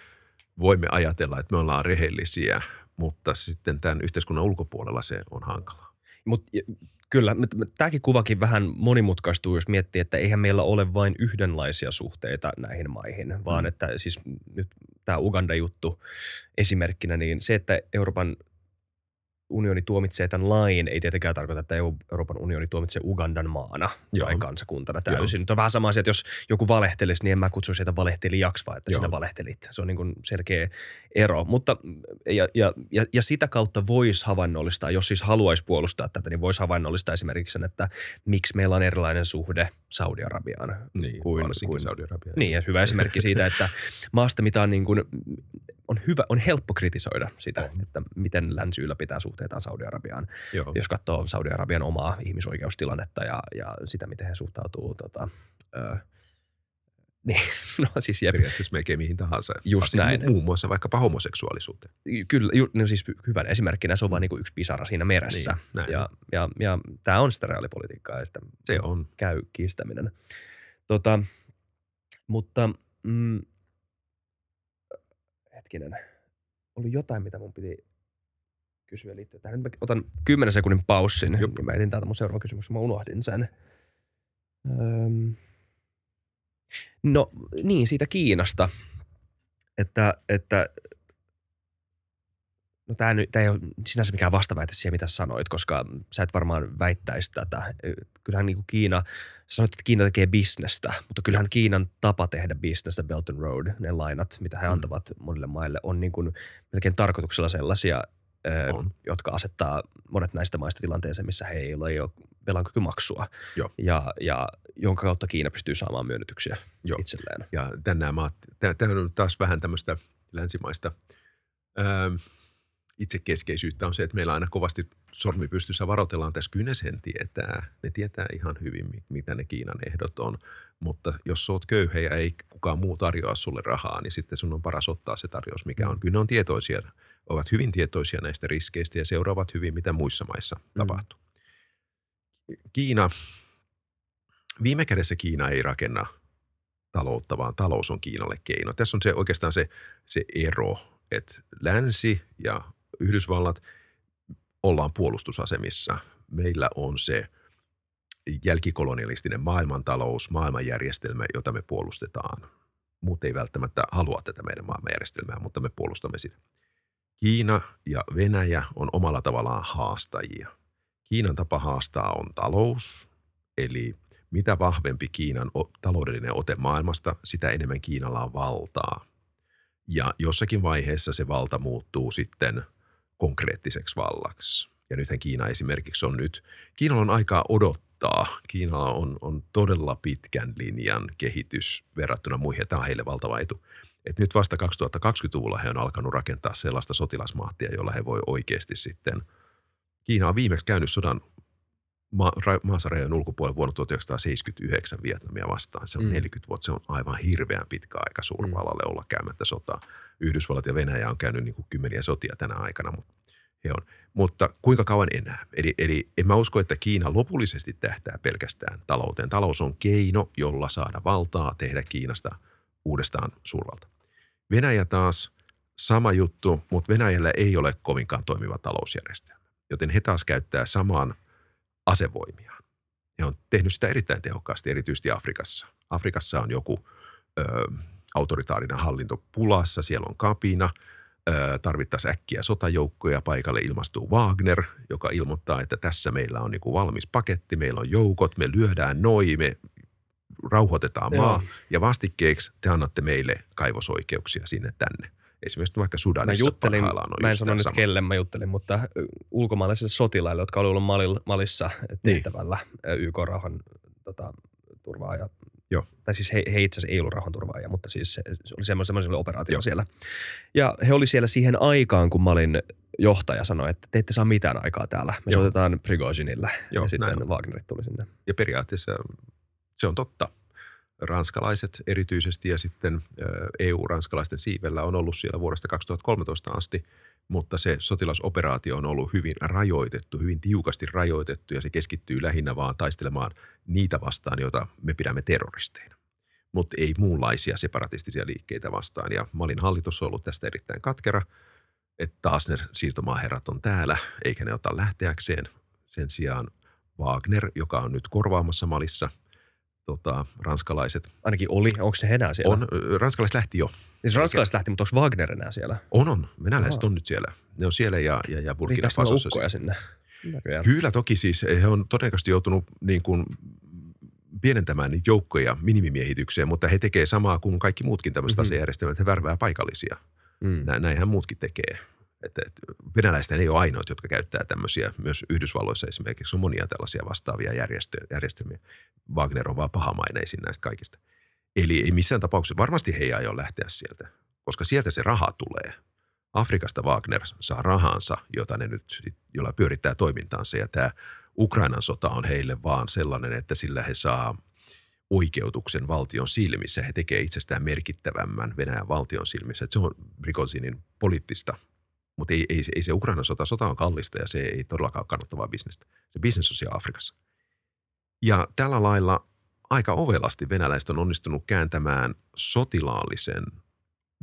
voimme ajatella, että me ollaan rehellisiä, mutta sitten tämän yhteiskunnan ulkopuolella se on hankalaa. Mutta Kyllä, tämäkin kuvakin vähän monimutkaistuu, jos miettii, että eihän meillä ole vain yhdenlaisia suhteita näihin maihin, vaan mm. että siis nyt tämä Uganda-juttu esimerkkinä, niin se, että Euroopan unioni tuomitsee tämän lain, ei tietenkään tarkoita, että Euroopan unioni tuomitsee Ugandan maana Joo. tai kansakuntana täysin. Joo. on vähän sama asia, että jos joku valehtelisi, niin en mä kutsu sitä valehtelijaksi, vaan että Joo. sinä valehtelit. Se on niin kuin selkeä ero. Mutta, ja, ja, ja, ja sitä kautta voisi havainnollistaa, jos siis haluaisi puolustaa tätä, niin voisi havainnollistaa esimerkiksi sen, että miksi meillä on erilainen suhde Saudi-Arabiaan. Niin, kuin, kuin Saudi-Arabiaan. Niin, ja hyvä esimerkki siitä, että maasta, mitä on, niin kuin, on, hyvä, on helppo kritisoida sitä, oh. että miten länsi ylläpitää suhteitaan Saudi-Arabiaan. Joo. Jos katsoo Saudi-Arabian omaa ihmisoikeustilannetta ja, ja sitä, miten he suhtautuu tota, ö, niin, <laughs> no siis jep. Periaatteessa melkein mihin tahansa. Just näin. Muun muassa vaikkapa homoseksuaalisuuteen. Kyllä, ju, no siis hyvän esimerkkinä se on vain niin yksi pisara siinä meressä. Niin, ja, ja, ja tämä on sitä reaalipolitiikkaa ja sitä se on. käy kiistäminen. Tota, mutta mm, hetkinen, oli jotain, mitä mun piti kysyä liittyen tähän. Nyt mä otan kymmenen sekunnin paussin. Jup. Mä etin täältä mun seuraavan kysymyksen, mä unohdin sen. Öm. No niin, siitä Kiinasta. Että, että No tämä, nyt, tämä ei ole sinänsä mikään vastaväite siihen, mitä sanoit, koska sä et varmaan väittäisi tätä. Kyllähän niin kuin Kiina, sanoit, että Kiina tekee bisnestä, mutta kyllähän Kiinan tapa tehdä bisnestä, Belt and Road, ne lainat, mitä he mm. antavat monille maille, on niin kuin melkein tarkoituksella sellaisia, on. jotka asettaa monet näistä maista tilanteeseen, missä heillä ei ole velankykymaksua. Joo. Ja, ja jonka kautta Kiina pystyy saamaan myönnytyksiä Joo. itselleen. Ja tänään tämä on taas vähän tämmöistä länsimaista – itsekeskeisyyttä on se, että meillä aina kovasti sormi pystyssä varoitellaan tässä kynesen tietää. Ne tietää ihan hyvin, mitä ne Kiinan ehdot on. Mutta jos oot köyhä ja ei kukaan muu tarjoa sulle rahaa, niin sitten sun on paras ottaa se tarjous, mikä on. Kyllä ne on tietoisia, ovat hyvin tietoisia näistä riskeistä ja seuraavat hyvin, mitä muissa maissa mm. tapahtuu. Kiina, viime kädessä Kiina ei rakenna taloutta, vaan talous on Kiinalle keino. Tässä on se oikeastaan se, se ero, että länsi ja Yhdysvallat ollaan puolustusasemissa. Meillä on se jälkikolonialistinen maailmantalous, maailmanjärjestelmä, jota me puolustetaan. Muut ei välttämättä halua tätä meidän maailmanjärjestelmää, mutta me puolustamme sitä. Kiina ja Venäjä on omalla tavallaan haastajia. Kiinan tapa haastaa on talous, eli mitä vahvempi Kiinan taloudellinen ote maailmasta, sitä enemmän Kiinalla on valtaa. Ja jossakin vaiheessa se valta muuttuu sitten konkreettiseksi vallaksi. Ja nythän Kiina esimerkiksi on nyt, Kiinalla on aikaa odottaa. Kiinalla on, on todella pitkän linjan kehitys verrattuna muihin, tämä on heille valtava etu. Et nyt vasta 2020-luvulla he on alkanut rakentaa sellaista sotilasmahtia, jolla he voi oikeasti sitten, Kiina on viimeksi käynyt sodan ma- ulkopuolella vuonna 1979 Vietnamia vastaan. Se on mm. 40 vuotta, se on aivan hirveän pitkä aika suurvallalle mm. olla käymättä sotaa. Yhdysvallat ja Venäjä on käynyt niin kuin kymmeniä sotia tänä aikana, mutta he on. Mutta kuinka kauan enää? Eli, eli en mä usko, että Kiina lopullisesti tähtää pelkästään talouteen. Talous on keino, jolla saada valtaa tehdä Kiinasta uudestaan suurvalta. Venäjä taas sama juttu, mutta Venäjällä ei ole kovinkaan toimiva talousjärjestelmä. Joten he taas käyttää samaan – asevoimiaan. He on tehnyt sitä erittäin tehokkaasti, erityisesti Afrikassa. Afrikassa on joku ö, autoritaarinen hallinto pulassa, siellä on kapina, ö, tarvittaisiin äkkiä sotajoukkoja, paikalle ilmastuu Wagner, joka ilmoittaa, että tässä meillä on niinku valmis paketti, meillä on joukot, me lyödään noin, me rauhoitetaan maa Joo. ja vastikkeeksi te annatte meille kaivosoikeuksia sinne tänne. Esimerkiksi vaikka Sudanissa mä juttelin, mä en sano nyt kelle mä juttelin, mutta ulkomaalaisille sotilaille, jotka oli ollut Malissa tehtävällä niin. YK-rauhan tota, turvaaja. Joo. Tai siis he, he itse asiassa ei ollut rauhanturvaajia, mutta siis se, se oli semmoinen operaatio Joo. siellä. Ja he oli siellä siihen aikaan, kun Malin johtaja sanoi, että te ette saa mitään aikaa täällä. Me Joo. soitetaan Prigozhinille. Joo, ja sitten Wagnerit tuli sinne. Ja periaatteessa se on totta ranskalaiset erityisesti ja sitten EU-ranskalaisten siivellä on ollut siellä vuodesta 2013 asti, mutta se sotilasoperaatio on ollut hyvin rajoitettu, hyvin tiukasti rajoitettu ja se keskittyy lähinnä vaan taistelemaan niitä vastaan, joita me pidämme terroristeina. Mutta ei muunlaisia separatistisia liikkeitä vastaan ja Malin hallitus on ollut tästä erittäin katkera, että taas ne siirtomaaherrat on täällä eikä ne ota lähteäkseen. Sen sijaan Wagner, joka on nyt korvaamassa Malissa – tota, ranskalaiset. Ainakin oli. Onko se enää siellä? On. Ranskalaiset lähti jo. Siis ranskalaiset lähti, mutta onko Wagner enää siellä? On, on. Venäläiset on nyt siellä. Ne on siellä ja, ja, ja Burkina Fasossa. sinne? Näköjään. Kyllä toki siis. He on todennäköisesti joutunut niin kuin pienentämään niitä joukkoja minimimiehitykseen, mutta he tekee samaa kuin kaikki muutkin tämmöiset mm-hmm. asejärjestelmät. He värvää paikallisia. Mm. Näinhän muutkin tekee. Että, venäläistä ei ole ainoat, jotka käyttää tämmöisiä. Myös Yhdysvalloissa esimerkiksi on monia tällaisia vastaavia järjestelmiä. Wagner on vaan pahamaineisin näistä kaikista. Eli ei missään tapauksessa, varmasti he ei aio lähteä sieltä, koska sieltä se raha tulee. Afrikasta Wagner saa rahansa, jota ne nyt, jolla pyörittää toimintaansa. Ja tämä Ukrainan sota on heille vaan sellainen, että sillä he saa oikeutuksen valtion silmissä. He tekevät itsestään merkittävämmän Venäjän valtion silmissä. Että se on Rikosinin poliittista mutta ei, ei, ei se Ukrainan sota, sota on kallista ja se ei todellakaan ole kannattavaa bisnestä. Se bisnes on siellä Afrikassa. Ja tällä lailla aika ovelasti venäläiset on onnistunut kääntämään sotilaallisen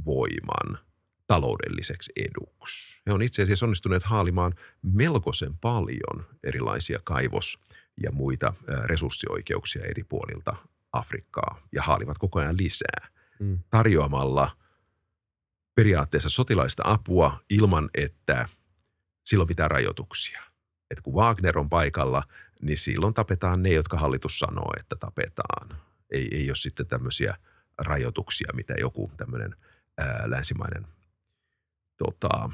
voiman taloudelliseksi eduksi. He on itse asiassa onnistuneet haalimaan melkoisen paljon erilaisia kaivos- ja muita resurssioikeuksia eri puolilta Afrikkaa ja haalivat koko ajan lisää mm. tarjoamalla – periaatteessa sotilaista apua ilman, että silloin pitää rajoituksia. Et kun Wagner on paikalla, niin silloin tapetaan ne, jotka hallitus sanoo, että tapetaan. Ei, ei ole sitten tämmöisiä rajoituksia, mitä joku tämmöinen ää, länsimainen tota,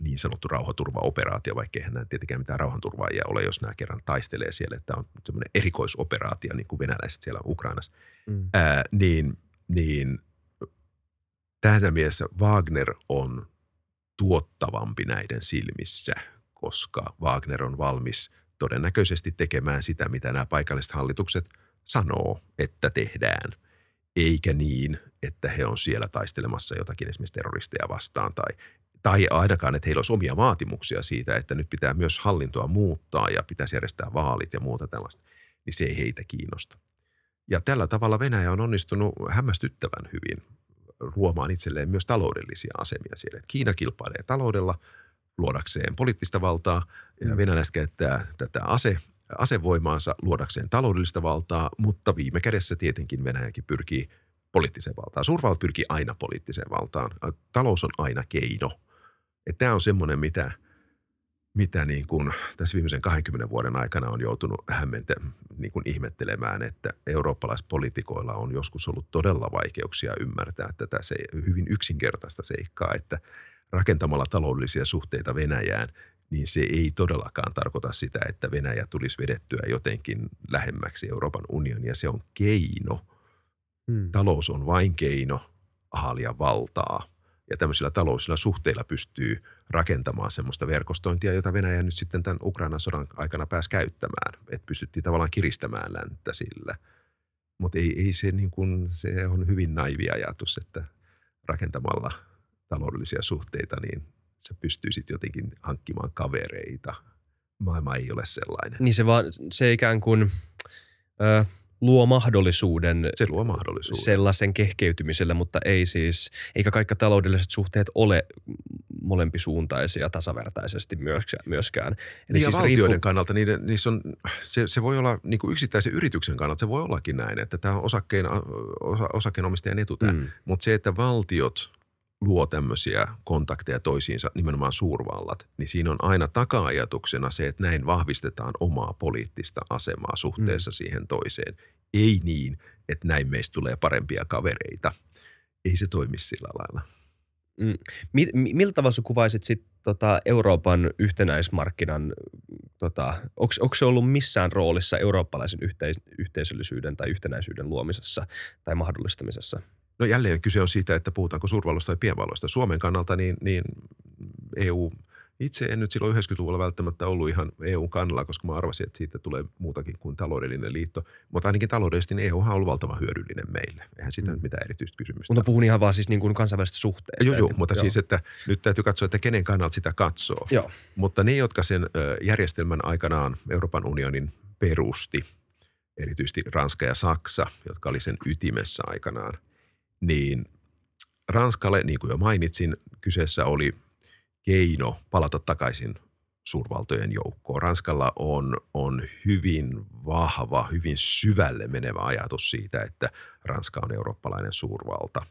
niin sanottu rauhanturvaoperaatio, vaikka eihän nämä tietenkään mitään rauhanturvaajia ole, jos nämä kerran taistelee siellä, että on tämmöinen erikoisoperaatio, niin kuin venäläiset siellä Ukrainassa, mm. ää, niin, niin Tähdä mielessä Wagner on tuottavampi näiden silmissä, koska Wagner on valmis todennäköisesti tekemään sitä, mitä nämä paikalliset hallitukset sanoo, että tehdään, eikä niin, että he on siellä taistelemassa jotakin esimerkiksi terroristeja vastaan tai, tai ainakaan, että heillä olisi omia vaatimuksia siitä, että nyt pitää myös hallintoa muuttaa ja pitäisi järjestää vaalit ja muuta tällaista, niin se ei heitä kiinnosta. Ja tällä tavalla Venäjä on onnistunut hämmästyttävän hyvin luomaan itselleen myös taloudellisia asemia siellä. Kiina kilpailee taloudella luodakseen poliittista valtaa ja mm. venäläiset käyttää tätä ase, asevoimaansa luodakseen taloudellista valtaa, mutta viime kädessä tietenkin Venäjäkin pyrkii poliittiseen valtaan. Suurvalta pyrkii aina poliittiseen valtaan. Talous on aina keino. Tämä on semmoinen, mitä – mitä niin kuin tässä viimeisen 20 vuoden aikana on joutunut hämmentä, niin kuin ihmettelemään, että eurooppalaispolitikoilla on joskus ollut todella vaikeuksia ymmärtää tätä se, hyvin yksinkertaista seikkaa, että rakentamalla taloudellisia suhteita Venäjään, niin se ei todellakaan tarkoita sitä, että Venäjä tulisi vedettyä jotenkin lähemmäksi Euroopan unionia. Se on keino. Hmm. Talous on vain keino haalia valtaa – ja tämmöisillä taloudellisilla suhteilla pystyy rakentamaan semmoista verkostointia, jota Venäjä nyt sitten tämän Ukrainan sodan aikana pääsi käyttämään. Että pystyttiin tavallaan kiristämään länttä sillä. Mutta ei, ei se, niin kuin, se on hyvin naivi ajatus, että rakentamalla taloudellisia suhteita, niin se pystyy sitten jotenkin hankkimaan kavereita. Maailma ei ole sellainen. Niin se vaan, se ikään kuin... Ö, luo mahdollisuuden, se luo mahdollisuuden sellaisen kehkeytymiselle, mutta ei siis, eikä kaikki taloudelliset suhteet ole molempisuuntaisia tasavertaisesti myöskään. Eli ja siis valtioiden riippu... kannalta niiden, niissä on, se, se voi olla niin kuin yksittäisen yrityksen kannalta, se voi ollakin näin, että tämä on osakkeen, osa, osakkeenomistajan etu mm. mutta se, että valtiot luo tämmöisiä kontakteja toisiinsa, nimenomaan suurvallat, niin siinä on aina taka-ajatuksena se, että näin vahvistetaan omaa poliittista asemaa suhteessa mm. siihen toiseen. Ei niin, että näin meistä tulee parempia kavereita. Ei se toimi sillä lailla. Mm. Miltä tavalla sä kuvaisit sit, tota, Euroopan yhtenäismarkkinan, tota, onko se ollut missään roolissa eurooppalaisen yhteis- yhteisöllisyyden tai yhtenäisyyden luomisessa tai mahdollistamisessa – No jälleen kyse on siitä, että puhutaanko suurvalloista tai pienvalloista. Suomen kannalta niin, niin EU, itse en nyt silloin 90-luvulla välttämättä ollut ihan EU kannalla, koska mä arvasin, että siitä tulee muutakin kuin taloudellinen liitto. Mutta ainakin taloudellisesti niin EU on ollut valtavan hyödyllinen meille. Eihän siitä mm. mitään erityistä kysymystä. Mutta puhun ihan vaan siis niin kuin kansainvälisestä suhteesta. Joo, joo mutta joo. siis, että nyt täytyy katsoa, että kenen kannalta sitä katsoo. Joo. Mutta ne, jotka sen järjestelmän aikanaan Euroopan unionin perusti, erityisesti Ranska ja Saksa, jotka oli sen ytimessä aikanaan – niin Ranskalle, niin kuin jo mainitsin, kyseessä oli keino palata takaisin suurvaltojen joukkoon. Ranskalla on, on hyvin vahva, hyvin syvälle menevä ajatus siitä, että Ranska on eurooppalainen suurvalta.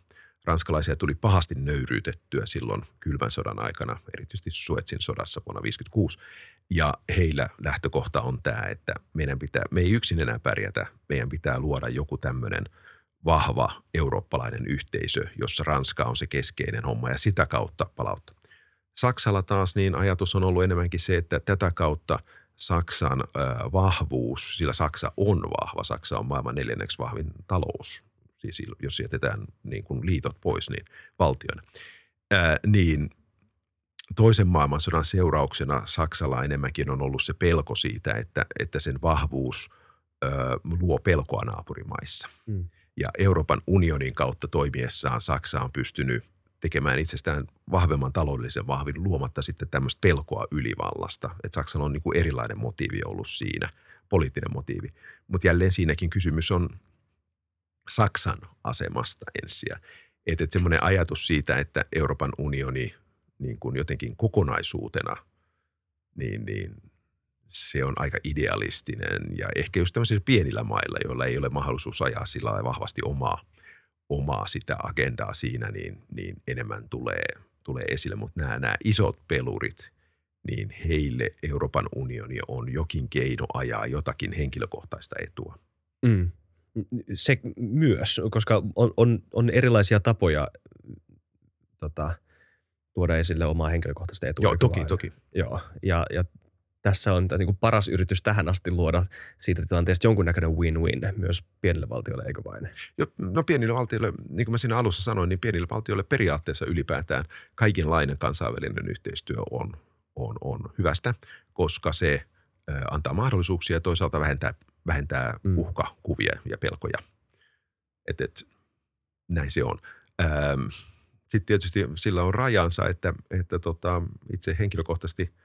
Ranskalaisia tuli pahasti nöyryytettyä silloin kylmän sodan aikana, erityisesti Suetsin sodassa vuonna 1956. Ja heillä lähtökohta on tämä, että meidän pitää, me ei yksin enää pärjätä, meidän pitää luoda joku tämmöinen – vahva eurooppalainen yhteisö, jossa Ranska on se keskeinen homma ja sitä kautta palauttaa. Saksalla taas niin ajatus on ollut enemmänkin se, että tätä kautta Saksan vahvuus, sillä Saksa on vahva, Saksa on maailman neljänneksi vahvin talous, siis jos jätetään niin kuin liitot pois, niin valtiona, äh, niin toisen maailmansodan seurauksena Saksalla enemmänkin on ollut se pelko siitä, että, että sen vahvuus äh, luo pelkoa naapurimaissa. Mm. Ja Euroopan unionin kautta toimiessaan Saksa on pystynyt tekemään itsestään vahvemman taloudellisen vahvin luomatta sitten tämmöistä pelkoa ylivallasta. Että Saksalla on niin kuin erilainen motiivi ollut siinä, poliittinen motiivi. Mutta jälleen siinäkin kysymys on Saksan asemasta ensin. Että et semmoinen ajatus siitä, että Euroopan unioni niin kuin jotenkin kokonaisuutena, niin, niin se on aika idealistinen ja ehkä just tämmöisillä pienillä mailla, joilla ei ole mahdollisuus ajaa sillä vahvasti omaa, omaa sitä agendaa siinä, niin, niin enemmän tulee, tulee esille. Mutta nämä, nämä isot pelurit, niin heille Euroopan unioni on jokin keino ajaa jotakin henkilökohtaista etua. Mm. Se myös, koska on, on, on erilaisia tapoja tota, tuoda esille omaa henkilökohtaista etua. Joo, toki, toki. Joo, ja, ja tässä on niin kuin paras yritys tähän asti luoda siitä tilanteesta jonkunnäköinen win-win myös pienille valtioille, eikö vain? Jo, no pienille valtioille, niin kuin mä siinä alussa sanoin, niin pienille valtioille periaatteessa ylipäätään kaikenlainen kansainvälinen yhteistyö on, on, on hyvästä, koska se antaa mahdollisuuksia ja toisaalta vähentää, vähentää mm. uhkakuvia ja pelkoja. Et, et, näin se on. Sitten tietysti sillä on rajansa, että, että tota, itse henkilökohtaisesti –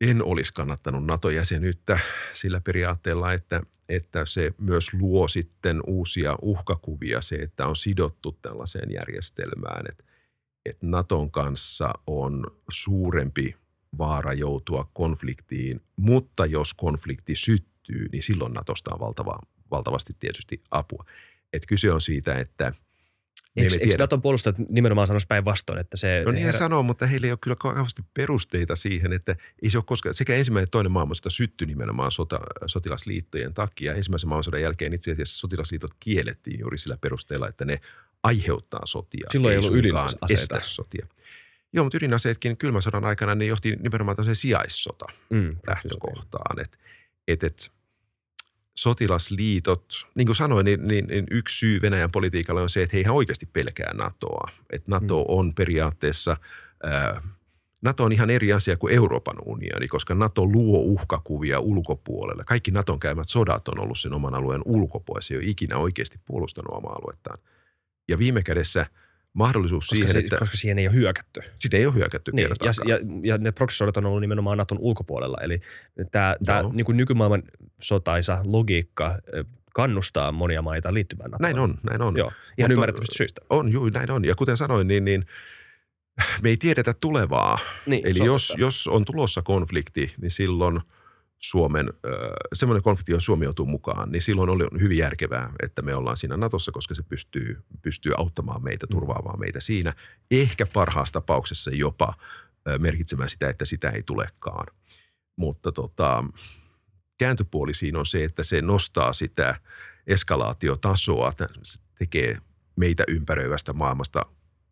en olisi kannattanut NATO-jäsenyyttä sillä periaatteella, että, että se myös luo sitten uusia uhkakuvia, se, että on sidottu tällaiseen järjestelmään, että, että Naton kanssa on suurempi vaara joutua konfliktiin, mutta jos konflikti syttyy, niin silloin Natosta on valtava, valtavasti tietysti apua. Et kyse on siitä, että – Eikö, eikö Naton puolustajat nimenomaan sanoisi päinvastoin, että se... No niin herä... sanoo, mutta heillä ei ole kyllä kauheasti perusteita siihen, että ei se ole koskaan, sekä ensimmäinen että toinen maailmansota syttyi nimenomaan sota, sotilasliittojen takia. Ensimmäisen maailmansodan jälkeen itse asiassa sotilasliitot kiellettiin juuri sillä perusteella, että ne aiheuttaa sotia. Silloin ei, ei ollut ydinaseita. sotia. Joo, mutta ydinaseetkin kylmän sodan aikana ne johti nimenomaan tämmöiseen sijaissota mm, lähtökohtaan. Että et, et, sotilasliitot, niin kuin sanoin, niin, niin, niin yksi syy Venäjän politiikalle on se, että he ihan oikeasti pelkää NATOa. Että NATO mm. on periaatteessa, ää, NATO on ihan eri asia kuin Euroopan unioni, koska NATO luo uhkakuvia ulkopuolelle. Kaikki NATOn käymät sodat on ollut sen oman alueen ulkopuolella. Se ei ole ikinä oikeasti puolustanut omaa aluettaan. Ja viime kädessä – mahdollisuus koska siihen, se, että... Koska siihen ei ole hyökätty. Siitä ei ole hyökätty niin, ja, ja, ja, ne proxysodat on ollut nimenomaan Naton ulkopuolella. Eli tämä, tämä niin kuin nykymaailman sotaisa logiikka kannustaa monia maita liittymään NATOon. Näin on, näin on. Joo, ihan ymmärrettävistä syistä. On, juu, näin on. Ja kuten sanoin, niin, niin me ei tiedetä tulevaa. Niin, Eli jos, jos on tulossa konflikti, niin silloin – Suomen, semmoinen konflikti, jos Suomi joutuu mukaan, niin silloin oli hyvin järkevää, että me ollaan siinä Natossa, koska se pystyy, pystyy auttamaan meitä, mm. turvaamaan meitä siinä. Ehkä parhaassa tapauksessa jopa merkitsemään sitä, että sitä ei tulekaan. Mutta tota, kääntöpuoli siinä on se, että se nostaa sitä eskalaatiotasoa, se tekee meitä ympäröivästä maailmasta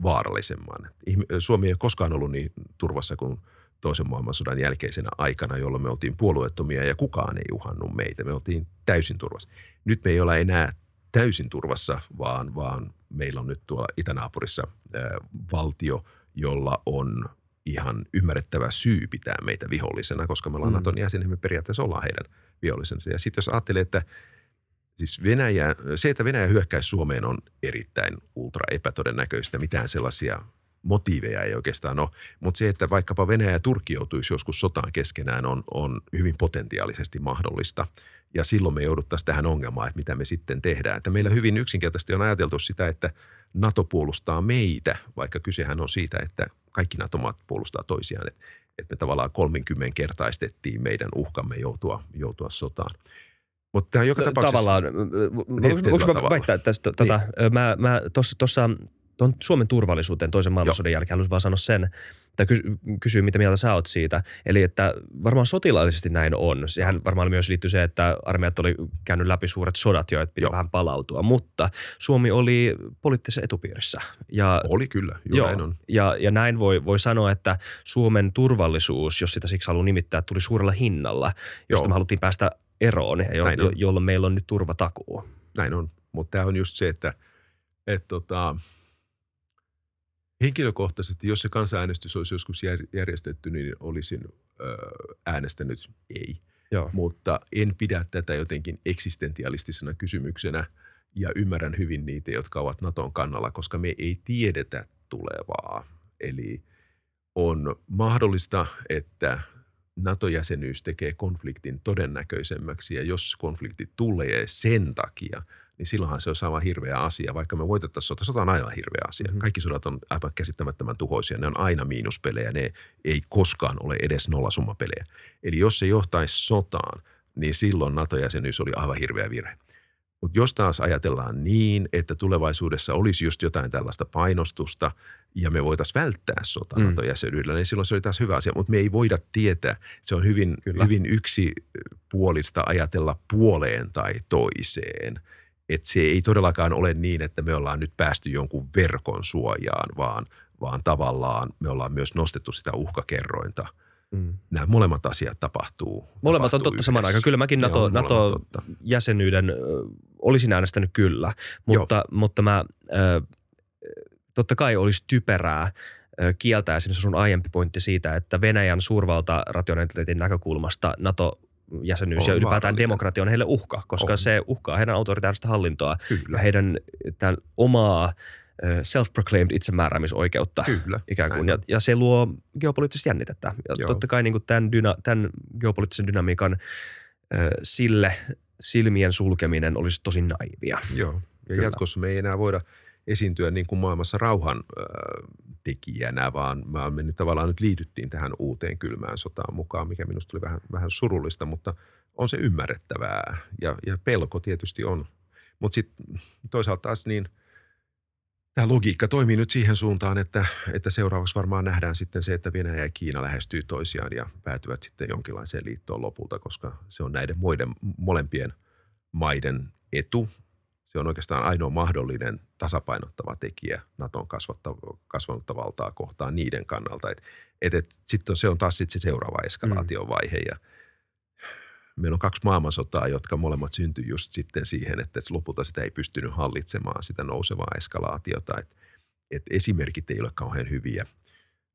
vaarallisemman. Suomi ei ole koskaan ollut niin turvassa kuin – toisen maailmansodan jälkeisenä aikana, jolloin me oltiin puolueettomia ja kukaan ei uhannut meitä. Me oltiin täysin turvassa. Nyt me ei olla enää täysin turvassa, vaan, vaan meillä on nyt tuolla itänaapurissa ää, valtio, jolla on ihan ymmärrettävä syy pitää meitä vihollisena, koska me ollaan mm. Naton jäseniä, me periaatteessa ollaan heidän vihollisensa. Ja sitten jos ajattelee, että siis Venäjä, se, että Venäjä hyökkäisi Suomeen on erittäin ultra epätodennäköistä. Mitään sellaisia motiiveja ei oikeastaan ole. Mutta se, että vaikkapa Venäjä ja Turkki joutuisi joskus sotaan keskenään, on, on hyvin potentiaalisesti mahdollista. Ja silloin me jouduttaisiin tähän ongelmaan, että mitä me sitten tehdään. Että meillä hyvin yksinkertaisesti on ajateltu sitä, että NATO puolustaa meitä, vaikka kysehän on siitä, että kaikki NATO-maat puolustaa toisiaan. Että, että me tavallaan 30 kertaistettiin meidän uhkamme joutua, joutua sotaan. Mutta tämä joka tapauksessa... Tavallaan, voinko mä väittää tästä, tota, niin. mä, mä tuossa tuon Suomen turvallisuuteen toisen maailmansodan jälkeen haluaisin vaan sanoa sen, tai kysyä, mitä mieltä sä oot siitä. Eli että varmaan sotilaallisesti näin on. Sehän varmaan myös liittyy se, että armeijat oli käynyt läpi suuret sodat jo, että piti joo. vähän palautua. Mutta Suomi oli poliittisessa etupiirissä. Ja, oli kyllä, joo, näin on. Ja, ja näin voi, voi sanoa, että Suomen turvallisuus, jos sitä siksi haluaa nimittää, tuli suurella hinnalla, josta joo. me haluttiin päästä eroon, jo, jo, jolloin meillä on nyt turvatakuu. Näin on, mutta tämä on just se, että, että tota, Henkilökohtaisesti, jos se kansanäänestys olisi joskus järjestetty, niin olisin äänestänyt ei. Joo. Mutta en pidä tätä jotenkin eksistentialistisena kysymyksenä ja ymmärrän hyvin niitä, jotka ovat Naton kannalla, koska me ei tiedetä tulevaa. Eli on mahdollista, että NATO-jäsenyys tekee konfliktin todennäköisemmäksi ja jos konflikti tulee sen takia – niin silloinhan se on sama hirveä asia. Vaikka me voitettaisiin sota, sota on aina hirveä asia. Mm-hmm. Kaikki sodat on aivan käsittämättömän tuhoisia. Ne on aina miinuspelejä, ne ei koskaan ole edes nollasummapelejä. Eli jos se johtaisi sotaan, niin silloin NATO-jäsenyys oli aivan hirveä virhe. Mutta jos taas ajatellaan niin, että tulevaisuudessa olisi just jotain tällaista painostusta ja me voitaisiin välttää sota mm. NATO-jäsenyydellä, niin silloin se oli taas hyvä asia. Mutta me ei voida tietää. Se on hyvin, hyvin yksipuolista ajatella puoleen tai toiseen – että se ei todellakaan ole niin, että me ollaan nyt päästy jonkun verkon suojaan, vaan, vaan tavallaan me ollaan myös nostettu sitä uhkakerrointa mm. nämä molemmat asiat tapahtuu. Molemmat tapahtuu on totta saman aikaan. Kyllä mäkin NATO, NATO-jäsenyyden olisin äänestänyt kyllä, mutta, mutta mä, totta kai olisi typerää kieltää esimerkiksi sun aiempi pointti siitä, että Venäjän suurvalta rationaliteetin näkökulmasta NATO jäsenyys on ja ylipäätään demokratia on heille uhka, koska on. se uhkaa heidän autoritaarista hallintoa Kyllä. ja heidän tämän omaa self-proclaimed itsemääräämisoikeutta Kyllä, ikään kuin. Ja, ja, se luo geopoliittista jännitettä. Ja Joo. totta kai niin kuin tämän, dyna, tämän geopoliittisen dynamiikan sille silmien sulkeminen olisi tosi naivia. Joo, ja Kyllä. jatkossa me ei enää voida esiintyä niin kuin maailmassa rauhan tekijänä, vaan, vaan me nyt tavallaan nyt liityttiin tähän uuteen kylmään sotaan mukaan, mikä minusta oli vähän, vähän surullista, mutta on se ymmärrettävää ja, ja pelko tietysti on. Mutta sitten toisaalta taas niin tämä logiikka toimii nyt siihen suuntaan, että, että seuraavaksi varmaan nähdään sitten se, että Venäjä ja Kiina lähestyy toisiaan ja päätyvät sitten jonkinlaiseen liittoon lopulta, koska se on näiden muiden, molempien maiden etu se on oikeastaan ainoa mahdollinen tasapainottava tekijä Naton kasvanutta valtaa kohtaan niiden kannalta. Et, et, et, sitten se on taas sit se seuraava eskalaatiovaihe ja meillä on kaksi maailmansotaa, jotka molemmat syntyi just sitten siihen, että lopulta sitä ei pystynyt hallitsemaan sitä nousevaa eskalaatiota. Et, et esimerkit ei ole kauhean hyviä.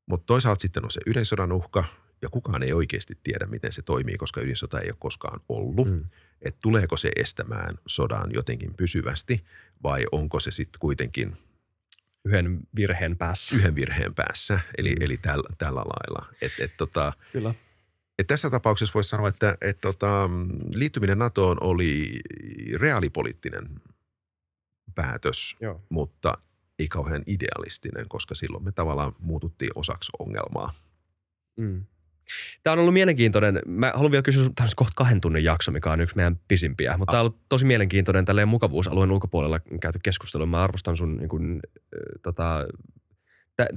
Mutta toisaalta sitten on se ydinsodan uhka, ja kukaan ei oikeasti tiedä, miten se toimii, koska ydinsota ei ole koskaan ollut. Mm että tuleeko se estämään sodan jotenkin pysyvästi vai onko se sitten kuitenkin yhden virheen päässä. Yhden virheen päässä, eli, mm. eli tällä, tällä lailla. Et, et, tota, Kyllä. Et tässä tapauksessa voisi sanoa, että et, tota, liittyminen NATOon oli reaalipoliittinen päätös, Joo. mutta ei kauhean idealistinen, koska silloin me tavallaan muututtiin osaksi ongelmaa. Mm. Tämä on ollut mielenkiintoinen. Mä haluan vielä kysyä tämmöistä kohta kahden tunnin jakso, mikä on yksi meidän pisimpiä. Mutta ah. tämä on ollut tosi mielenkiintoinen tälleen mukavuusalueen ulkopuolella käyty keskustelu. Mä arvostan sun niin kuin, äh, tota,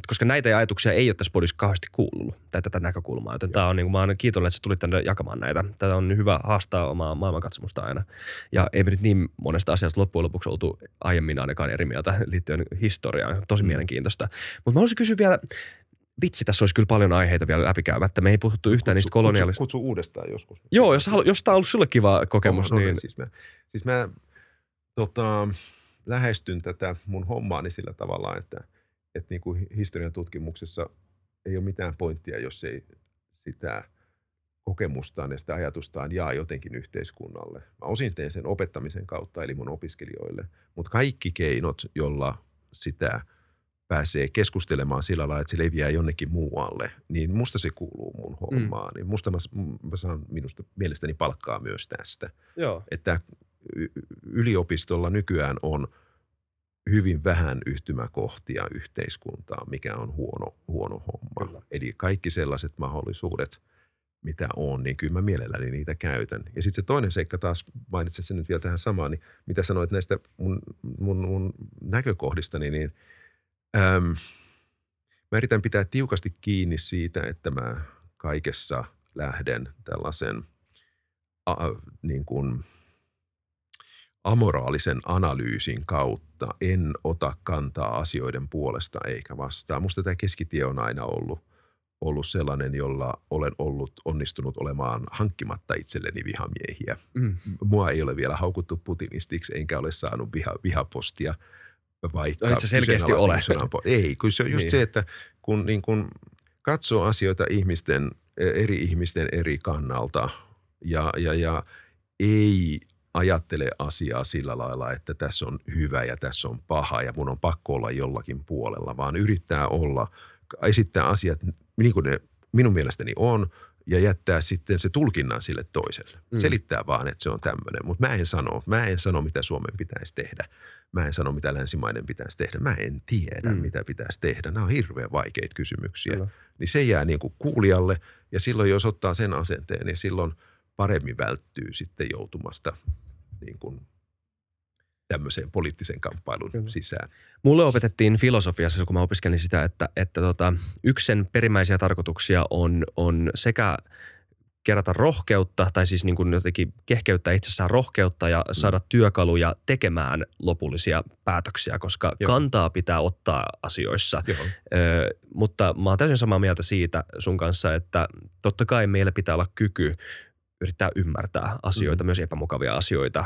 koska näitä ajatuksia ei ole tässä podissa kauheasti kuullut, tai tätä näkökulmaa. Joten tämä on, niin kuin, mä olen kiitollinen, että sä tulit tänne jakamaan näitä. Tätä on hyvä haastaa omaa maailmankatsomusta aina. Ja ei me nyt niin monesta asiasta loppujen lopuksi oltu aiemmin ainakaan eri mieltä liittyen historiaan. Tosi mm. mielenkiintoista. Mutta mä haluaisin kysyä vielä, vitsi, tässä olisi kyllä paljon aiheita vielä läpikäymättä. Me ei puhuttu yhtään kutsu, niistä kolonialista. Kutsu, kutsu, uudestaan joskus. Joo, jos, halu, jos tämä on ollut sulle kiva kokemus. Oh, no, niin... Siis mä, siis mä tota, lähestyn tätä mun hommaani sillä tavalla, että, että niin kuin historian tutkimuksessa ei ole mitään pointtia, jos ei sitä kokemustaan ja sitä ajatustaan jaa jotenkin yhteiskunnalle. Mä osin teen sen opettamisen kautta, eli mun opiskelijoille, mutta kaikki keinot, jolla sitä – pääsee keskustelemaan sillä lailla, että se leviää jonnekin muualle, niin musta se kuuluu mun mm. hommaan. Mm. Niin musta mä, mä saan minusta mielestäni palkkaa myös tästä. Joo. Että yliopistolla nykyään on hyvin vähän yhtymäkohtia yhteiskuntaan, mikä on huono, huono homma. Kyllä. Eli kaikki sellaiset mahdollisuudet, mitä on, niin kyllä mä mielelläni niitä käytän. Ja sitten se toinen seikka taas, mainitsen sen nyt vielä tähän samaan, niin mitä sanoit näistä mun, mun, mun näkökohdistani, niin – Ähm, mä yritän pitää tiukasti kiinni siitä, että mä kaikessa lähden tällaisen a, niin kuin amoraalisen analyysin kautta. En ota kantaa asioiden puolesta eikä vastaan. Musta tämä keskitie on aina ollut, ollut sellainen, jolla olen ollut onnistunut olemaan hankkimatta itselleni vihamiehiä. Mm. Mua ei ole vielä haukuttu putinistiksi, enkä ole saanut viha, vihapostia – vaikka... No, se selkeästi ole. Ei, kun se on just niin. se, että kun, niin kun katsoo asioita ihmisten, eri ihmisten eri kannalta ja, ja, ja ei ajattele asiaa sillä lailla, että tässä on hyvä ja tässä on paha ja mun on pakko olla jollakin puolella, vaan yrittää olla, esittää asiat niin kuin ne minun mielestäni on ja jättää sitten se tulkinnan sille toiselle. Mm. Selittää vaan, että se on tämmöinen, mutta mä en sano, mä en sano, mitä Suomen pitäisi tehdä. Mä en sano, mitä länsimaiden pitäisi tehdä. Mä en tiedä, mm. mitä pitäisi tehdä. Nämä on hirveän vaikeita kysymyksiä. Kyllä. Niin se jää niin kuin kuulijalle ja silloin jos ottaa sen asenteen, niin silloin paremmin välttyy sitten joutumasta niin kuin tämmöiseen poliittisen kamppailun Kyllä. sisään. Mulle opetettiin filosofiassa, kun mä opiskelin sitä, että, että tota, yksi sen perimmäisiä tarkoituksia on, on sekä kerätä rohkeutta tai siis niin kuin jotenkin kehkeyttää itsessään rohkeutta ja saada työkaluja tekemään lopullisia päätöksiä, koska Joo. kantaa pitää ottaa asioissa. Joo. Ö, mutta mä oon täysin samaa mieltä siitä sun kanssa, että totta kai meillä pitää olla kyky yrittää ymmärtää asioita, mm. myös epämukavia asioita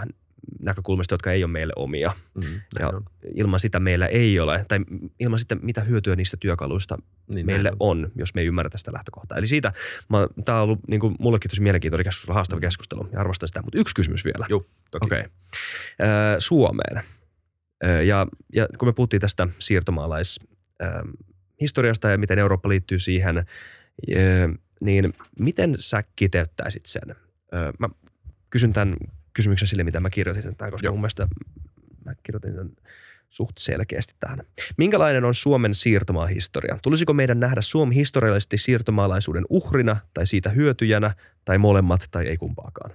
näkökulmista, jotka ei ole meille omia. Mm, Ja on. ilman sitä meillä ei ole, tai ilman sitä mitä hyötyä niistä työkaluista Niin, meille näin on, jos me ei ymmärretä sitä lähtökohtaa. Eli siitä, tämä on ollut niin kuin, mullekin tosi mielenkiintoinen keskustelu, haastava keskustelu, ja arvostan sitä. Mutta yksi kysymys vielä. Joo, toki. Okay. Suomeen. Ö, Ja, ja kun me puhuttiin tästä siirtomaalaishistoriasta ja miten Eurooppa liittyy siihen, ö, niin miten sä kiteyttäisit sen? Ö, Mä kysyn tämän kysymyksen sille, mitä mä kirjoitin sen tähän, koska Joo. mun mielestä mä kirjoitin sen suht selkeästi tähän. Minkälainen on Suomen siirtomaahistoria? Tulisiko meidän nähdä Suomi historiallisesti siirtomaalaisuuden uhrina tai siitä hyötyjänä tai molemmat tai ei kumpaakaan?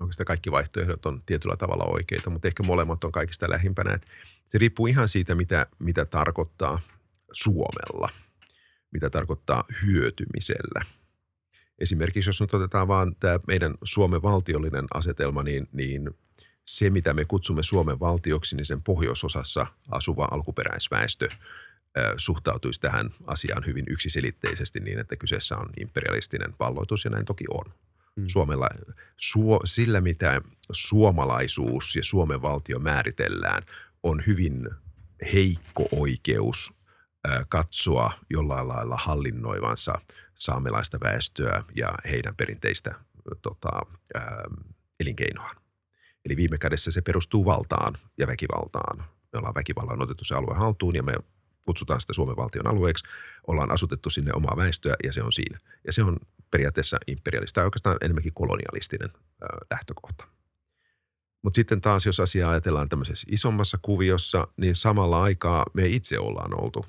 Oikeastaan kaikki vaihtoehdot on tietyllä tavalla oikeita, mutta ehkä molemmat on kaikista lähimpänä. Et se riippuu ihan siitä, mitä, mitä tarkoittaa Suomella, mitä tarkoittaa hyötymisellä. Esimerkiksi jos nyt otetaan vaan tämä meidän Suomen valtiollinen asetelma, niin, niin se, mitä me kutsumme Suomen valtioksi, niin sen pohjoisosassa asuva alkuperäisväestö suhtautuisi tähän asiaan hyvin yksiselitteisesti niin, että kyseessä on imperialistinen valloitus ja näin toki on. Mm. Suomella, suo, sillä mitä suomalaisuus ja Suomen valtio määritellään, on hyvin heikko oikeus katsoa jollain lailla hallinnoivansa saamelaista väestöä ja heidän perinteistä tota, ö, elinkeinoaan. Eli viime kädessä se perustuu valtaan ja väkivaltaan. Me ollaan väkivallan otettu se alue haltuun ja me kutsutaan sitä Suomen valtion alueeksi. Ollaan asutettu sinne omaa väestöä ja se on siinä. Ja se on periaatteessa imperialista tai oikeastaan enemmänkin kolonialistinen ö, lähtökohta. Mutta sitten taas, jos asiaa ajatellaan tämmöisessä isommassa kuviossa, niin samalla aikaa me itse ollaan oltu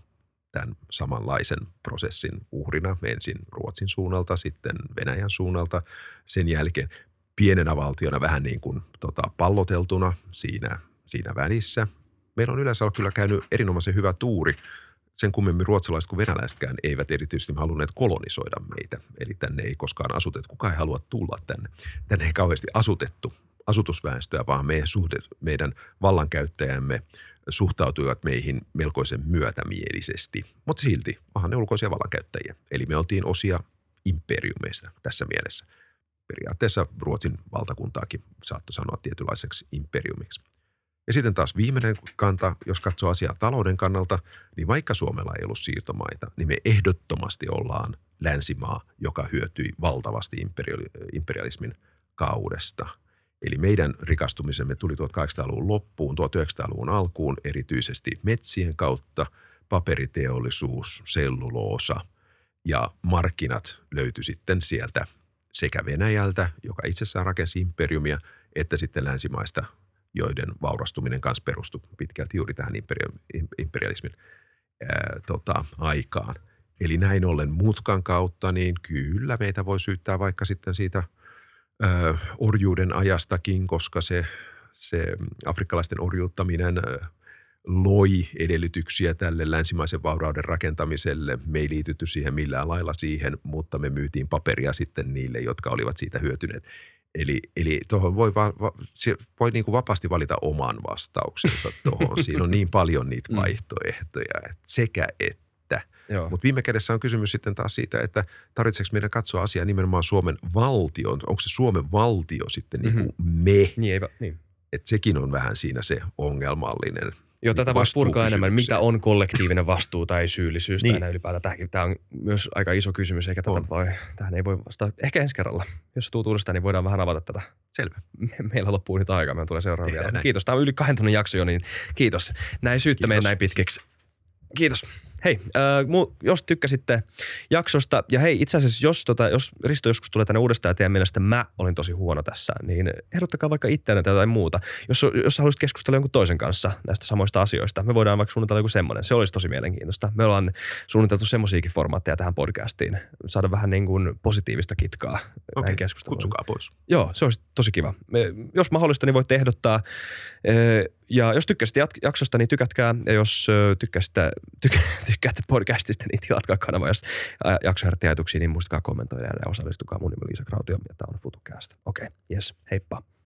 tämän samanlaisen prosessin uhrina. Ensin Ruotsin suunnalta, sitten Venäjän suunnalta. Sen jälkeen pienenä valtiona vähän niin kuin tota, palloteltuna siinä, siinä välissä. Meillä on yleensä kyllä käynyt erinomaisen hyvä tuuri. Sen kummemmin ruotsalaiset kuin venäläisetkään eivät erityisesti halunneet kolonisoida meitä. Eli tänne ei koskaan asutettu. Kukaan ei halua tulla tänne. Tänne ei kauheasti asutettu asutusväestöä, vaan meidän, suhde, meidän vallankäyttäjämme suhtautuivat meihin melkoisen myötämielisesti. Mutta silti, onhan ne ulkoisia vallankäyttäjiä. Eli me oltiin osia imperiumeista tässä mielessä. Periaatteessa Ruotsin valtakuntaakin saattoi sanoa tietynlaiseksi imperiumiksi. Ja sitten taas viimeinen kanta, jos katsoo asiaa talouden kannalta, niin vaikka Suomella ei ollut siirtomaita, niin me ehdottomasti ollaan länsimaa, joka hyötyi valtavasti imperiali- imperialismin kaudesta. Eli meidän rikastumisemme tuli 1800-luvun loppuun, 1900-luvun alkuun erityisesti metsien kautta, paperiteollisuus, selluloosa ja markkinat löytyi sitten sieltä sekä Venäjältä, joka itsessään rakensi imperiumia, että sitten länsimaista, joiden vaurastuminen kanssa perustui pitkälti juuri tähän imperia- imperialismin ää, tota, aikaan. Eli näin ollen mutkan kautta, niin kyllä meitä voi syyttää vaikka sitten siitä ö, orjuuden ajastakin, koska se, se afrikkalaisten orjuuttaminen loi edellytyksiä tälle länsimaisen vaurauden rakentamiselle. Me ei liitytty siihen millään lailla siihen, mutta me myytiin paperia sitten niille, jotka olivat siitä hyötyneet. Eli, eli tuohon voi, va, va, se voi niin kuin vapaasti valita oman vastauksensa tuohon. Siinä on niin paljon niitä Mm. vaihtoehtoja, että sekä että. Joo. Mutta viime kädessä on kysymys sitten taas siitä, että tarvitseeko meidän katsoa asiaa nimenomaan Suomen valtion. Onko se Suomen valtio sitten niin kuin me? Niin, va- niin. Että sekin on vähän siinä se ongelmallinen. Joo, tätä voisi purkaa enemmän. Mitä on kollektiivinen vastuu tai syyllisyys Niin. tai ylipäätään. Tämäkin, tämä on myös aika iso kysymys, eikä tätä On. voi, tähän ei voi vastata. Ehkä ensi kerralla. Jos tuut uudestaan, niin voidaan vähän avata tätä. Selvä. Me- Meillä loppuu nyt aika, meillä tulee seuraava vielä. näin. Kiitos, tämä on yli kahden tunnin jakso jo, niin kiitos. Näin syyttä meidän näin pitkiksi. Kiitos. Hei, äh, mu, jos tykkäsitte jaksosta, ja hei, itse asiassa jos, tota, jos Risto joskus tulee tänne uudestaan ja teidän mielestä mä olin tosi huono tässä, niin ehdottakaa vaikka itseänne tai jotain muuta. Jos, jos haluaisit keskustella jonkun toisen kanssa näistä samoista asioista, me voidaan vaikka suunnitella joku semmoinen. Se olisi tosi mielenkiintoista. Me ollaan suunniteltu semmoisiakin formaatteja tähän podcastiin. Saada vähän niin kuin positiivista kitkaa Okei, näin keskusteluun. kutsukaa pois. Joo, se olisi tosi kiva. Me, jos mahdollista, niin voitte ehdottaa ö, Ja jos tykkäsitte jat- jaksosta, niin tykätkää. Ja jos ö, tykkäsitte, tykkää, <laughs> tykkäätte podcastista, niin tilatkaa kanava. Jos jakso herätti ajatuksia, niin muistakaa kommentoida ja osallistukaa. Mun nimi on Liisa Krautio ja tämä on FutuCast. Okei, okay, yes, heippa.